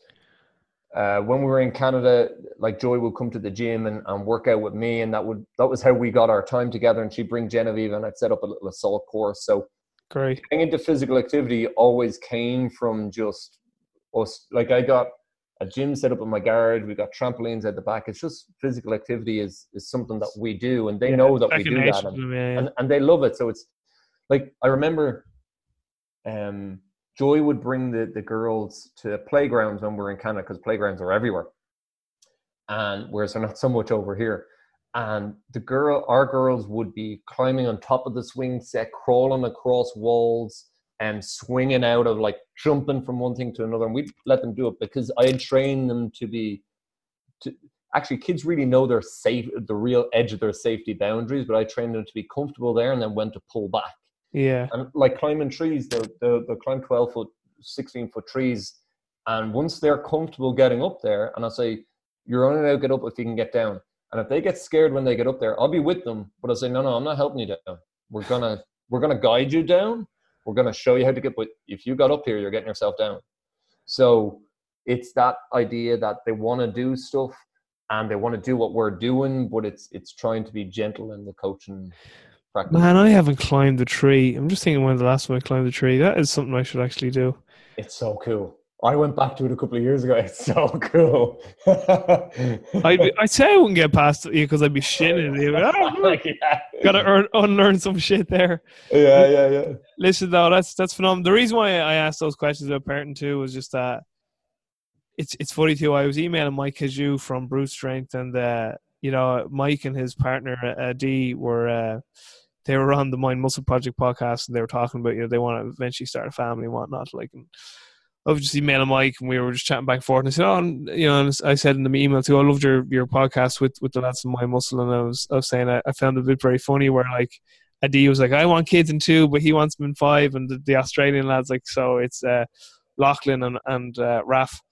uh, when we were in Canada, like Joy would come to the gym and, and work out with me, and that would that was how we got our time together. And she'd bring Genevieve, and I'd set up a little assault course. So Great. getting into physical activity always came from just us. Like I got a gym set up in my garage. We got trampolines at the back. It's just physical activity is is something that we do, and they Yeah, know that we do that. And, them, yeah, yeah. and and they love it. So it's like I remember, um, Joy would bring the the girls to playgrounds when we were in Canada because playgrounds are everywhere, and whereas they're not so much over here. And the girl, our girls would be climbing on top of the swing set, crawling across walls, and swinging out of like jumping from one thing to another. And we'd let them do it because I had trained them to be. To, actually, kids really know their safe, the real edge of their safety boundaries. But I trained them to be comfortable there, and then when to pull back. Yeah. And like climbing trees, they'll, they'll, they'll climb 12 foot, 16 foot trees. And once they're comfortable getting up there, and I say, you're only allowed to get up if you can get down. And if they get scared when they get up there, I'll be with them. But I'll say, no, no, I'm not helping you down. We're gonna we're gonna guide you down. We're gonna show you how to get. But if you got up here, you're getting yourself down. So it's that idea that they want to do stuff and they want to do what we're doing, but it's it's trying to be gentle in the coaching practice. Man, I haven't climbed the tree. I'm just thinking when the last time I climbed the tree. That is something I should actually do. It's so cool. I went back to it a couple of years ago. It's so cool. I'd, be, I'd say I wouldn't get past it because I'd be shitting at you. Oh, like, yeah. Gotta earn, unlearn some shit there. yeah, yeah, yeah. Listen, though, that's that's phenomenal. The reason why I asked those questions about parenting too was just that it's it's funny too. I was emailing Mike Kaju from Bruce Strength, and uh, you know Mike and his partner uh, D were uh, they were on the Mind Muscle Project podcast, and they were talking about you know they want to eventually start a family and whatnot. Like, and was just emailing Mike, and we were just chatting back and forth. And I said, "Oh, and, you know," and I said in the email too, "I loved your your podcast with with the lads in Mind Muscle," and I was I was saying I, I found it a bit very funny where like. Adi was like, I want kids in two, but he wants them in five. And the, the Australian lads, like, so it's uh, Lachlan and, and uh, Raf.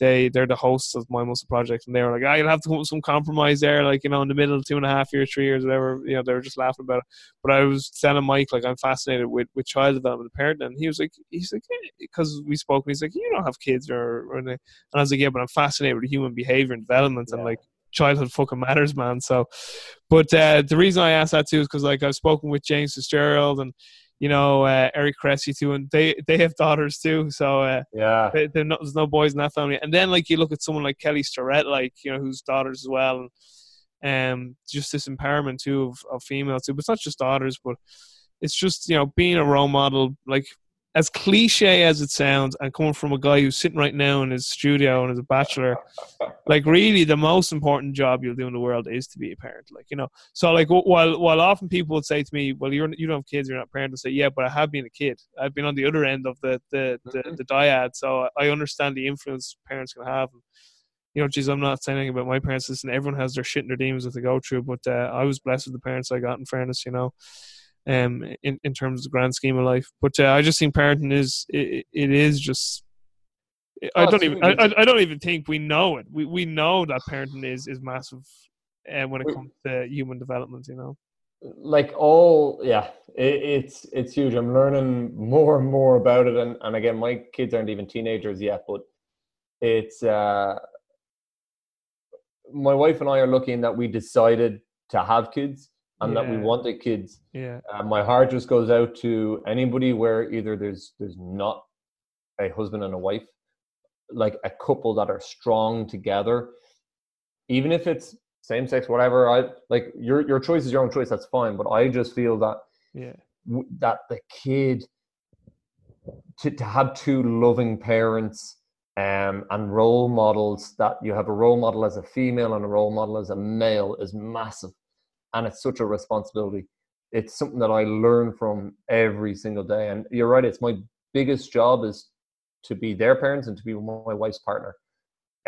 They, they're the hosts of Mind Muscle Project. And they were like, I'll have to come up with some compromise there, like, you know, in the middle, two and a half years, three years, whatever. You know, they were just laughing about it. But I was telling Mike, like, I'm fascinated with, with child development and parenting. And he was like, he's like, because we spoke, and he's like, you don't have kids or, or anything. And I was like, yeah, but I'm fascinated with human behavior and development. And like, childhood fucking matters, man. So, but uh, the reason I asked that too is because like I've spoken with James Fitzgerald and you know uh, Eric Cressey too, and they they have daughters too. So uh, Yeah. they, not, there's no boys in that family. And then like you look at someone like Kelly Starrett, like you know whose daughters as well, and um, just this empowerment too of, of females too. But it's not just daughters, but it's just you know being a role model. Like as cliche as it sounds, and coming from a guy who's sitting right now in his studio and is a bachelor, like really the most important job you'll do in the world is to be a parent. Like you know, so like while while often people would say to me, "Well, you're you don't have kids, you're not a parent," I say, "Yeah, but I have been a kid. I've been on the other end of the the the, Mm-hmm. the dyad, so I understand the influence parents can have." You know, geez, I'm not saying anything about my parents. Listen, everyone has their shit and their demons that they go through, but uh, I was blessed with the parents I got. In fairness, you know, um, in, in terms of the grand scheme of life. But uh, I just think parenting is it, it is just. I don't even. I, I don't even think we know it. We we know that parenting is is massive, uh, when it comes to human development. You know. like all yeah it, it's it's huge i'm learning more and more about it and, and again my kids aren't even teenagers yet but it's uh my wife and i are looking that we decided to have kids and that we want the kids Yeah. uh, my heart just goes out to anybody where either there's there's not a husband and a wife like a couple that are strong together even if it's same sex whatever i like your your choice is your own choice that's fine but i just feel that Yeah. w- that the kid to, to have two loving parents um, and role models that you have a role model as a female and a role model as a male is massive and it's such a responsibility it's something that i learn from every single day and you're right it's my biggest job is to be their parents and to be my wife's partner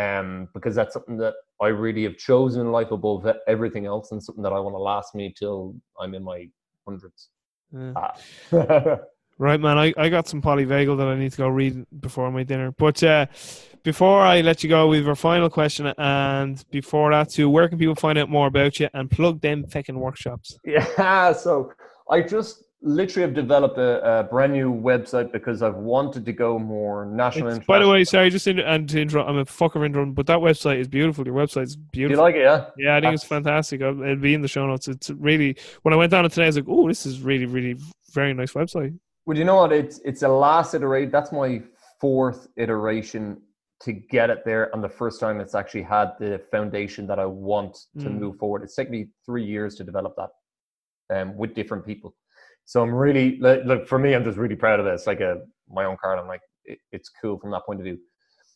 um, because that's something that i really have chosen in life above everything else and something that i want to last me till i'm in my hundreds Yeah. Ah. Right, man. I, I got some polyvagal that I need to go read before my dinner. But uh, before I let you go, we have our final question. And before that, too, where can people find out more about you and plug them fucking workshops? Yeah, so I just literally have developed a, a brand new website because I've wanted to go more national. It's- by the way, sorry, just in, and to interrupt, I'm a fucker intro, but that website is beautiful. Your website is do you beautiful. like it? Yeah. yeah, I think it's fantastic. I'll- It'll be in the show notes. It's really when I went down it today, I was like, "Oh, this is really, really very nice website." Well, you know what? It's it's a last iteration. That's my fourth iteration to get it there, and the first time it's actually had the foundation that I want to Mm. move forward. It's taken me three years to develop that, um, with different people. So I'm really like, look for me. I'm just really proud of it. It's like a my own card. I'm like it, it's cool from that point of view.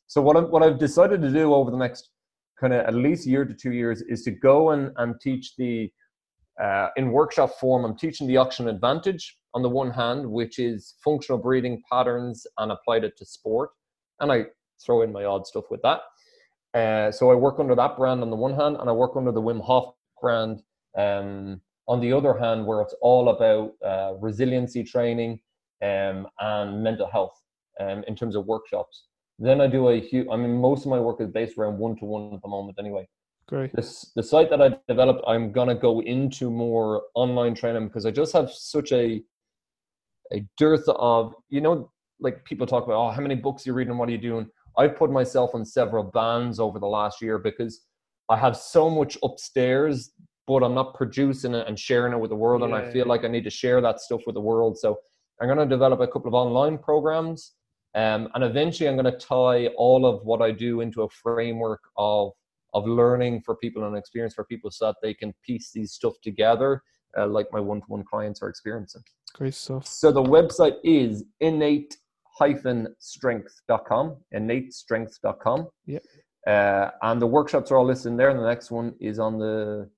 So what I'm, what I've decided to do over the next kind of at least year to two years is to go and and teach the uh, in workshop form. I'm teaching the oxygen advantage on the one hand, which is functional breathing patterns, and applied it to sport. And I throw in my odd stuff with that. Uh, so I work under that brand on the one hand, and I work under the Wim Hof brand um, on the other hand, where it's all about uh, resiliency training um, and mental health um, in terms of workshops. Then I do a huge. I mean, most of my work is based around one to one at the moment, anyway Great. this the site that I developed, I'm gonna go into more online training because I just have such a a dearth of you know like people talk about oh how many books you're reading what are you doing I've put myself on several bans over the last year because I have so much upstairs but I'm not producing it and sharing it with the world and I feel like I need to share that stuff with the world. So I'm going to develop a couple of online programs um, and eventually I'm going to tie all of what I do into a framework of of learning for people and experience for people so that they can piece these stuff together uh, like my one-to-one clients are experiencing Great stuff. so the website is innate-strength.com innate-strength.com Yep. uh, and the workshops are all listed in there and the next one is on the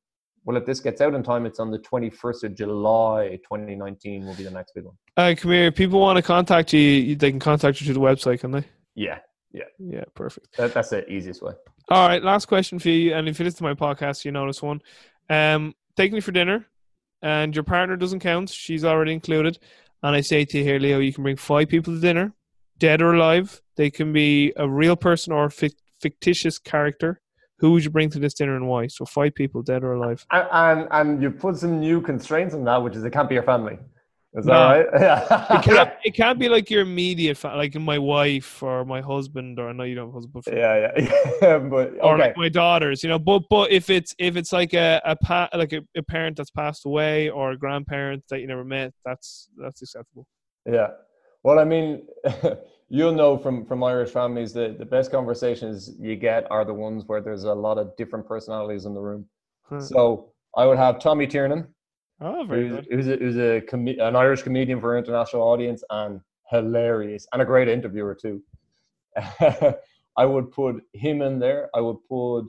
well if this gets out in time it's on the 21st of july 2019 will be the next big one Uh, come here. If people want to contact you, you- they can contact you through the website, can they? Yeah. Yeah Yeah, perfect. that, that's the easiest way All right, last question for you. And if you listen to my podcast, you know this one. Um, take me for dinner, and your partner doesn't count. She's already included. And I say to you here, Leo, you can bring five people to dinner, dead or alive. They can be a real person or a fictitious character. Who would you bring to this dinner and why? So five people, dead or alive. and, and and you put some new constraints on that which is it can't be your family is No. that right yeah It can't, it can't be like your immediate, fa- like my wife or my husband, or I know you don't have a husband, yeah yeah, yeah but or like my daughters, you know. But but if it's if it's like a a pa- like a, a parent that's passed away or a grandparent that you never met, that's that's acceptable. Yeah. Well, I mean, you'll know from from Irish families that the best conversations you get are the ones where there's a lot of different personalities in the room. Huh. So I would have Tommy Tiernan, Oh, very who's, good. who's, a, who's a com- an Irish comedian for an international audience, and hilarious and a great interviewer too. I would put him in there. I would put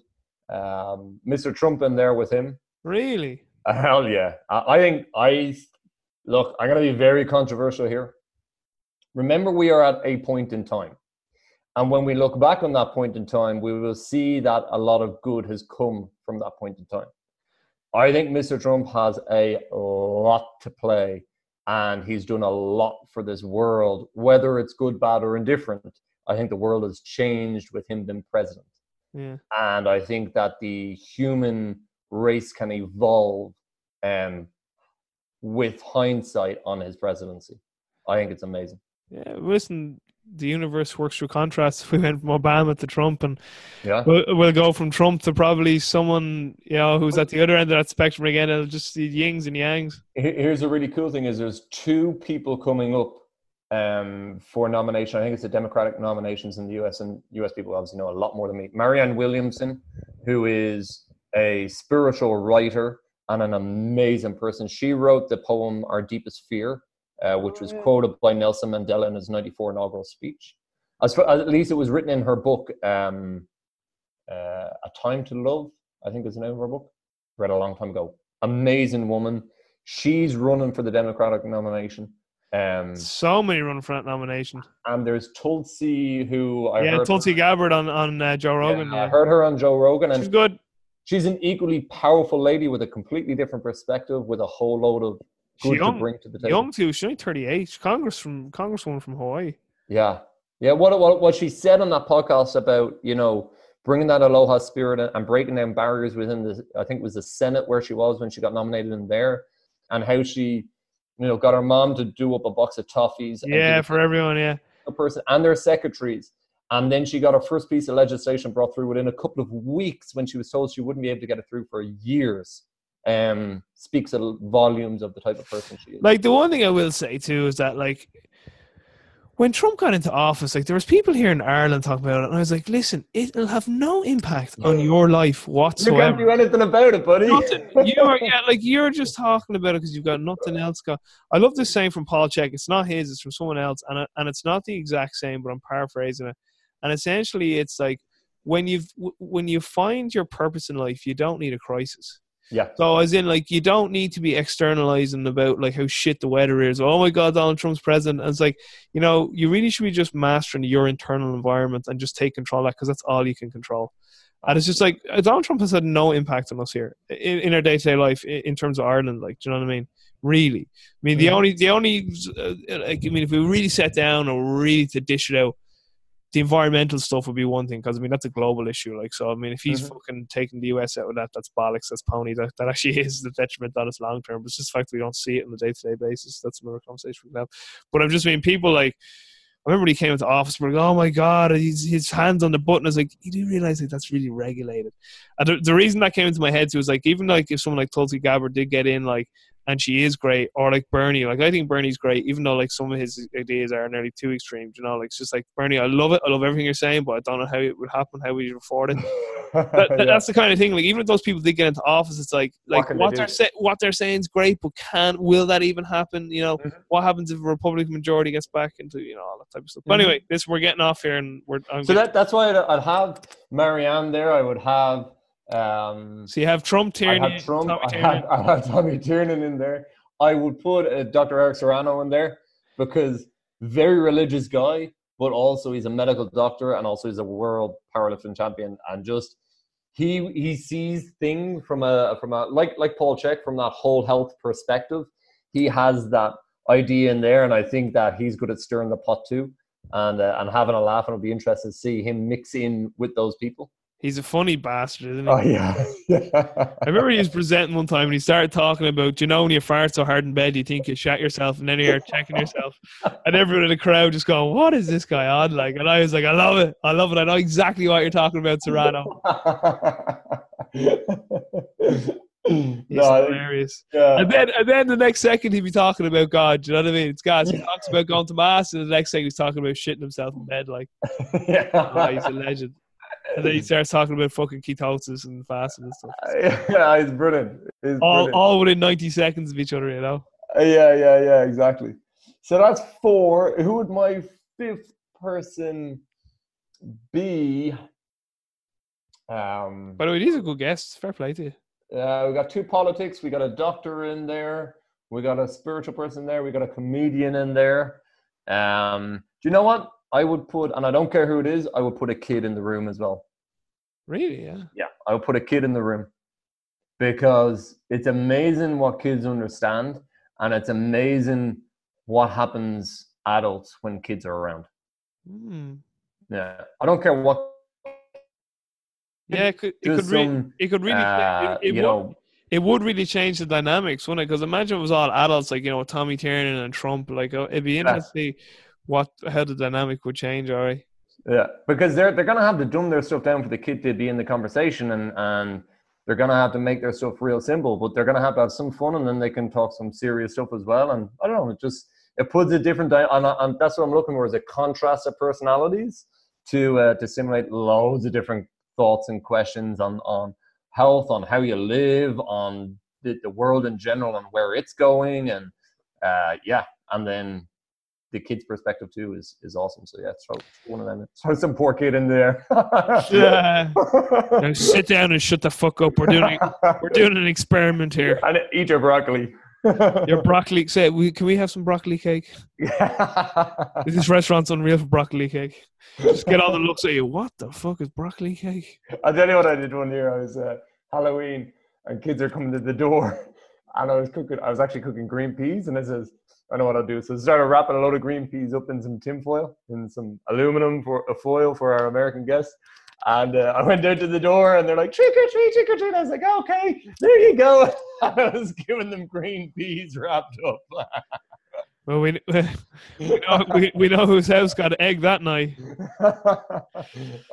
um, Mr. Trump in there with him. Really? Hell yeah! I, I think I look. I'm going to be very controversial here. Remember, we are at a point in time, and when we look back on that point in time, we will see that a lot of good has come from that point in time. I think Mr. Trump has a lot to play, and he's done a lot for this world, whether it's good, bad, or indifferent. I think the world has changed with him being president. Yeah. And I think that the human race can evolve um, with hindsight on his presidency. I think it's amazing. Yeah, listen, the universe works through contrasts. We went from Obama to Trump, and Yeah. we'll, we'll go from Trump to probably someone you know who's at the other end of that spectrum again. It'll just see yings and yangs. Here's a really cool thing: is there's two people coming up um, for nomination. I think it's the Democratic nominations in the U.S. and U.S. people obviously know a lot more than me. Marianne Williamson, who is a spiritual writer and an amazing person. She wrote the poem "Our Deepest Fear," uh, which was quoted by Nelson Mandela in his '94 inaugural speech. As for, at least it was written in her book, um, uh, "A Time to Love." I think is the name of her book. Read a long time ago. Amazing woman. She's running for the Democratic nomination. Um, So many running for that nomination. and there's Tulsi, who I yeah, heard Tulsi Gabbard on on uh, Joe Rogan. Yeah, Yeah, I heard her on Joe Rogan, and she's good. she's an equally powerful lady with a completely different perspective, with a whole load of Good to young, bring to the table. young too. She's only thirty eight. Congress from Congresswoman from Hawaii. Yeah, yeah. What what what she said on that podcast about you know bringing that aloha spirit and breaking down barriers within the I think it was the Senate where she was when she got nominated in there, and how she you know got her mom to do up a box of toffees. Yeah, for everyone. Yeah, a person and their secretaries. And then she got her first piece of legislation brought through within a couple of weeks when she was told she wouldn't be able to get it through for years. Um, speaks volumes of the type of person she is. like the one thing I will say too is that like when Trump got into office, like there was people here in Ireland talking about it, and I was like, listen, it'll have no impact on your life whatsoever. you can't do anything about it, buddy. nothing. You're yeah, like you're just talking about it because you've got nothing else. Got. I love this saying from Paul Chek. It's not his. It's from someone else, and and it's not the exact same, but I'm paraphrasing it. And essentially, it's like when you've when you find your purpose in life, you don't need a crisis. Yeah. So as in, like, you don't need to be externalizing about like how shit the weather is. Oh my God, Donald Trump's president. And it's like, you know, you really should be just mastering your internal environment and just take control of that because that's all you can control. And it's just like uh, Donald Trump has had no impact on us here in, in our day to day life in, terms of Ireland. Like, do you know what I mean? Really, I mean the Yeah. only the only uh, like I mean if we really sat down or really to dish it out, the environmental stuff would be one thing because I mean that's a global issue. Like, so I mean if he's Mhm. fucking taking the US out of that, that's bollocks. That's pony. That that actually is the detriment that is long term. But it's just the fact that we don't see it on a day to day basis. That's another conversation we can have. But I'm just mean people like. I remember when he came into office, we're like, oh my God, he's, his hands on the button. I was like, you do realize like that's really regulated. And the, the reason that came into my head too was like, even like if someone like Tulsi Gabbard did get in, like, and she is great, or like Bernie, like I think Bernie's great, even though like some of his ideas are nearly too extreme. You know, like it's just like Bernie, I love it, I love everything you're saying, but I don't know how it would happen, how we afford it. That, Yeah. That's the kind of thing. Like even if those people did get into office, it's like like can what, they are say, what they're saying is great, but can will that even happen? You know, Mhm. what happens if a Republican majority gets back into you know all that type of stuff. But Mhm. anyway, this we're getting off here, and we're I'm so that that's why I'd, I'd have Marianne there. I would have um, so you have Trump, I Tierney, had Trump. Tommy I had, I had Tommy Tiernan in there. I would put uh, Dr. Eric Serrano in there because very religious guy, but also he's a medical doctor and also he's a world powerlifting champion. And just he he sees things from a from a like like Paul Chek from that whole health perspective. He has that idea in there, and I think that he's good at stirring the pot too. And, uh, and having a laugh, and I'll be interested to see him mix in with those people. He's a funny bastard, isn't he? Oh yeah, yeah. I remember he was presenting one time and he started talking about, you know, when you fart so hard in bed, you think you shat yourself, and then you're checking yourself. And everyone in the crowd just going, What is this guy on? Like, and I was like, I love it. I love it. I know exactly what you're talking about, Serrano. He's no, hilarious. yeah. And then, and then the next second he'd be talking about God. Do you know what I mean? It's God. He talks about going to mass, and the next second he's talking about shitting himself in bed. Like, oh, he's a legend. And then he starts talking about fucking ketosis and fasting and stuff. yeah, he's brilliant. He's All, brilliant. all within 90 seconds of each other, you know? Uh, yeah, yeah, yeah, exactly. so that's four. Who would my fifth person be? Um, By the way, these are good guests. Fair play to you. uh, we got two politics. We got a doctor in there. We got a spiritual person there. We got a comedian in there. Um, do you know what? I would put, and I don't care who it is. I would put a kid in the room as well. Really? Yeah. Yeah, I would put a kid in the room because it's amazing what kids understand, and it's amazing what happens adults when kids are around. Hmm. Yeah, I don't care what. Yeah, it could. It could, re- it could really. uh, it, it you would, know, it would really change the dynamics, wouldn't it? Because imagine it was all adults, like you know, Tommy Tiernan and Trump. Like, it'd be interesting see what how the dynamic would change. Right. Yeah, because they're they're gonna have to dumb their stuff down for the kid to be in the conversation, and and they're gonna have to make their stuff real simple. But they're gonna have to have some fun, and then they can talk some serious stuff as well. And I don't know, it just it puts a different di- and, and that's what I'm looking for is a contrast of personalities to uh, to simulate loads of different thoughts and questions on on health, on how you live, on the, the world in general, and where it's going, and uh, yeah, and then the kid's perspective too is is awesome. So yeah, throw one of them. Throw some poor kid in there. Yeah. Now sit down and shut the fuck up. We're doing we're doing an experiment here. and eat your broccoli. Your broccoli. Say, we, can we have some broccoli cake? This restaurant's unreal for broccoli cake. Just get all the looks at you. What the fuck is broccoli cake? I'll tell you what I did one year. I was uh, Halloween, and kids are coming to the door, and I was cooking. I was actually cooking green peas, and I says, "I know what I'll do." So I started wrapping a load of green peas up in some tin foil, in some aluminum for a foil for our American guests. And uh, I went down to the door, and they're like, "Trick or treat, trick or treat!" I was like, "Okay, there you go." I was giving them green peas wrapped up. Well, we we know, we, we know whose house got egg that night.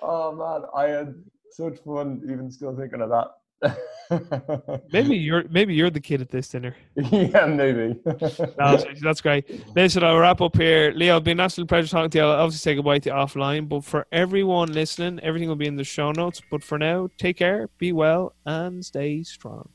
oh man, I had such fun even still thinking of that. Maybe you're maybe you're the kid at this dinner. yeah, maybe. No, that's great. Listen, I'll wrap up here. Leo, been an absolute pleasure talking to you. I'll obviously say goodbye to you offline, but for everyone listening, everything will be in the show notes. But for now, take care, be well, and stay strong.